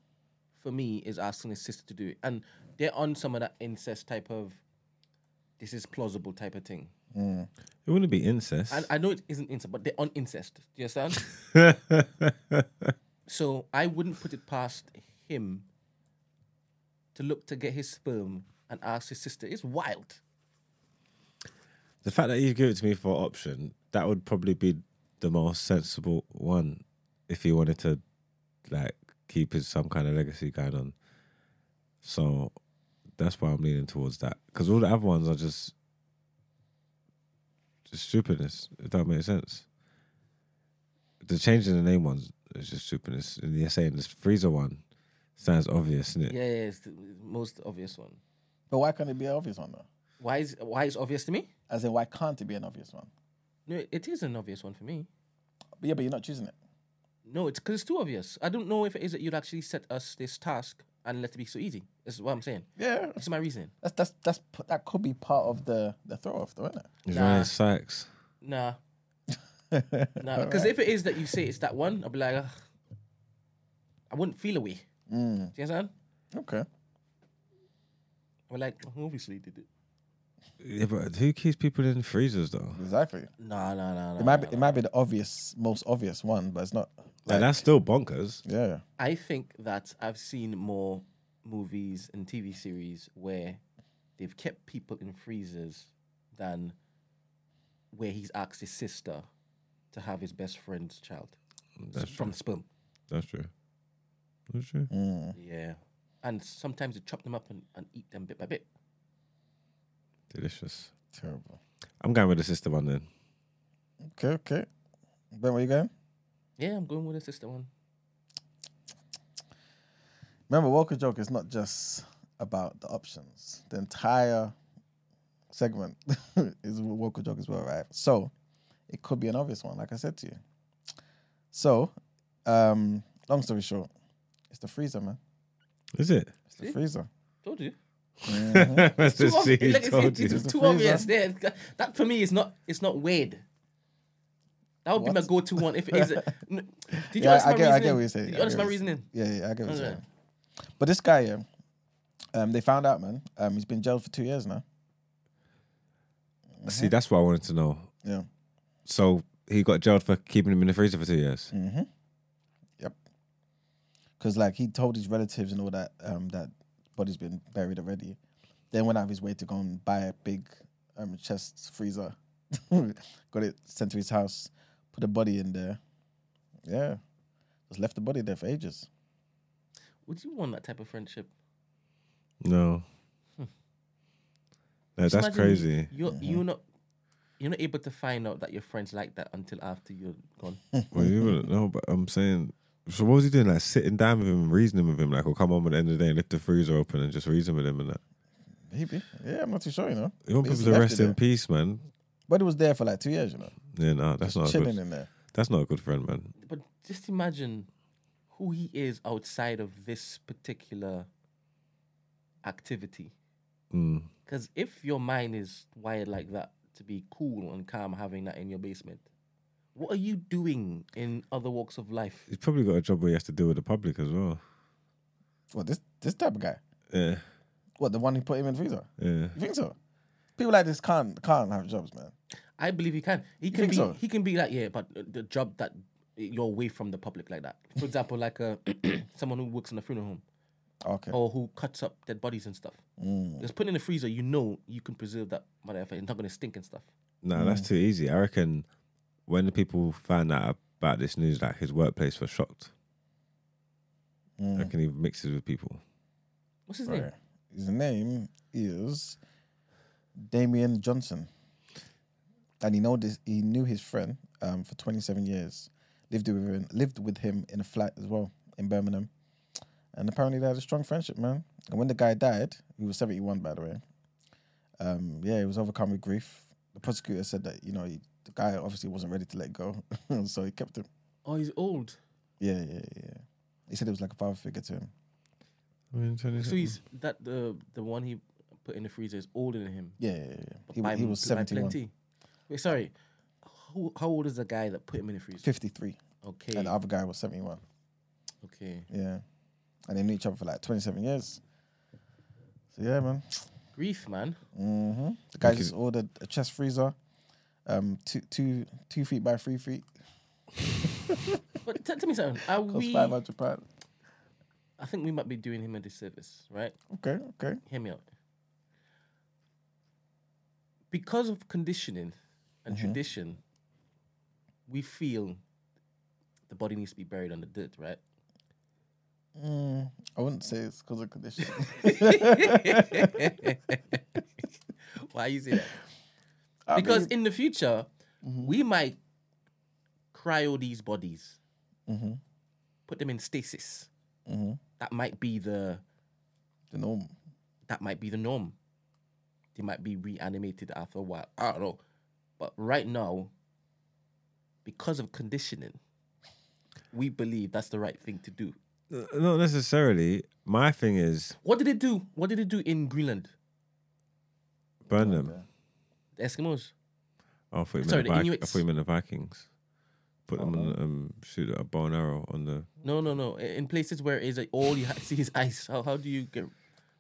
Speaker 4: for me is asking his sister to do it, and they're on some of that incest type of. This is plausible type of thing. Mm.
Speaker 2: It wouldn't be incest.
Speaker 4: And I know it isn't incest, but they're on incest. Do you understand? so I wouldn't put it past him to look to get his sperm and ask his sister. It's wild.
Speaker 2: the fact that you give it to me for option, that would probably be the most sensible one if he wanted to like keep his some kind of legacy going on. So that's why I'm leaning towards that. Because all the other ones are just just stupidness. If that makes sense. The changing the name ones is just stupidness. And you're saying this freezer one sounds obvious, isn't it?
Speaker 4: Yeah, yeah, it's the most obvious one.
Speaker 3: but why can't it be an obvious one though?
Speaker 4: Why is why is obvious to me?
Speaker 3: As in, why can't it be an obvious one?
Speaker 4: No, it is an obvious one for me.
Speaker 3: But yeah, but you're not choosing it.
Speaker 4: No, it's because it's too obvious. I don't know if it is that you'd actually set us this task and let it be so easy. This is what I'm saying.
Speaker 3: Yeah,
Speaker 4: This is my reasoning.
Speaker 3: that's that's that's p- that could be part of the the throw off, though, isn't it?
Speaker 2: He's
Speaker 4: Nah.
Speaker 2: running Sykes.
Speaker 4: Nah. nah. Because if it is that you say it's that one, I'll be like, "Ugh." I wouldn't feel away. Mm. Do you understand?
Speaker 3: Okay.
Speaker 4: We're like, obviously he did it.
Speaker 2: Yeah, but who keeps people in freezers though?
Speaker 3: Exactly.
Speaker 4: No, no, no, nah.
Speaker 3: It might be
Speaker 4: nah,
Speaker 3: it might be the obvious, most obvious one, but it's not.
Speaker 2: Like, that's still bonkers.
Speaker 3: Yeah.
Speaker 4: I think that I've seen more movies and TV series where they've kept people in freezers than where he's asked his sister to have his best friend's child
Speaker 2: That's
Speaker 4: from
Speaker 2: true.
Speaker 4: sperm.
Speaker 2: That's true. That's true. Mm.
Speaker 4: Yeah. And sometimes they chop them up and, and eat them bit by bit.
Speaker 2: Delicious.
Speaker 3: Terrible.
Speaker 2: I'm going with the sister one then.
Speaker 3: Okay. Okay. Ben, where you going?
Speaker 4: Yeah, I'm going with the sister one.
Speaker 3: Remember, Woke Or Joke is not just about the options. The entire segment is a Woke Or Joke as well, right? So it could be an obvious one, like I said to you. So, um, long story short, it's the freezer, man.
Speaker 2: Is it?
Speaker 3: It's the freezer.
Speaker 4: Told you.
Speaker 2: Let's
Speaker 4: Too
Speaker 2: just
Speaker 4: ob-
Speaker 2: see
Speaker 4: it's, it's, it's too obvious. There, that for me is not. It's not weird. That would be my go-to one if it is. A, N- did you
Speaker 3: Yeah,
Speaker 4: understand
Speaker 3: I
Speaker 4: my
Speaker 3: get, I
Speaker 4: reasoning?
Speaker 3: get what you're saying.
Speaker 4: Did
Speaker 3: I
Speaker 4: you understand my reasoning?
Speaker 3: Yeah, yeah, I get what you're saying. But this guy, yeah, um, they found out, man. Um, he's been jailed for two years now.
Speaker 2: See, that's what I wanted to know.
Speaker 3: Yeah.
Speaker 2: So he got jailed for keeping him in the freezer for two years.
Speaker 3: Mm-hmm. Yep. Because like he told his relatives and all that um, that body's been buried already. Then went out of his way to go and buy a big um, chest freezer. Got it sent to his house. Put the body in there. Yeah. Just left the body there for ages.
Speaker 4: Would you want that type of friendship?
Speaker 2: No. No,
Speaker 4: Just
Speaker 2: that's crazy.
Speaker 4: You're you're not you're not able to find out that your friends like that until after you're gone.
Speaker 2: Well, you wouldn't know, but I'm saying. So what was he doing? Like sitting down with him, and reasoning with him, like, "Or come on at the end of the day and lift the freezer open and just reason with him and that."
Speaker 3: Maybe. Yeah, I'm not too sure, you know.
Speaker 2: You want
Speaker 3: He's
Speaker 2: people to
Speaker 3: left
Speaker 2: rest
Speaker 3: it
Speaker 2: in
Speaker 3: there.
Speaker 2: peace, man.
Speaker 3: But it was there for like two years, you know.
Speaker 2: Yeah, no, that's
Speaker 3: Just
Speaker 2: not a
Speaker 3: chilling
Speaker 2: good.
Speaker 3: in there.
Speaker 2: That's not a good friend, man.
Speaker 4: But just imagine who he is outside of this particular activity.
Speaker 2: Mm.
Speaker 4: Because if your mind is wired like that to be cool and calm having that in your basement, what are you doing in other walks of life?
Speaker 2: He's probably got a job where he has to deal with the public as well.
Speaker 3: What this this type of guy?
Speaker 2: Yeah,
Speaker 3: What the one who put him in the freezer?
Speaker 2: yeah.
Speaker 3: You think so? People like this can't can't have jobs, man.
Speaker 4: I believe he can. He can
Speaker 3: think
Speaker 4: be.
Speaker 3: so?
Speaker 4: He can be like yeah, but the job that you're away from the public like that. For example, like a someone who works in a funeral home
Speaker 3: Okay.
Speaker 4: or who cuts up dead bodies and stuff.
Speaker 3: Mm.
Speaker 4: Just put in the freezer, you know you can preserve that whatever. It's not gonna stink and stuff.
Speaker 2: No, that's too easy. I reckon when the people found out about this news, like his workplace was shocked. I reckon he mixes with people.
Speaker 4: What's his name?
Speaker 3: His name is Damien Johnson, and he know this. He knew his friend um, for 27 years. Lived with him, lived with him in a flat as well in Birmingham, and apparently they had a strong friendship, man. And when the guy died, he was 71, by the way. Um, yeah, he was overcome with grief. The prosecutor said that you know he, the guy obviously wasn't ready to let go, so he kept him.
Speaker 4: Oh, he's old.
Speaker 3: Yeah, yeah, yeah. He said it was like a father figure to him.
Speaker 2: I mean,
Speaker 4: So he's that the the one he put in the freezer is older than him.
Speaker 3: Yeah, yeah, yeah. He,
Speaker 4: by-
Speaker 3: he was
Speaker 4: by
Speaker 3: 71.
Speaker 4: Wait, sorry. How, how old is the guy that put him in the freezer?
Speaker 3: 53.
Speaker 4: Okay.
Speaker 3: And the other guy was 71.
Speaker 4: Okay.
Speaker 3: Yeah. And they knew each other for like 27 years. So yeah, man.
Speaker 4: Grief, man.
Speaker 3: hmm The guy
Speaker 2: Okay.
Speaker 3: just ordered a chest freezer, um, two two two feet by three feet,
Speaker 4: But t- tell me something. Are
Speaker 3: cost
Speaker 4: we?
Speaker 3: 500 pounds.
Speaker 4: I think we might be doing him a disservice, right?
Speaker 3: Okay, okay.
Speaker 4: Hear me out. Because of conditioning and
Speaker 3: Mm-hmm.
Speaker 4: tradition, we feel the body needs to be buried under dirt, right?
Speaker 3: Mm, I wouldn't say it's because of conditioning.
Speaker 4: Why you say that?
Speaker 3: I
Speaker 4: Because
Speaker 3: mean-
Speaker 4: in the future, we might cryo these bodies,
Speaker 3: Mhm.
Speaker 4: put them in stasis.
Speaker 3: Mhm.
Speaker 4: That might be the
Speaker 3: the norm.
Speaker 4: that might be the norm. They might be reanimated after a while. I don't know. But right now, because of conditioning, we believe that's the right thing to do.
Speaker 2: Uh, Not necessarily. My thing is
Speaker 4: What did it do? What did it do in Greenland?
Speaker 2: burn them.
Speaker 4: The Eskimos.
Speaker 2: Oh, I thought you meant
Speaker 4: Sorry,
Speaker 2: the
Speaker 4: the
Speaker 2: Vi- I
Speaker 4: Inuits.
Speaker 2: thought you meant the Vikings. Put them on, um, shoot a bow and arrow on the.
Speaker 4: No, no, no. In places where is like, all you ha- see is ice. How, how do you get?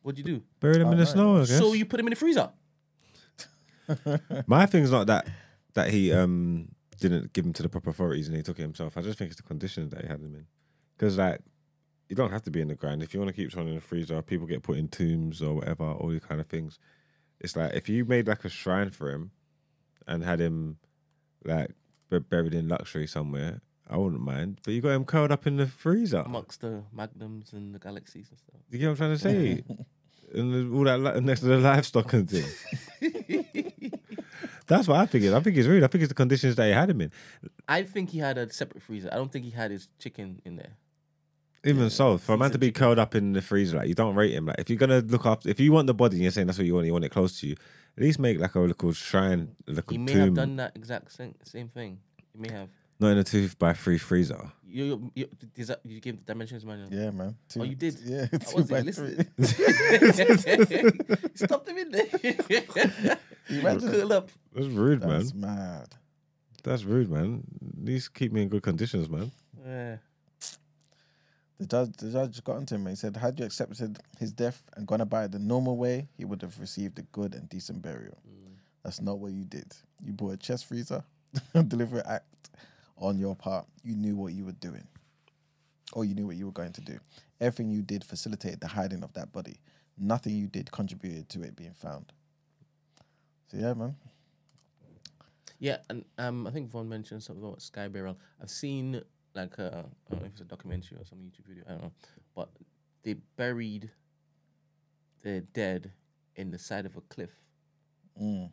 Speaker 4: What do you do?
Speaker 2: Bury them in the snow. I guess.
Speaker 4: So you put them in the freezer.
Speaker 2: My thing's not that that he um didn't give him to the proper authorities and he took it himself. I just think it's the conditions that he had him in. Because like you don't have to be in the ground if you want to keep someone in the freezer. People get put in tombs or whatever, all these kind of things. It's like if you made like a shrine for him and had him like b- buried in luxury somewhere, I wouldn't mind. But you got him curled up in the freezer.
Speaker 4: amongst the magnums and the galaxies and stuff.
Speaker 2: You get what I'm trying to say? and all that li- next to the livestock and things. That's what I figured. I think it's rude. I think it's the conditions that he had him in.
Speaker 4: I think he had a separate freezer. I don't think he had his chicken in there.
Speaker 2: Even so, for a man to be curled up in the freezer, like you don't rate him. Like if you're gonna look after, if you want the body, and you're saying that's what you want, you want it close to you. At least make like a little shrine, a little
Speaker 4: He may
Speaker 2: tomb,
Speaker 4: have done that exact same, same thing. He may have.
Speaker 2: not in a two by three freezer.
Speaker 4: You you is that, you gave the dimensions manual.
Speaker 3: Yeah, man. Two,
Speaker 4: Oh, you did.
Speaker 3: Yeah,
Speaker 4: I
Speaker 3: two
Speaker 4: wasn't
Speaker 3: by
Speaker 4: listening.
Speaker 3: three.
Speaker 4: Stop him in there.
Speaker 3: Imagine.
Speaker 4: Curl up.
Speaker 2: That's rude, man.
Speaker 3: That's mad.
Speaker 2: That's rude, man. These keep me in good conditions, man.
Speaker 4: Yeah.
Speaker 3: The judge, the judge got onto him. He said, "Had you accepted his death and gone about it the normal way, he would have received a good and decent burial. That's not what you did. You bought a chest freezer, a deliberate act on your part. You knew what you were doing, or you knew what you were going to do. Everything you did facilitated the hiding of that body. Nothing you did contributed to it being found. So yeah, man.
Speaker 4: Yeah, and um, I think Vaughn mentioned something about Sky Burial. I've seen like uh, I don't know if it's a documentary or some YouTube video. I don't know, but they buried their dead in the side of a cliff,
Speaker 3: Mm.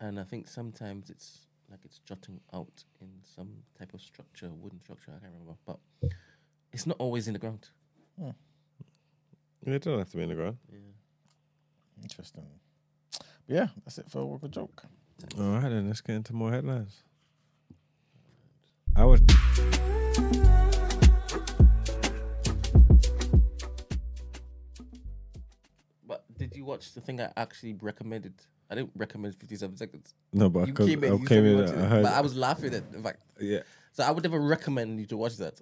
Speaker 4: and I think sometimes it's like it's jutting out in some type of structure, wooden structure. I can't remember, but it's not always in the ground.
Speaker 2: It don't have to be in the ground.
Speaker 3: Interesting. But yeah, that's it for a Walker joke.
Speaker 2: All right, then let's get into more headlines. I was.
Speaker 4: Did you watch the thing I actually recommended? I didn't recommend 57 seconds.
Speaker 2: No, but I
Speaker 4: You
Speaker 2: cause
Speaker 4: came in,
Speaker 2: I
Speaker 4: you
Speaker 2: came in. I heard.
Speaker 4: but I was laughing at the fact.
Speaker 2: yeah,
Speaker 4: So I would never recommend you to watch that.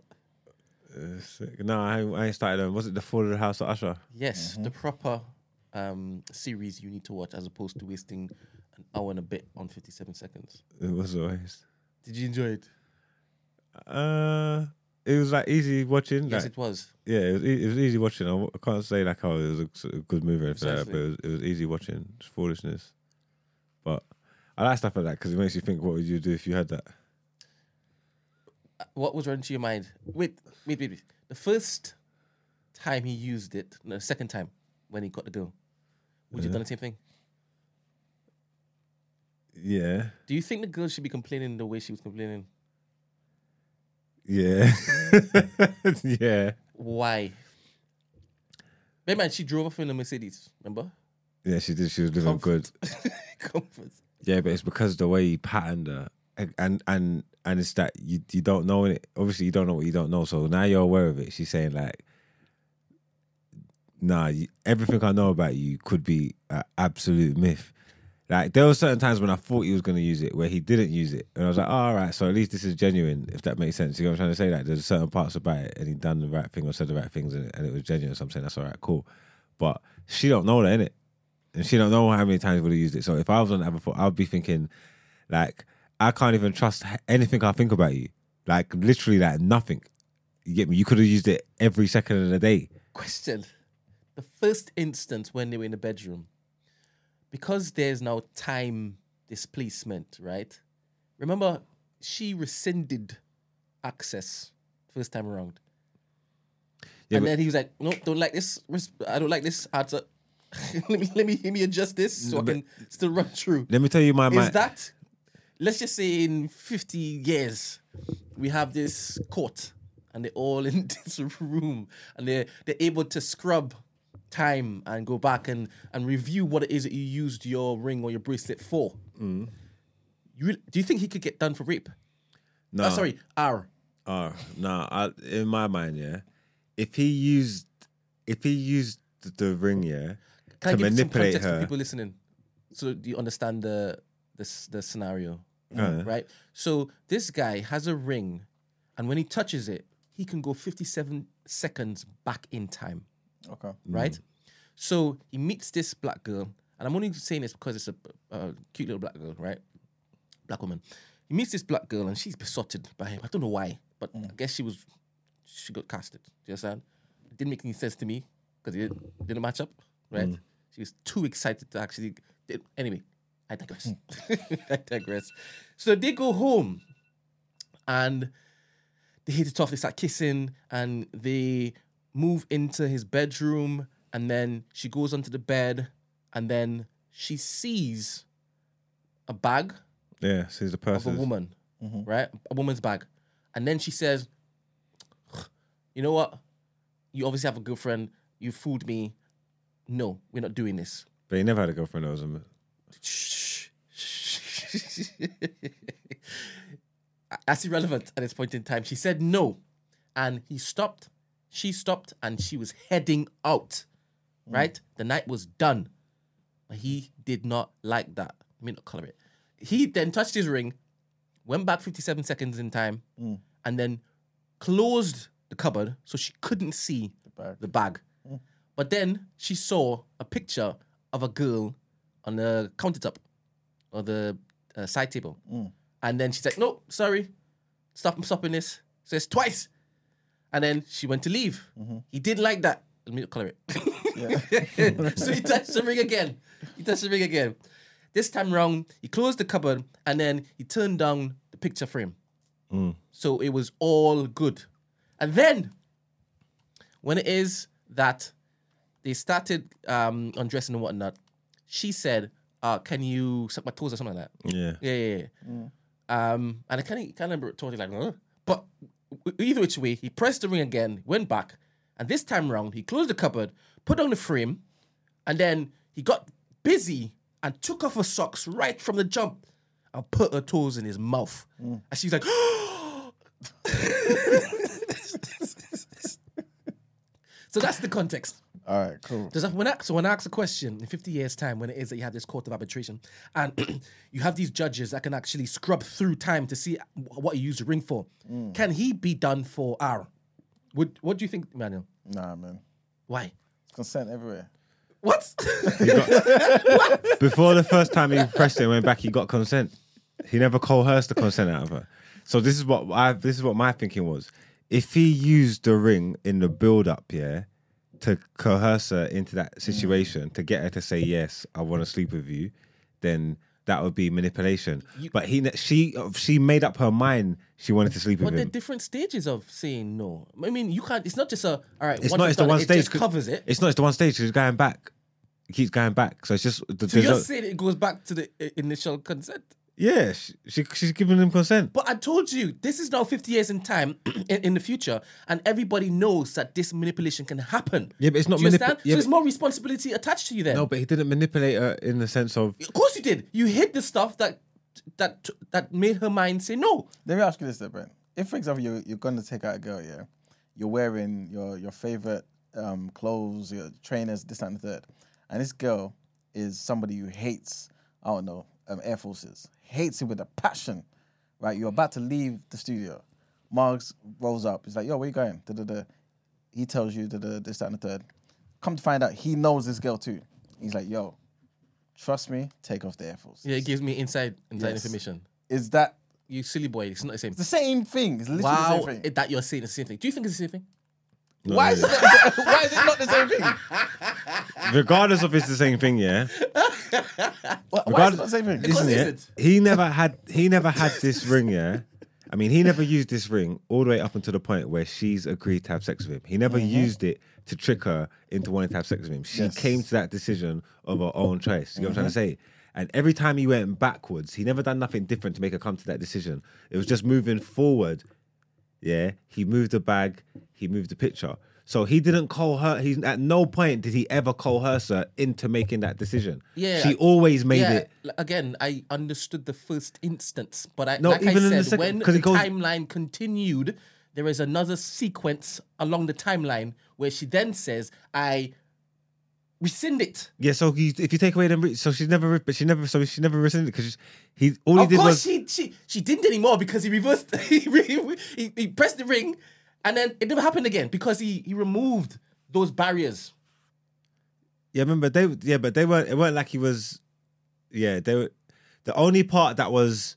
Speaker 2: Uh. No, I, I ain't started them. Was it the Fall of the House of Usher?
Speaker 4: Yes, the proper um, series you need to watch as opposed to wasting an hour and a bit on 57 seconds.
Speaker 2: It was always.
Speaker 4: Did you enjoy it?
Speaker 2: Uh, it was like easy watching.
Speaker 4: Yes,
Speaker 2: like-
Speaker 4: it was.
Speaker 2: Yeah, it was, e- it was easy watching. I can't say like oh it was a, good movie or anything like that, but it was, it was easy watching. It's foolishness, but I like stuff like that because it makes you think. What would you do if you had that?
Speaker 4: Uh, What was running through your mind? Wait, wait, wait, wait. The first time he used it, no, the second time when he got the girl, would you have done the same thing?
Speaker 2: Yeah,
Speaker 4: Do you think the girl should be complaining the way she was complaining?
Speaker 2: Yeah, yeah,
Speaker 4: Why? Hey man, she drove off in a Mercedes. Remember?
Speaker 2: yeah. She did. She was living good.
Speaker 4: Comfort.
Speaker 2: Yeah, but it's because the way he patterned her, and and and, and it's that you you don't know it. Obviously, you don't know what you don't know. So now you're aware of it. She's saying like, "Nah, you, everything I know about you could be an absolute myth." Like there were certain times when I thought he was going to use it, where he didn't use it, and I was like, oh, "All right, so at least this is genuine." If that makes sense, you know what I'm trying to say? Like there's certain parts about it, and he done the right thing or said the right things, and, and it was genuine. So I'm saying that's all right, cool. But she don't know that, innit? and she don't know how many times would have used it. So if I was on foot, I'd be thinking, like, I can't even trust anything I think about you. Like literally, like nothing. You get me? You could have used it every second of the day.
Speaker 4: Question. The first instance when they were in the bedroom, because there's now time displacement, right? Remember, she rescinded access first time around.
Speaker 2: Yeah,
Speaker 4: and then he was like, "No, don't like this. I don't like this answer. let me let me let me adjust this so I can still run through."
Speaker 2: Let me tell you my mind.
Speaker 4: Is that let's just say in 50 years we have this court and they're all in this room and they're they're able to scrub time and go back and and review what it is that you used your ring or your bracelet for.
Speaker 2: Mm.
Speaker 4: You re- do you think he could get done for rape?
Speaker 2: no,
Speaker 4: Oh, sorry, R.
Speaker 2: Oh no! I, in my mind, yeah. If he used, if he used the, ring, yeah,
Speaker 4: Can I
Speaker 2: to
Speaker 4: give some
Speaker 2: manipulate her,
Speaker 4: people listening, so do you understand the the, the scenario,
Speaker 2: Uh-huh.
Speaker 4: right? So this guy has a ring, and when he touches it, he can go fifty-seven seconds back in time,
Speaker 3: Okay.
Speaker 4: right? Mm. So he meets this black girl, and I'm only saying this because it's a, a cute little black girl, right? Black woman. He meets this black girl, and she's besotted by him. I don't know why, but I mm. guess she was she got casted. Do you understand? It didn't make any sense to me because it didn't, didn't match up, right? Mm. She was too excited to actually. Did, anyway, I digress. I digress. So they go home, and they hit it off. They start kissing, and they move into his bedroom, and then she goes onto the bed, and then she sees a bag
Speaker 2: yeah, sees the purse
Speaker 4: of a
Speaker 2: person.
Speaker 4: woman, mm-hmm. right? A woman's bag. And then she says, You know what? You obviously have a girlfriend. You fooled me. No, we're not doing this.
Speaker 2: But he never had a girlfriend. That was him.
Speaker 4: Shh. That's irrelevant at this point in time. She said no. And he stopped. She stopped and she was heading out. Mm. Right? The night was done. But he did not like that. Let me not color it. He then touched his ring, went back 57 seconds in time, mm. and then closed the cupboard so she couldn't see the bag. Mm. But then she saw a picture of a girl on the countertop or the uh, side table. And then she's like, no, sorry, stop, I'm stopping this. Says twice. And then she went to leave. He didn't like that. Let me color it. so he touched the ring again. He touched the ring again. This time round, he closed the cupboard and then he turned down the picture frame. So it was all good. And then, when it is that they started um, undressing and whatnot, she said, uh, "Can you suck my toes or something like that?"
Speaker 2: Yeah.
Speaker 4: Yeah, yeah, yeah. Um, and I kind of kind of retorted like, huh? but either which way, he pressed the ring again, went back, and this time round, he closed the cupboard, put on the frame, and then he got busy and took off her socks right from the jump and put her toes in his mouth. Mm. And she's like, so that's the context.
Speaker 3: All right, cool.
Speaker 4: Does that, when I, so when I ask a question in 50 years' time, when it is that you have this court of arbitration, and you have these judges that can actually scrub through time to see what you use the ring for, mm. can he be done for R? Would what do you think, Manuel?
Speaker 3: Nah, man.
Speaker 4: Why?
Speaker 3: Consent everywhere.
Speaker 4: What?
Speaker 2: Before the first time he pressed it and went back, he got consent. He never coerced the consent out of her. So this is what I this is what my thinking was. If he used the ring in the build up, yeah, to coerce her into that mm. situation, to get her to say yes, I want to sleep with you, then that would be manipulation. but he she she made up her mind she wanted to sleep with you.
Speaker 4: but there are different stages of saying no. I mean, you can't. It's not just a. All right.
Speaker 2: It's not.
Speaker 4: it's
Speaker 2: the one
Speaker 4: it
Speaker 2: stage.
Speaker 4: just covers it.
Speaker 2: It's not. It's the one stage. She's going back. He keeps going back. So it's just.
Speaker 4: So
Speaker 2: there's
Speaker 4: you're
Speaker 2: no-
Speaker 4: saying it goes back to the initial consent.
Speaker 2: Yeah, she, she she's giving him consent.
Speaker 4: But I told you, this is now 50 years in time, in, in the future, and everybody knows that this manipulation can happen.
Speaker 2: Yeah, but it's not
Speaker 4: Do you
Speaker 2: manip-
Speaker 4: understand?
Speaker 2: yeah,
Speaker 4: so there's more responsibility attached to you then.
Speaker 2: No, but he didn't manipulate her in the sense of
Speaker 4: Of course you did. You hid the stuff that that that made her mind say no.
Speaker 3: Let me ask you this, though, Brent. If, for example, you're, you're going to take out a girl, yeah, you're wearing your your favorite um, clothes, your trainers, this that, and the third, and this girl is somebody who hates, I don't know, um, Air Forces, hates it with a passion, right? You're about to leave the studio. Marks rolls up. He's like, "Yo, where you going?" Da, da, da. He tells you da, da, this, that, and the third. Come to find out, he knows this girl too. He's like, "Yo, trust me, take off the Air Force.
Speaker 4: Yeah, it gives me inside inside
Speaker 3: Yes.
Speaker 4: information.
Speaker 3: Is that
Speaker 4: You silly boy, it's not the same.
Speaker 3: it's the same thing? It's literally
Speaker 4: Wow,
Speaker 3: the same thing.
Speaker 4: that you're saying the same thing. Do you think it's the same thing?
Speaker 3: Why is, it not, why is it not the same thing?
Speaker 2: regardless of it's the same thing, yeah.
Speaker 3: Why, why is it
Speaker 2: Regardless,
Speaker 3: not the same thing?
Speaker 4: Because
Speaker 2: listen, yeah.
Speaker 4: it's-
Speaker 2: He never had he never had this ring, yeah. I mean, he never used this ring all the way up until the point where she's agreed to have sex with him. He never mm-hmm. used it to trick her into wanting to have sex with him. She
Speaker 3: Yes.
Speaker 2: came to that decision of her own choice. You know what I'm trying to mm-hmm. say? And every time he went backwards, he never done nothing different to make her come to that decision. It was just moving forward. Yeah, he moved the bag, he moved the picture. So he didn't call her. He's at no point did he ever coerce her into making that decision.
Speaker 4: Yeah,
Speaker 2: she always made
Speaker 4: yeah,
Speaker 2: it.
Speaker 4: again, I understood the first instance, but I,
Speaker 2: No,
Speaker 4: like
Speaker 2: even in
Speaker 4: I
Speaker 2: the
Speaker 4: said,
Speaker 2: second-
Speaker 4: when the
Speaker 2: goes-
Speaker 4: timeline continued, there is another sequence along the timeline where she then says, "I rescind it."
Speaker 2: Yeah, so he, if you take away them, so she never, but she never, so she never rescinded because he all he
Speaker 4: of
Speaker 2: did
Speaker 4: course,
Speaker 2: was
Speaker 4: she she she didn't anymore because he reversed. he, re- he he pressed the ring, and then it never happened again because he he removed those barriers.
Speaker 2: yeah. Remember they, yeah, but they weren't. It weren't like he was. Yeah, they were. The only part that was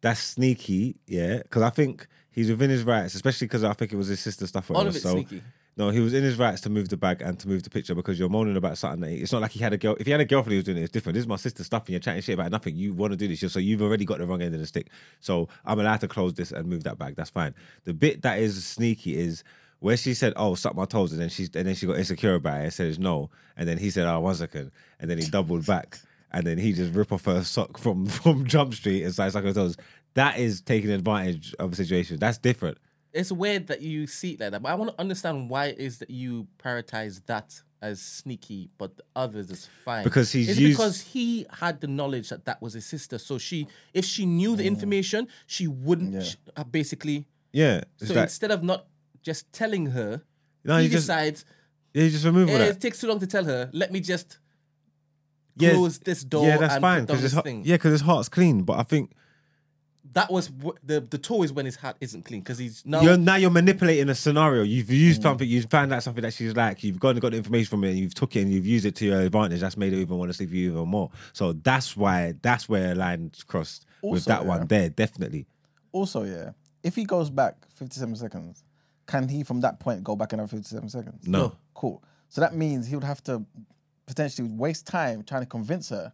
Speaker 2: that's sneaky, yeah, because I think he's within his rights, especially because I think it was his sister stuff.
Speaker 4: All
Speaker 2: whatever,
Speaker 4: of it's
Speaker 2: so,
Speaker 4: sneaky.
Speaker 2: No, he was in his rights to move the bag and to move the picture because you're moaning about something. That he, it's not like he had a girl. If he had a girlfriend, he was doing it. It's different. This is my sister's stuff, and you're chatting shit about nothing. You want to do this, so you've already got the wrong end of the stick. So I'm allowed to close this and move that bag. That's fine. The bit that is sneaky is where she said, "Oh, suck my toes," and then she and then she got insecure about it and says no, and then he said, "Oh, one second. and then he doubled back, and then he just rip off her sock from from Jump Street and started sucking her toes. That is taking advantage of a situation. That's different.
Speaker 4: It's weird that you see it like that, but I want to understand why it is that you prioritize that as sneaky, but the others is fine.
Speaker 2: Because he's
Speaker 4: is it
Speaker 2: used-
Speaker 4: because he had the knowledge that that was his sister. So she, if she knew the information, she wouldn't sh- uh, basically.
Speaker 2: Yeah.
Speaker 4: So
Speaker 2: like,
Speaker 4: instead of not just telling her,
Speaker 2: No,
Speaker 4: he
Speaker 2: you just-
Speaker 4: decides
Speaker 2: yeah, you just remove all
Speaker 4: "Eh, it takes too long to tell her. Let me just
Speaker 2: Yeah,
Speaker 4: close this door.
Speaker 2: Yeah, that's
Speaker 4: and
Speaker 2: fine
Speaker 4: put
Speaker 2: because
Speaker 4: this
Speaker 2: his
Speaker 4: thing.
Speaker 2: yeah, because his heart's clean. But I think
Speaker 4: That was wh- the the toe is when his hat isn't clean because he's now.
Speaker 2: you're now you're manipulating a scenario. You've used something, you've found out something that she's like. You've gone and got the information from it, and you've took it and you've used it to your advantage. That's made her even want to sleep with you even more. So that's why that's where a line's crossed with
Speaker 3: Also,
Speaker 2: that
Speaker 3: yeah.
Speaker 2: one there, definitely.
Speaker 3: Also, yeah, if he goes back 57 seconds, can he from that point go back another 57 seconds?
Speaker 2: No. No.
Speaker 3: Cool. So that means he would have to potentially waste time trying to convince her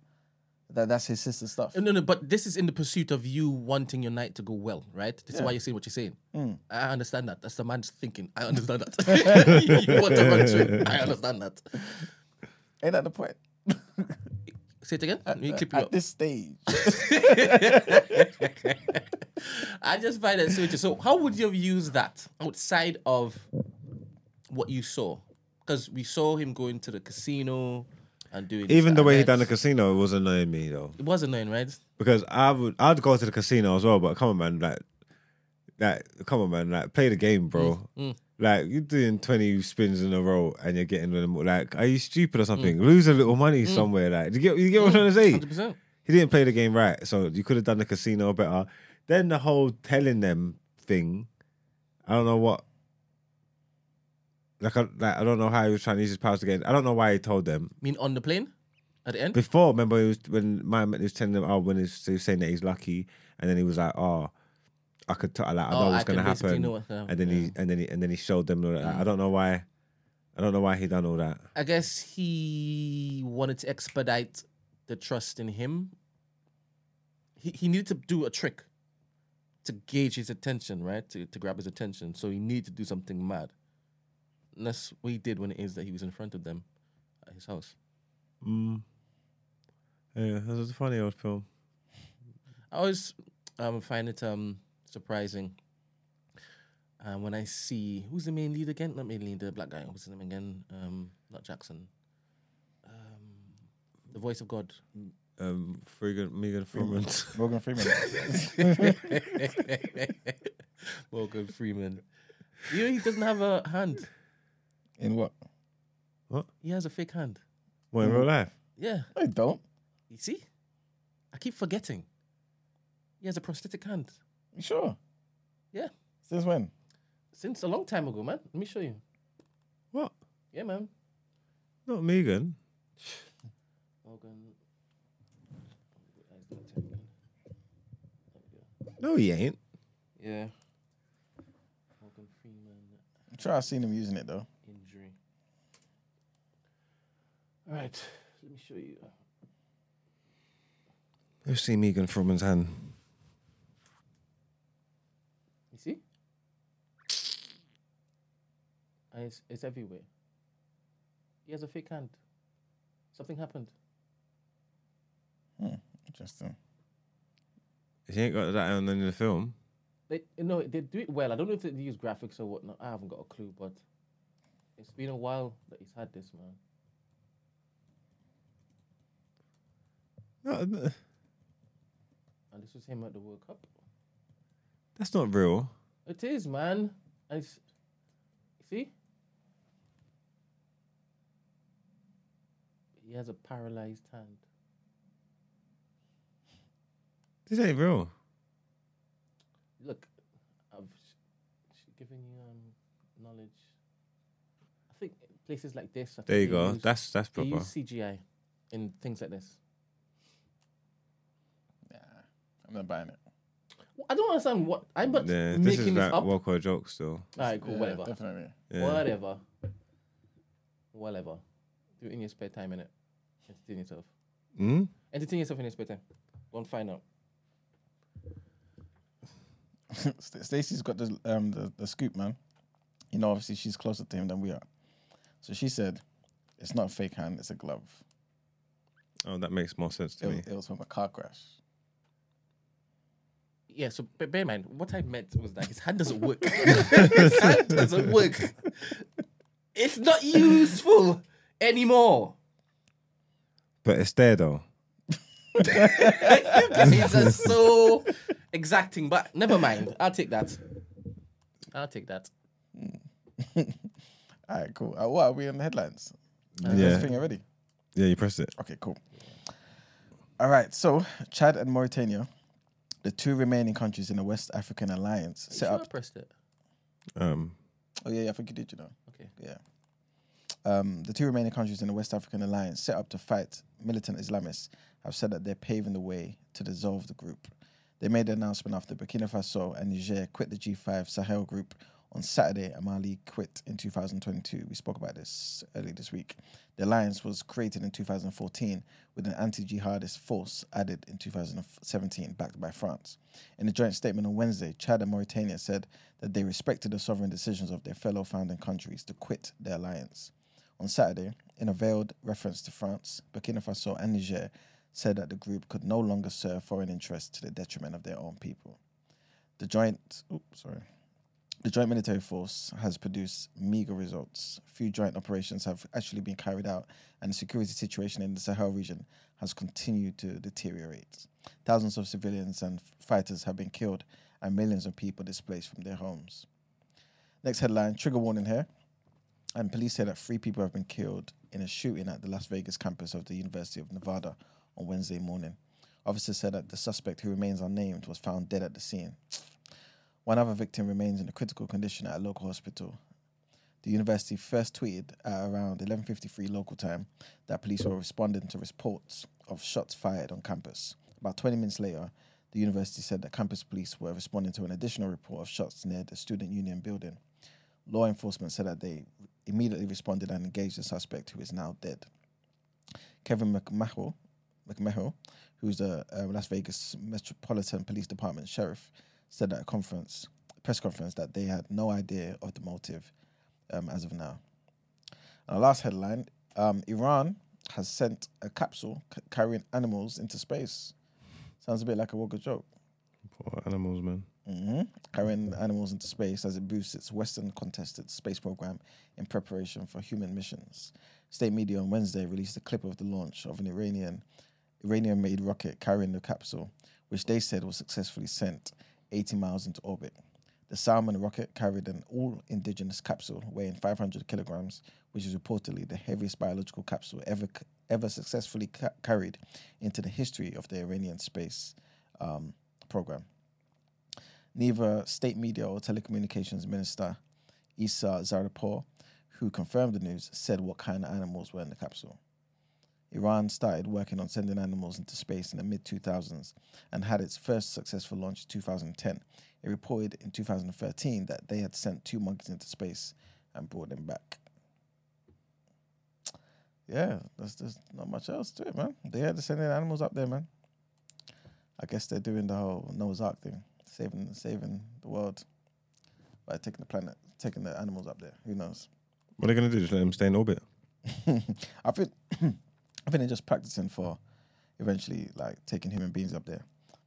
Speaker 3: that that's his sister's stuff.
Speaker 4: No, no, but this is in the pursuit of you wanting your night to go well, right? This is why you're saying what you're saying.
Speaker 3: Mm.
Speaker 4: I understand that. That's the man's thinking. I understand that. you, want to run it. I understand that.
Speaker 3: Ain't that the point?
Speaker 4: Say it again. Let me clip you
Speaker 3: At
Speaker 4: up.
Speaker 3: this stage.
Speaker 4: I just find it so interesting. So, how would you have used that outside of what you saw? Because we saw him going to the casino and doing
Speaker 2: Even the way he done the casino, it was annoying me though.
Speaker 4: It was annoying, right?
Speaker 2: Because I would, I'd go to the casino as well. But come on, man, like, like, come on, man, like, play the game, bro.
Speaker 4: Mm,
Speaker 2: Like you're doing twenty spins in a row and you're getting them. Like, are you stupid or something?
Speaker 4: Mm.
Speaker 2: Lose a little money somewhere. Like, do you get, you get what I'm trying to say?
Speaker 4: 100%.
Speaker 2: He didn't play the game right, so you could have done the casino better. Then the whole telling them thing, I don't know what. Like, I, like I don't know how he was trying to use his powers again. I don't know why he told them
Speaker 4: mean on the plane at the end?
Speaker 2: before. Remember, he was when my he was telling them, oh, when he was, he was saying that he's lucky, and then he was like, oh, I could, t- like, I know
Speaker 4: Oh,
Speaker 2: what's
Speaker 4: I
Speaker 2: gonna happen,
Speaker 4: know what's gonna
Speaker 2: and then he and then he and then he showed them. all that. I don't know why. I don't know why he done all that.
Speaker 4: I guess he wanted to expedite the trust in him. He he needed to do a trick to gauge his attention, right? To to grab his attention. So he needed to do something mad. And that's what he did when it is that he was in front of them at his house.
Speaker 2: Mm. Yeah, this was a funny old film.
Speaker 4: I always um, find it um, surprising uh, when I see who's the main lead again? Not main lead, the black guy. What's his name again? Um, not Jackson. Um, the voice of God.
Speaker 2: Um, Freegan, Megan Freeman.
Speaker 3: Morgan Freeman.
Speaker 4: Morgan Freeman. You know he doesn't have a hand.
Speaker 3: In what?
Speaker 2: what?
Speaker 4: He has a fake hand.
Speaker 2: What in real mm-hmm. life?
Speaker 4: Yeah.
Speaker 3: I don't.
Speaker 4: You see? I keep forgetting. He has a prosthetic hand.
Speaker 3: You sure?
Speaker 4: Yeah.
Speaker 3: Since when?
Speaker 4: Since a long time ago, man. Let me show you.
Speaker 2: What?
Speaker 4: Yeah, man.
Speaker 2: Not Megan.
Speaker 4: Morgan.
Speaker 2: No, he ain't.
Speaker 4: Yeah. Morgan Freeman
Speaker 3: I'm sure I've seen him using it though.
Speaker 4: All right. Let me show you.
Speaker 2: Let's see Megan Freeman's hand.
Speaker 4: You see? And it's, it's everywhere. He has a fake hand. Something happened.
Speaker 3: Hmm, interesting.
Speaker 2: She ain't got that on in the film.
Speaker 4: They you know they do it well. I don't know if they use graphics or whatnot. I haven't got a clue, but it's been a while that he's had this man.
Speaker 2: No, no,
Speaker 4: And this was him at the World Cup.
Speaker 2: that's not real.
Speaker 4: It is, man. And it's, see? He has a paralyzed hand.
Speaker 2: This ain't real.
Speaker 4: Look, I've sh- sh- given you um, knowledge. I think places like this. I think
Speaker 2: There you go.
Speaker 4: use-
Speaker 2: That's that's
Speaker 4: they
Speaker 2: proper.
Speaker 4: use CGI in things like this.
Speaker 3: Yeah, I'm not buying it.
Speaker 4: I don't understand what I'm but
Speaker 2: Yeah, this
Speaker 4: making
Speaker 2: is
Speaker 4: this
Speaker 2: like
Speaker 4: up.
Speaker 2: Woke Or Joke still.
Speaker 4: All right, cool,
Speaker 3: Yeah,
Speaker 4: whatever,
Speaker 3: Definitely.
Speaker 2: Yeah.
Speaker 4: whatever, whatever. Do it in your spare time, innit? Entertain yourself.
Speaker 2: Hmm?
Speaker 4: Entertain yourself in your spare time. Go and find out.
Speaker 3: St- Stacey's got the, um, the the scoop, man. You know, obviously she's closer to him than we are. So she said, "It's not a fake hand; it's a glove.
Speaker 2: Oh, that makes more sense to
Speaker 3: It
Speaker 2: me.
Speaker 3: it was from a car crash."
Speaker 4: Yeah, so bear in mind, what I meant was that his hand doesn't work. his hand doesn't work. It's not useful anymore.
Speaker 2: But it's there though.
Speaker 4: You guys are so exacting, but never mind. I'll take that. I'll take that.
Speaker 3: All right, cool. Uh, what are we on the headlines? Uh,
Speaker 2: Yeah.
Speaker 3: thing already.
Speaker 2: Yeah, you pressed it.
Speaker 3: Okay, cool. All right, so Chad and Mauritania, the two remaining countries in the West African Alliance,
Speaker 4: You
Speaker 3: set
Speaker 4: sure
Speaker 3: up.
Speaker 4: I pressed it.
Speaker 2: Um,
Speaker 3: Oh yeah, yeah, I think you did. You know.
Speaker 4: Okay.
Speaker 3: Yeah. Um, the two remaining countries in the West African Alliance set up to fight militant Islamists have said that they're paving the way to dissolve the group. They made the announcement after Burkina Faso and Niger quit the G5 Sahel group on Saturday and Mali quit in 2022. We spoke about this earlier this week. The alliance was created in 2014 with an anti jihadist force added in 2017, backed by France. In a joint statement on Wednesday, Chad and Mauritania said that they respected the sovereign decisions of their fellow founding countries to quit the alliance. On Saturday, in a veiled reference to France, Burkina Faso and Niger said that the group could no longer serve foreign interests to the detriment of their own people. The joint, oops, sorry, the joint military force has produced meager results. Few joint operations have actually been carried out, and the security situation in the Sahel region has continued to deteriorate. Thousands of civilians and fighters have been killed, and millions of people displaced from their homes. Next headline trigger warning here. And police say that three people have been killed in a shooting at the Las Vegas campus of the University of Nevada on Wednesday morning. Officers said that the suspect, who remains unnamed, was found dead at the scene. One other victim remains in a critical condition at a local hospital. The university first tweeted at around 11:53 local time that police were responding to reports of shots fired on campus. About 20 minutes later, the university said that campus police were responding to an additional report of shots near the student union building. Law enforcement said that they immediately responded and engaged the suspect, who is now dead. Kevin McMahill, McMahill who's the uh, Las Vegas Metropolitan Police Department sheriff, said at a conference, press conference, that they had no idea of the motive um, as of now. And our last headline: um, Iran has sent a capsule c- carrying animals into space. Sounds a bit like a Woke Or Joke.
Speaker 2: Poor animals, man.
Speaker 3: hmm Carrying animals into space as it boosts its Western contested space program in preparation for human missions. State media on Wednesday released a clip of the launch of an Iranian Iranian-made rocket carrying the capsule, which they said was successfully sent 80 miles into orbit. The Salman rocket carried an all-indigenous capsule weighing 500 kilograms, which is reportedly the heaviest biological capsule ever ever successfully ca- carried into the history of the Iranian space um, program. Neither state media or telecommunications minister Issa Zarepour, who confirmed the news, said what kind of animals were in the capsule. Iran started working on sending animals into space in the mid 2000s and had its first successful launch in 2010. It reported in 2013 that they had sent two monkeys into space and brought them back. Yeah, there's, there's not much else to it, man. They had to send their animals up there, man. I guess they're doing the whole Noah's Ark thing, saving saving the world by taking the planet, taking the animals up there. Who knows?
Speaker 2: What are they gonna do? Just let them stay in orbit?
Speaker 3: I think I think they're just practicing for eventually like taking human beings up there.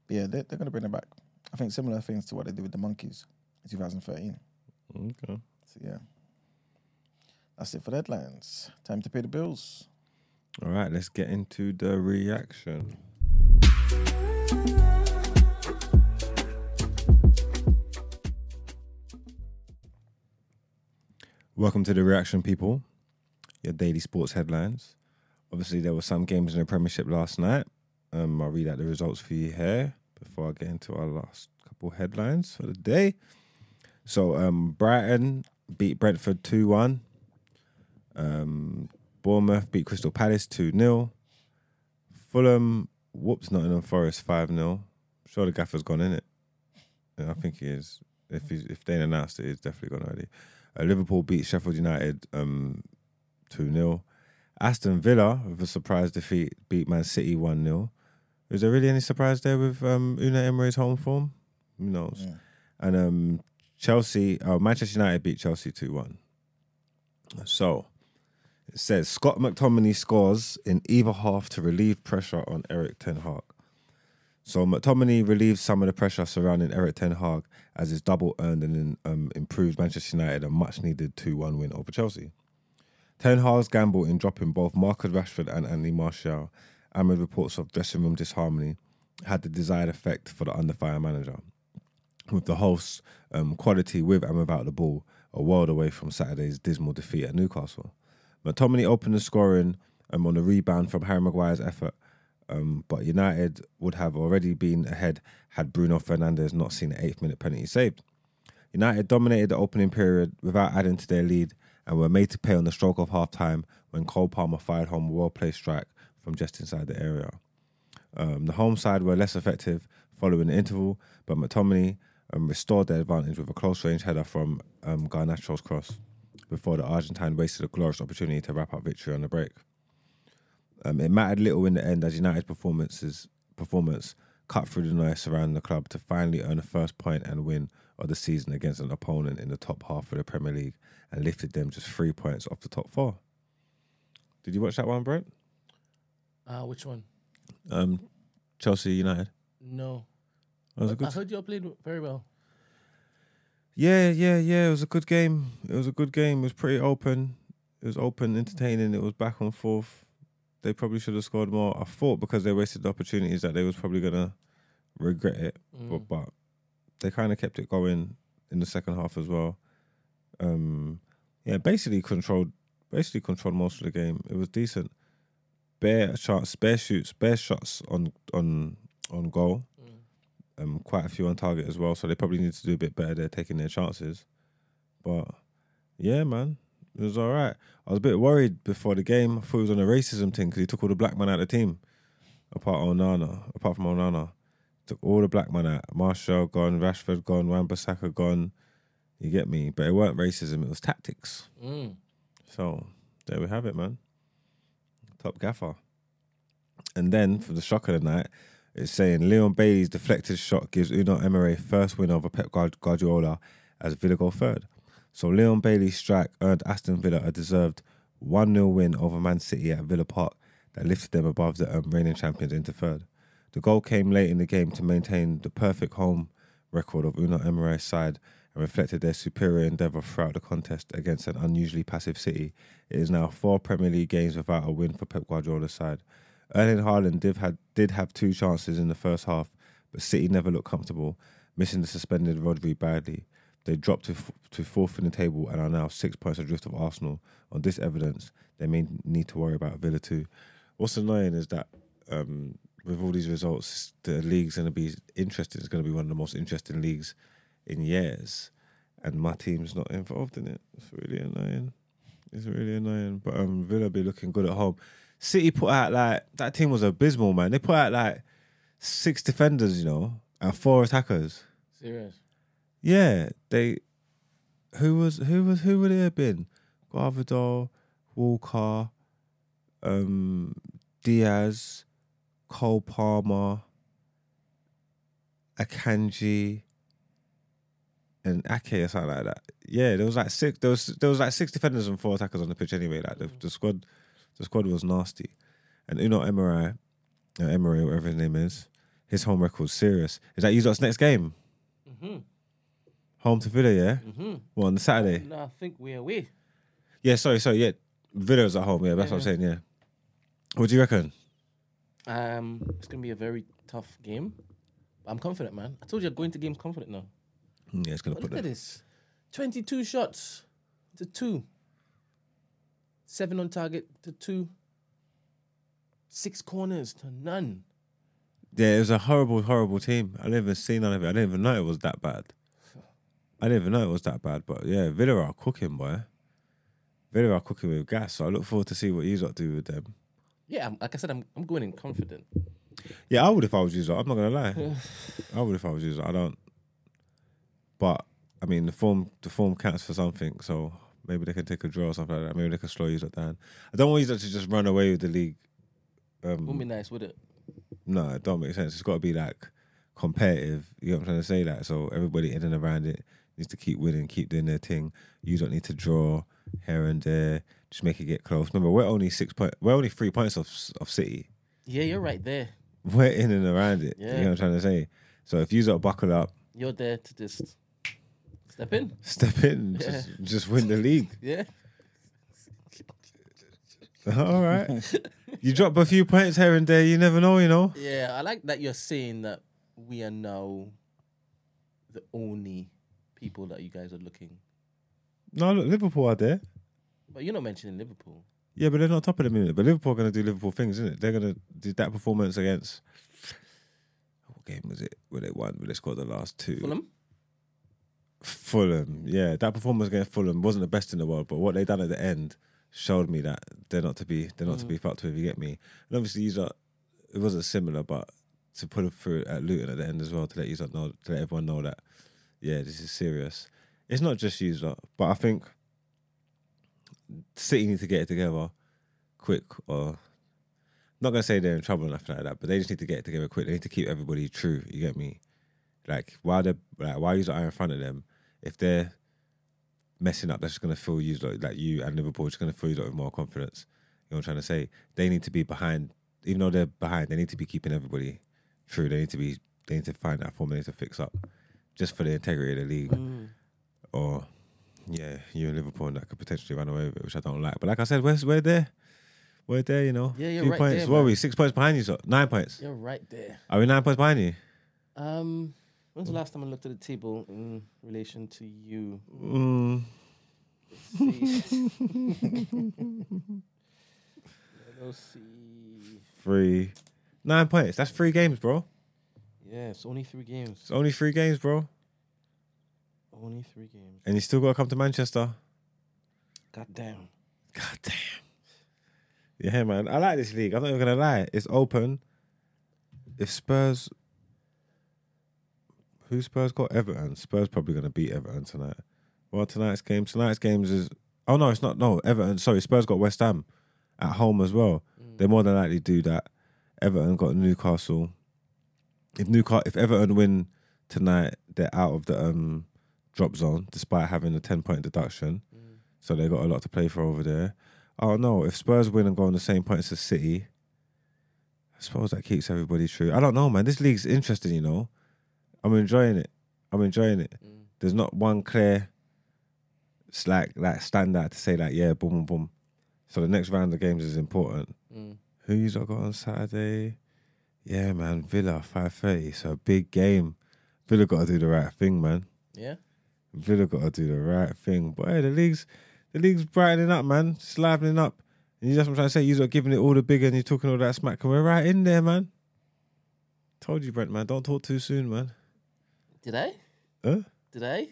Speaker 3: But yeah, they're, they're gonna bring them back. I think similar things to what they did with the monkeys in 2013.
Speaker 2: Okay.
Speaker 3: So yeah, that's it for the headlines. Time to pay the bills.
Speaker 2: All right, let's get into the reaction. Welcome to the reaction, people. Your daily sports headlines. Obviously, there were some games in the Premiership last night. Um, I'll read out the results for you here before I get into our last couple headlines for the day. So, um, Brighton beat Brentford 2 1. Um, Bournemouth beat Crystal Palace 2 0. Fulham whoops Nottingham Forest 5 0. Sure, the gaffer's gone in it. Yeah, I think he is. If he's, if they announced it, he's definitely gone already. Uh, Liverpool beat Sheffield United um, 2 0. Aston Villa, with a surprise defeat, beat Man City 1 0. Is there really any surprise there with um, Unai Emery's home form? Who knows? And um, Chelsea, uh, Manchester United beat Chelsea 2 1. So, it says Scott McTominay scores in either half to relieve pressure on Erik Ten Hag. So McTominay relieved some of the pressure surrounding Erik Ten Hag as his double earned and um, improved Manchester United a much needed 2 1 win over Chelsea. Ten Hag's gamble in dropping both Marcus Rashford and Anthony Martial, amid reports of dressing room disharmony, had the desired effect for the under fire manager. With the hosts' um, quality with and without the ball a world away from Saturday's dismal defeat at Newcastle. McTominay opened the scoring um, on a rebound from Harry Maguire's effort, um, but United would have already been ahead had Bruno Fernandes not seen the eighth minute penalty saved. United dominated the opening period without adding to their lead and were made to pay on the stroke of half time when Cole Palmer fired home a well placed strike from just inside the area. Um, the home side were less effective following the interval, but McTominay um, restored their advantage with a close range header from um, Garnacho's cross before the Argentine wasted a glorious opportunity to wrap up victory on the break. Um, it mattered little in the end as United's performances performance cut through the noise surrounding the club to finally earn a first point and win of the season against an opponent in the top half of the Premier League and lifted them just three points off the top four. Did you watch that one, Brent?
Speaker 4: Uh, which one?
Speaker 2: Um, Chelsea United.
Speaker 4: No.
Speaker 2: That was a
Speaker 4: I
Speaker 2: good.
Speaker 4: I heard you all played very well.
Speaker 2: Yeah, yeah, yeah. It was a good game. It was a good game. It was pretty open. It was open, entertaining. It was back and forth. They probably should have scored more. I thought because they wasted the opportunities that they was probably gonna regret it, but but they kind of kept it going in the second half as well. Um, yeah, basically controlled, basically controlled most of the game. It was decent. Bare shots, bare shoots, bare shots on on on goal. Um, quite a few on target as well. So they probably need to do a bit better there, taking their chances. But yeah, man, It was all right. I was a bit worried before the game. I thought he was on a racism thing because he took all the black men out of the team, apart from Onana, apart from Onana. Took all the black men out. Martial gone, Rashford gone, Wan-Bissaka gone. You get me? But it weren't racism. It was tactics.
Speaker 4: Mm.
Speaker 2: So there we have it, man. Top gaffer. And then for the shock of the night, it's saying Leon Bailey's deflected shot gives Unai Emery first win over Pep Guardiola as Villa go third. So Leon Bailey's strike earned Aston Villa a deserved 1 0 win over Man City at Villa Park that lifted them above the um, reigning champions into third. The goal came late in the game to maintain the perfect home record of Unai Emery's side and reflected their superior endeavour throughout the contest against an unusually passive City. It is now four Premier League games without a win for Pep Guardiola's side. Erling Haaland did, did have two chances in the first half, but City never looked comfortable, missing the suspended Rodri badly. They dropped to, f- to fourth in the table and are now six points adrift of Arsenal. On this evidence, they may need to worry about Villa too. What's annoying is that um, with all these results, the league's going to be interesting. It's going to be one of the most interesting leagues in years, and my team's not involved in it. It's really annoying. It's really annoying. But um, Villa be looking good at home. City put out like that team was abysmal, man. They put out like six defenders, you know, and four attackers.
Speaker 4: Serious.
Speaker 2: Yeah, they. Who was who was who would it have been? Gvardiol, Walker, um, Dias, Cole Palmer, Akanji, and Ake or something like that. Yeah, there was like six. There was there was like six defenders and four attackers on the pitch anyway. Like the, the squad, the squad was nasty. And Unai Emery, uh, Emery, whatever his name is, his home record's serious. Is that you lot's next game?
Speaker 4: Mm-hmm.
Speaker 2: Home to Villa, yeah.
Speaker 4: Mm-hmm.
Speaker 2: Well, on the Saturday.
Speaker 4: No, I think we're away.
Speaker 2: Yeah, sorry, sorry. Yeah, Villa's at home. Yeah, that's what I'm saying. Yeah. What do you reckon?
Speaker 4: Um, it's gonna be a very tough game. I'm confident, man. I told you, I'm going to games confident now.
Speaker 2: Yeah, it's gonna
Speaker 4: But
Speaker 2: put
Speaker 4: look at this: twenty-two shots to two, seven on target to two, six corners to none.
Speaker 2: Yeah, it was a horrible, horrible team. I didn't even see none of it. I didn't even know it was that bad. I didn't even know it was that bad. But yeah, Villa are cooking, boy. Villa are cooking with gas. So I look forward to see what you lot do with them.
Speaker 4: Yeah, I'm, like I said, I'm I'm going in confident.
Speaker 2: Yeah, I would if I was you. I'm not gonna lie. I would if I was you. I don't. But I mean, the form the form counts for something. So maybe they can take a draw or something like that. Maybe they can slow you lot down. I don't want you to just run away with the league. Um,
Speaker 4: Wouldn't be nice, would it?
Speaker 2: No, it don't make sense. It's got to be like competitive. You know what I'm trying to say? That so everybody in and around it needs to keep winning, keep doing their thing. You don't need to draw here and there. Just make it get close. Remember, we're only six point. We're only three points off of City.
Speaker 4: Yeah, you're right there.
Speaker 2: We're in and around it. You know what I'm trying to say? So if you lot buckle up,
Speaker 4: You're there to just step in.
Speaker 2: step in,
Speaker 4: Yeah.
Speaker 2: just just win the league.
Speaker 4: Yeah.
Speaker 2: All right. you drop a few points here and there. You never know. You know.
Speaker 4: Yeah, I like that you're saying that we are now the only people that you guys are looking.
Speaker 2: No, look, Liverpool are there.
Speaker 4: But you're not mentioning Liverpool.
Speaker 2: Yeah, but they're not top of the minute. But Liverpool are going to do Liverpool things, isn't it? They're going to do that performance against. What game was it? Where they won? Where they scored the last two?
Speaker 4: Fulham?
Speaker 2: Fulham. Yeah, that performance against Fulham wasn't the best in the world, but what they done at the end showed me that they're not to be they're not to be mm. fucked with. You get me? And obviously, you lot, it wasn't similar, but to put it through at Luton at the end as well to let you lot know to let everyone know that yeah, this is serious. It's not just you lot, but I think City need to get it together quick or I'm not gonna say they're in trouble or nothing like that, but they just need to get it together quick. They need to keep everybody true. You get me? Like while they're like while you are in front of them, if they're messing up, that's just gonna fill you like, like you and Liverpool just gonna fill you with more confidence. You know what I'm trying to say? They need to be behind, even though they're behind. They need to be keeping everybody true. They need to be. They need to find that formula to fix up, just for the integrity of the league. Mm. Or yeah, you and Liverpool and that could potentially run away with it, which I don't like. But like I said, we're we're there. We're there, you know.
Speaker 4: Yeah, you're
Speaker 2: Few
Speaker 4: right
Speaker 2: points.
Speaker 4: there,
Speaker 2: what are
Speaker 4: man.
Speaker 2: we? Six points behind you, so nine points.
Speaker 4: You're right there.
Speaker 2: Are we nine points behind you?
Speaker 4: Um, when's the last time I looked at the table in relation to you?
Speaker 2: Mm.
Speaker 4: Let's see.
Speaker 2: Three. Nine points. That's three games, bro.
Speaker 4: Yeah, it's only three games.
Speaker 2: It's only three games, bro.
Speaker 4: Only three games.
Speaker 2: And you still got to come to Manchester.
Speaker 4: God damn.
Speaker 2: God damn. Yeah, man. I like this league. I'm not even gonna lie. It's open. If Spurs, who Spurs got Everton? Spurs probably gonna beat Everton tonight. Well, tonight's game. Tonight's games is. Oh no, it's not. No, Everton. Sorry, Spurs got West Ham at home as well. They more than likely do that. Everton got Newcastle. If Newcastle, if Everton win tonight, they're out of the um drop zone despite having a ten point deduction. So they got a lot to play for over there. Oh no, if Spurs win and go on the same points as City, I suppose that keeps everybody true. I don't know, man. This league's interesting, you know. I'm enjoying it. I'm enjoying it. There's not one clear like like standout to say like, yeah, boom, boom, boom. So the next round of games is important.
Speaker 4: Mm.
Speaker 2: Who you lot got on Saturday? Yeah, man, Villa, five thirty. So big game. Villa got to do the right thing, man.
Speaker 4: Yeah.
Speaker 2: Villa got to do the right thing. But hey, the league's the league's brightening up, man. It's livening up. And you just what I'm trying to say. You're giving it all the bigger and you're talking all that smack. And we're right in there, man. Told you, Brent, man. Don't talk too soon, man.
Speaker 4: Did I?
Speaker 2: Huh?
Speaker 4: Did I?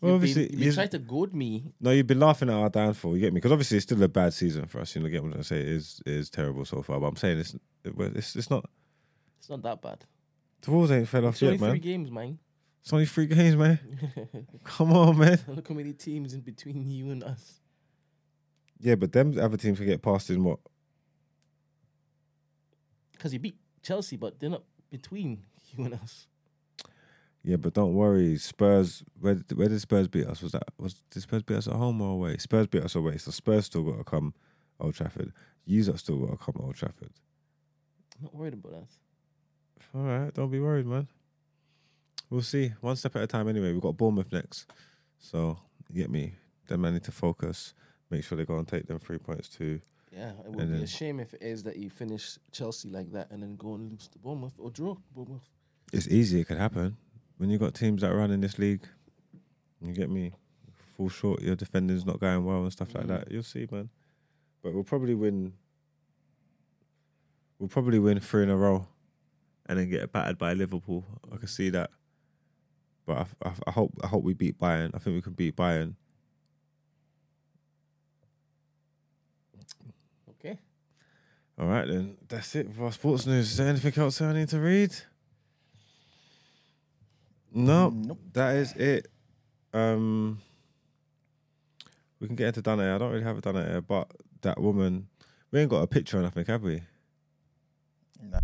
Speaker 2: Well,
Speaker 4: you've
Speaker 2: obviously,
Speaker 4: been, you've been trying to goad me.
Speaker 2: No, you've been laughing at our downfall. You get me? Because obviously it's still a bad season for us. You know, get what I'm trying to say? It is it is terrible so far. But I'm saying it's it's it's not.
Speaker 4: It's not that bad.
Speaker 2: The walls ain't fell off
Speaker 4: It's
Speaker 2: yet, man.
Speaker 4: three games, man.
Speaker 2: It's only three games, man. Come on, man.
Speaker 4: Look how many teams in between you and us.
Speaker 2: Yeah, but them other teams can get past in what?
Speaker 4: Because you beat Chelsea, but they're not between you and us.
Speaker 2: Yeah, but don't worry. Spurs. Where did- where did Spurs beat us? Was that was did Spurs beat us at home or away? Spurs beat us away. So Spurs still got to come Old Trafford. Yous are still got to come Old Trafford.
Speaker 4: I'm not worried about that.
Speaker 2: All right, don't be worried, man. We'll see. One step at a time. Anyway, we've got Bournemouth next. So get me. Them man need to focus. Make sure they go and take them three points too.
Speaker 4: Yeah, it would
Speaker 2: And
Speaker 4: be
Speaker 2: then-
Speaker 4: a shame if it is that you finish Chelsea like that and then go and lose to Bournemouth or draw Bournemouth.
Speaker 2: It's easy. It could happen when you've got teams that run in this league. You get me. Fall short. Your defending's not going well and stuff like mm. that. You'll see, man. But we'll probably win. We'll probably win three in a row, and then get battered by Liverpool. I can see that. But I, I, I hope I hope we beat Bayern. I think we can beat Bayern.
Speaker 4: Okay.
Speaker 2: All right, then. That's it for our sports news. Is there anything else I need to read? No,
Speaker 3: Nope.
Speaker 2: that is it. Um, we can get into Dana. I don't really have a Dana here, but that woman, we ain't got a picture or nothing, have we?
Speaker 3: Nah.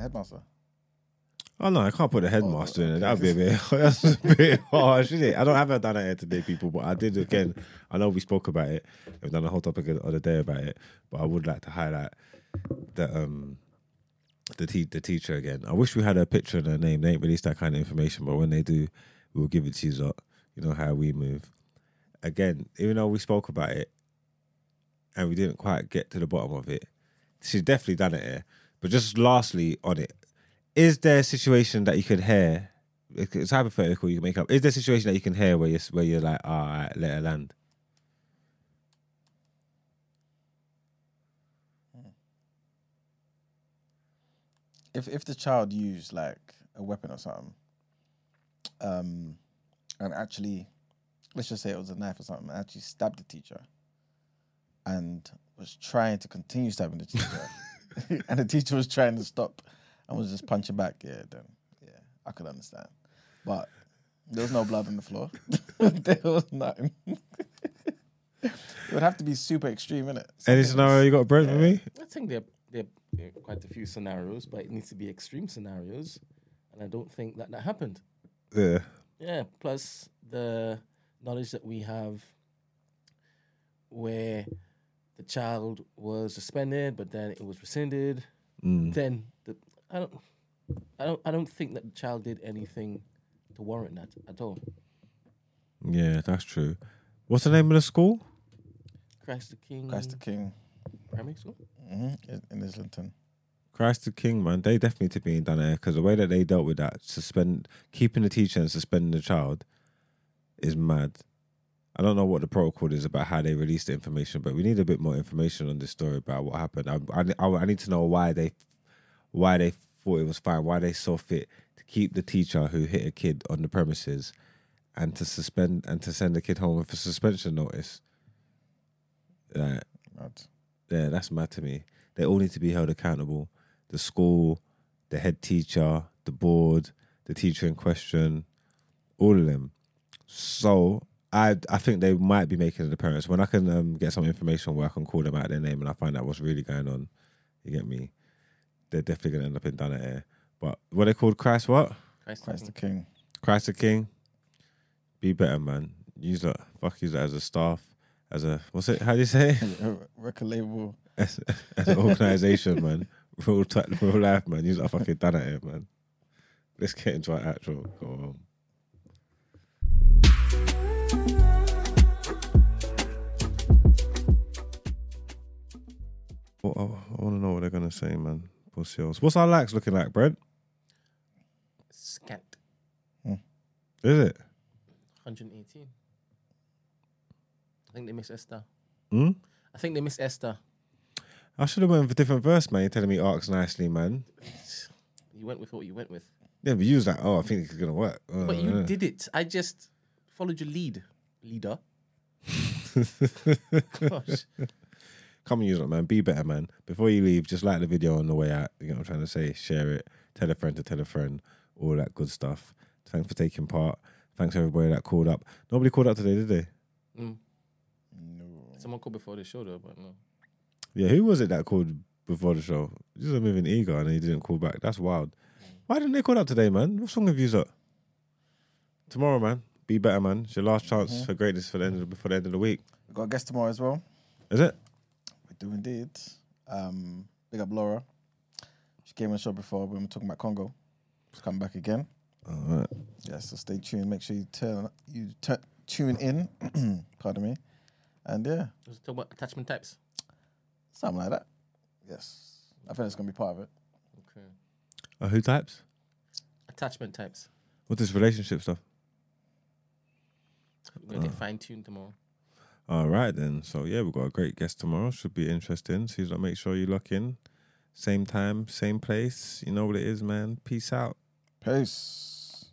Speaker 3: Headmaster.
Speaker 2: Oh no, I can't put the headmaster in it. That'd be a bit. That's a bit harsh, isn't it? I don't have a Dana here today, people, but I did again. I know we spoke about it. We've done a whole topic the day about it, but I would like to highlight that um the te- the teacher again. I wish we had a picture and her name. They ain't released that kind of information, but when they do, we'll give it to you. Lot. You know how we move. Again, even though we spoke about it and we didn't quite get to the bottom of it, she's definitely done it here. But just lastly on it, is there a situation that you could hear? It's hypothetical. You can make up. Is there a situation that you can hear where you're where you're like, all right, let her land?
Speaker 3: if if the child used like a weapon or something, um, and actually, let's just say it was a knife or something, and actually stabbed the teacher, and was trying to continue stabbing the teacher, and the teacher was trying to stop, and was just punching back. Yeah, then yeah, I could understand, but there was no blood on the floor. there was nothing. it would have to be super extreme, innit?
Speaker 2: Any
Speaker 3: Something
Speaker 2: scenario you got, a Brent, for me?
Speaker 4: I think there, there, there are quite a few scenarios, but it needs to be extreme scenarios. And I don't think that that happened.
Speaker 2: Yeah.
Speaker 4: Yeah, plus the knowledge that we have where the child was suspended, but then it was rescinded.
Speaker 2: Mm.
Speaker 4: Then the I don't I don't I don't think that the child did anything to warrant that at all.
Speaker 2: Yeah, that's true. What's the name of the school?
Speaker 4: Christ the King
Speaker 3: Christ the King
Speaker 4: primary school?
Speaker 3: hmm in, in Islington.
Speaker 2: Christ the King, man. They definitely to be done there because the way that they dealt with that, suspend keeping the teacher and suspending the child, is mad. I don't know what the protocol is about how they release the information, but we need a bit more information on this story about what happened. I, I, I, I need to know why they, why they thought it was fine, why they saw fit to keep the teacher who hit a kid on the premises and to suspend and to send the kid home with a suspension notice. Like,
Speaker 3: Mad.
Speaker 2: yeah, that's mad to me. They all need to be held accountable. The school, the head teacher, the board, the teacher in question, all of them. So I I think they might be making an appearance. When I can um, get some information where I can call them out their name and I find out what's really going on, you get me? They're definitely gonna end up in Dunnet Air. But what they called Christ what?
Speaker 4: Christ,
Speaker 3: Christ the
Speaker 4: King.
Speaker 3: King.
Speaker 2: Christ the King. Be better, man. Use that. Fuck use that as a staff, as a what's it? How do you say? it?
Speaker 3: Record label.
Speaker 2: as, as an organization, man. Real, t- real life, man. You're like fucking done at man. Let's get into our actual. Go on. Well, I, I want to know what they're gonna say, man. Pussy holes. What's our likes looking like, Brent?
Speaker 4: Scant.
Speaker 2: Is it?
Speaker 4: 118. I think they miss Esther.
Speaker 2: Hmm?
Speaker 4: I think they miss Esther.
Speaker 2: I should have went with a different verse, man. You're telling me arcs nicely, man.
Speaker 4: You went with what you went with.
Speaker 2: Yeah, but you was like, oh, I think it's gonna work. Oh,
Speaker 4: But you
Speaker 2: yeah.
Speaker 4: did it. I just followed your lead, leader. Gosh.
Speaker 2: Come and use it, man. Be better, man. Before you leave, just like the video on the way out. You know what I'm trying to say? Share it. Tell a friend to tell a friend. All that good stuff. Thanks for taking part. Thanks everybody that called up. Nobody called up today, did they?
Speaker 4: Mm. Someone called before the show though, but no.
Speaker 2: Yeah, who was it that called before the show? Just a moving ego and he didn't call back. That's wild. Why didn't they call up today, man? What's wrong with you, sir? Tomorrow, man. Be better, man. It's your last chance for greatness for the end of before the end of the week.
Speaker 3: We got a guest tomorrow as well.
Speaker 2: Is it?
Speaker 3: We do indeed. Um, big up Laura. She came on the show before when we were talking about Congo. She's coming back again.
Speaker 2: All right.
Speaker 3: Yeah, so stay tuned. Make sure you turn you tu- tune in. Pardon me. And yeah,
Speaker 4: Let's talk about attachment types.
Speaker 3: something like that. Yes, I think it's gonna be part of it.
Speaker 4: Okay.
Speaker 2: Uh, who types?
Speaker 4: Attachment types.
Speaker 2: What's this relationship stuff?
Speaker 4: We're gonna uh, get fine tuned tomorrow.
Speaker 2: All right then. So yeah, we've got a great guest tomorrow. Should be interesting. So you make sure you lock in. Same time, same place. You know what it is, man. Peace out.
Speaker 3: Peace.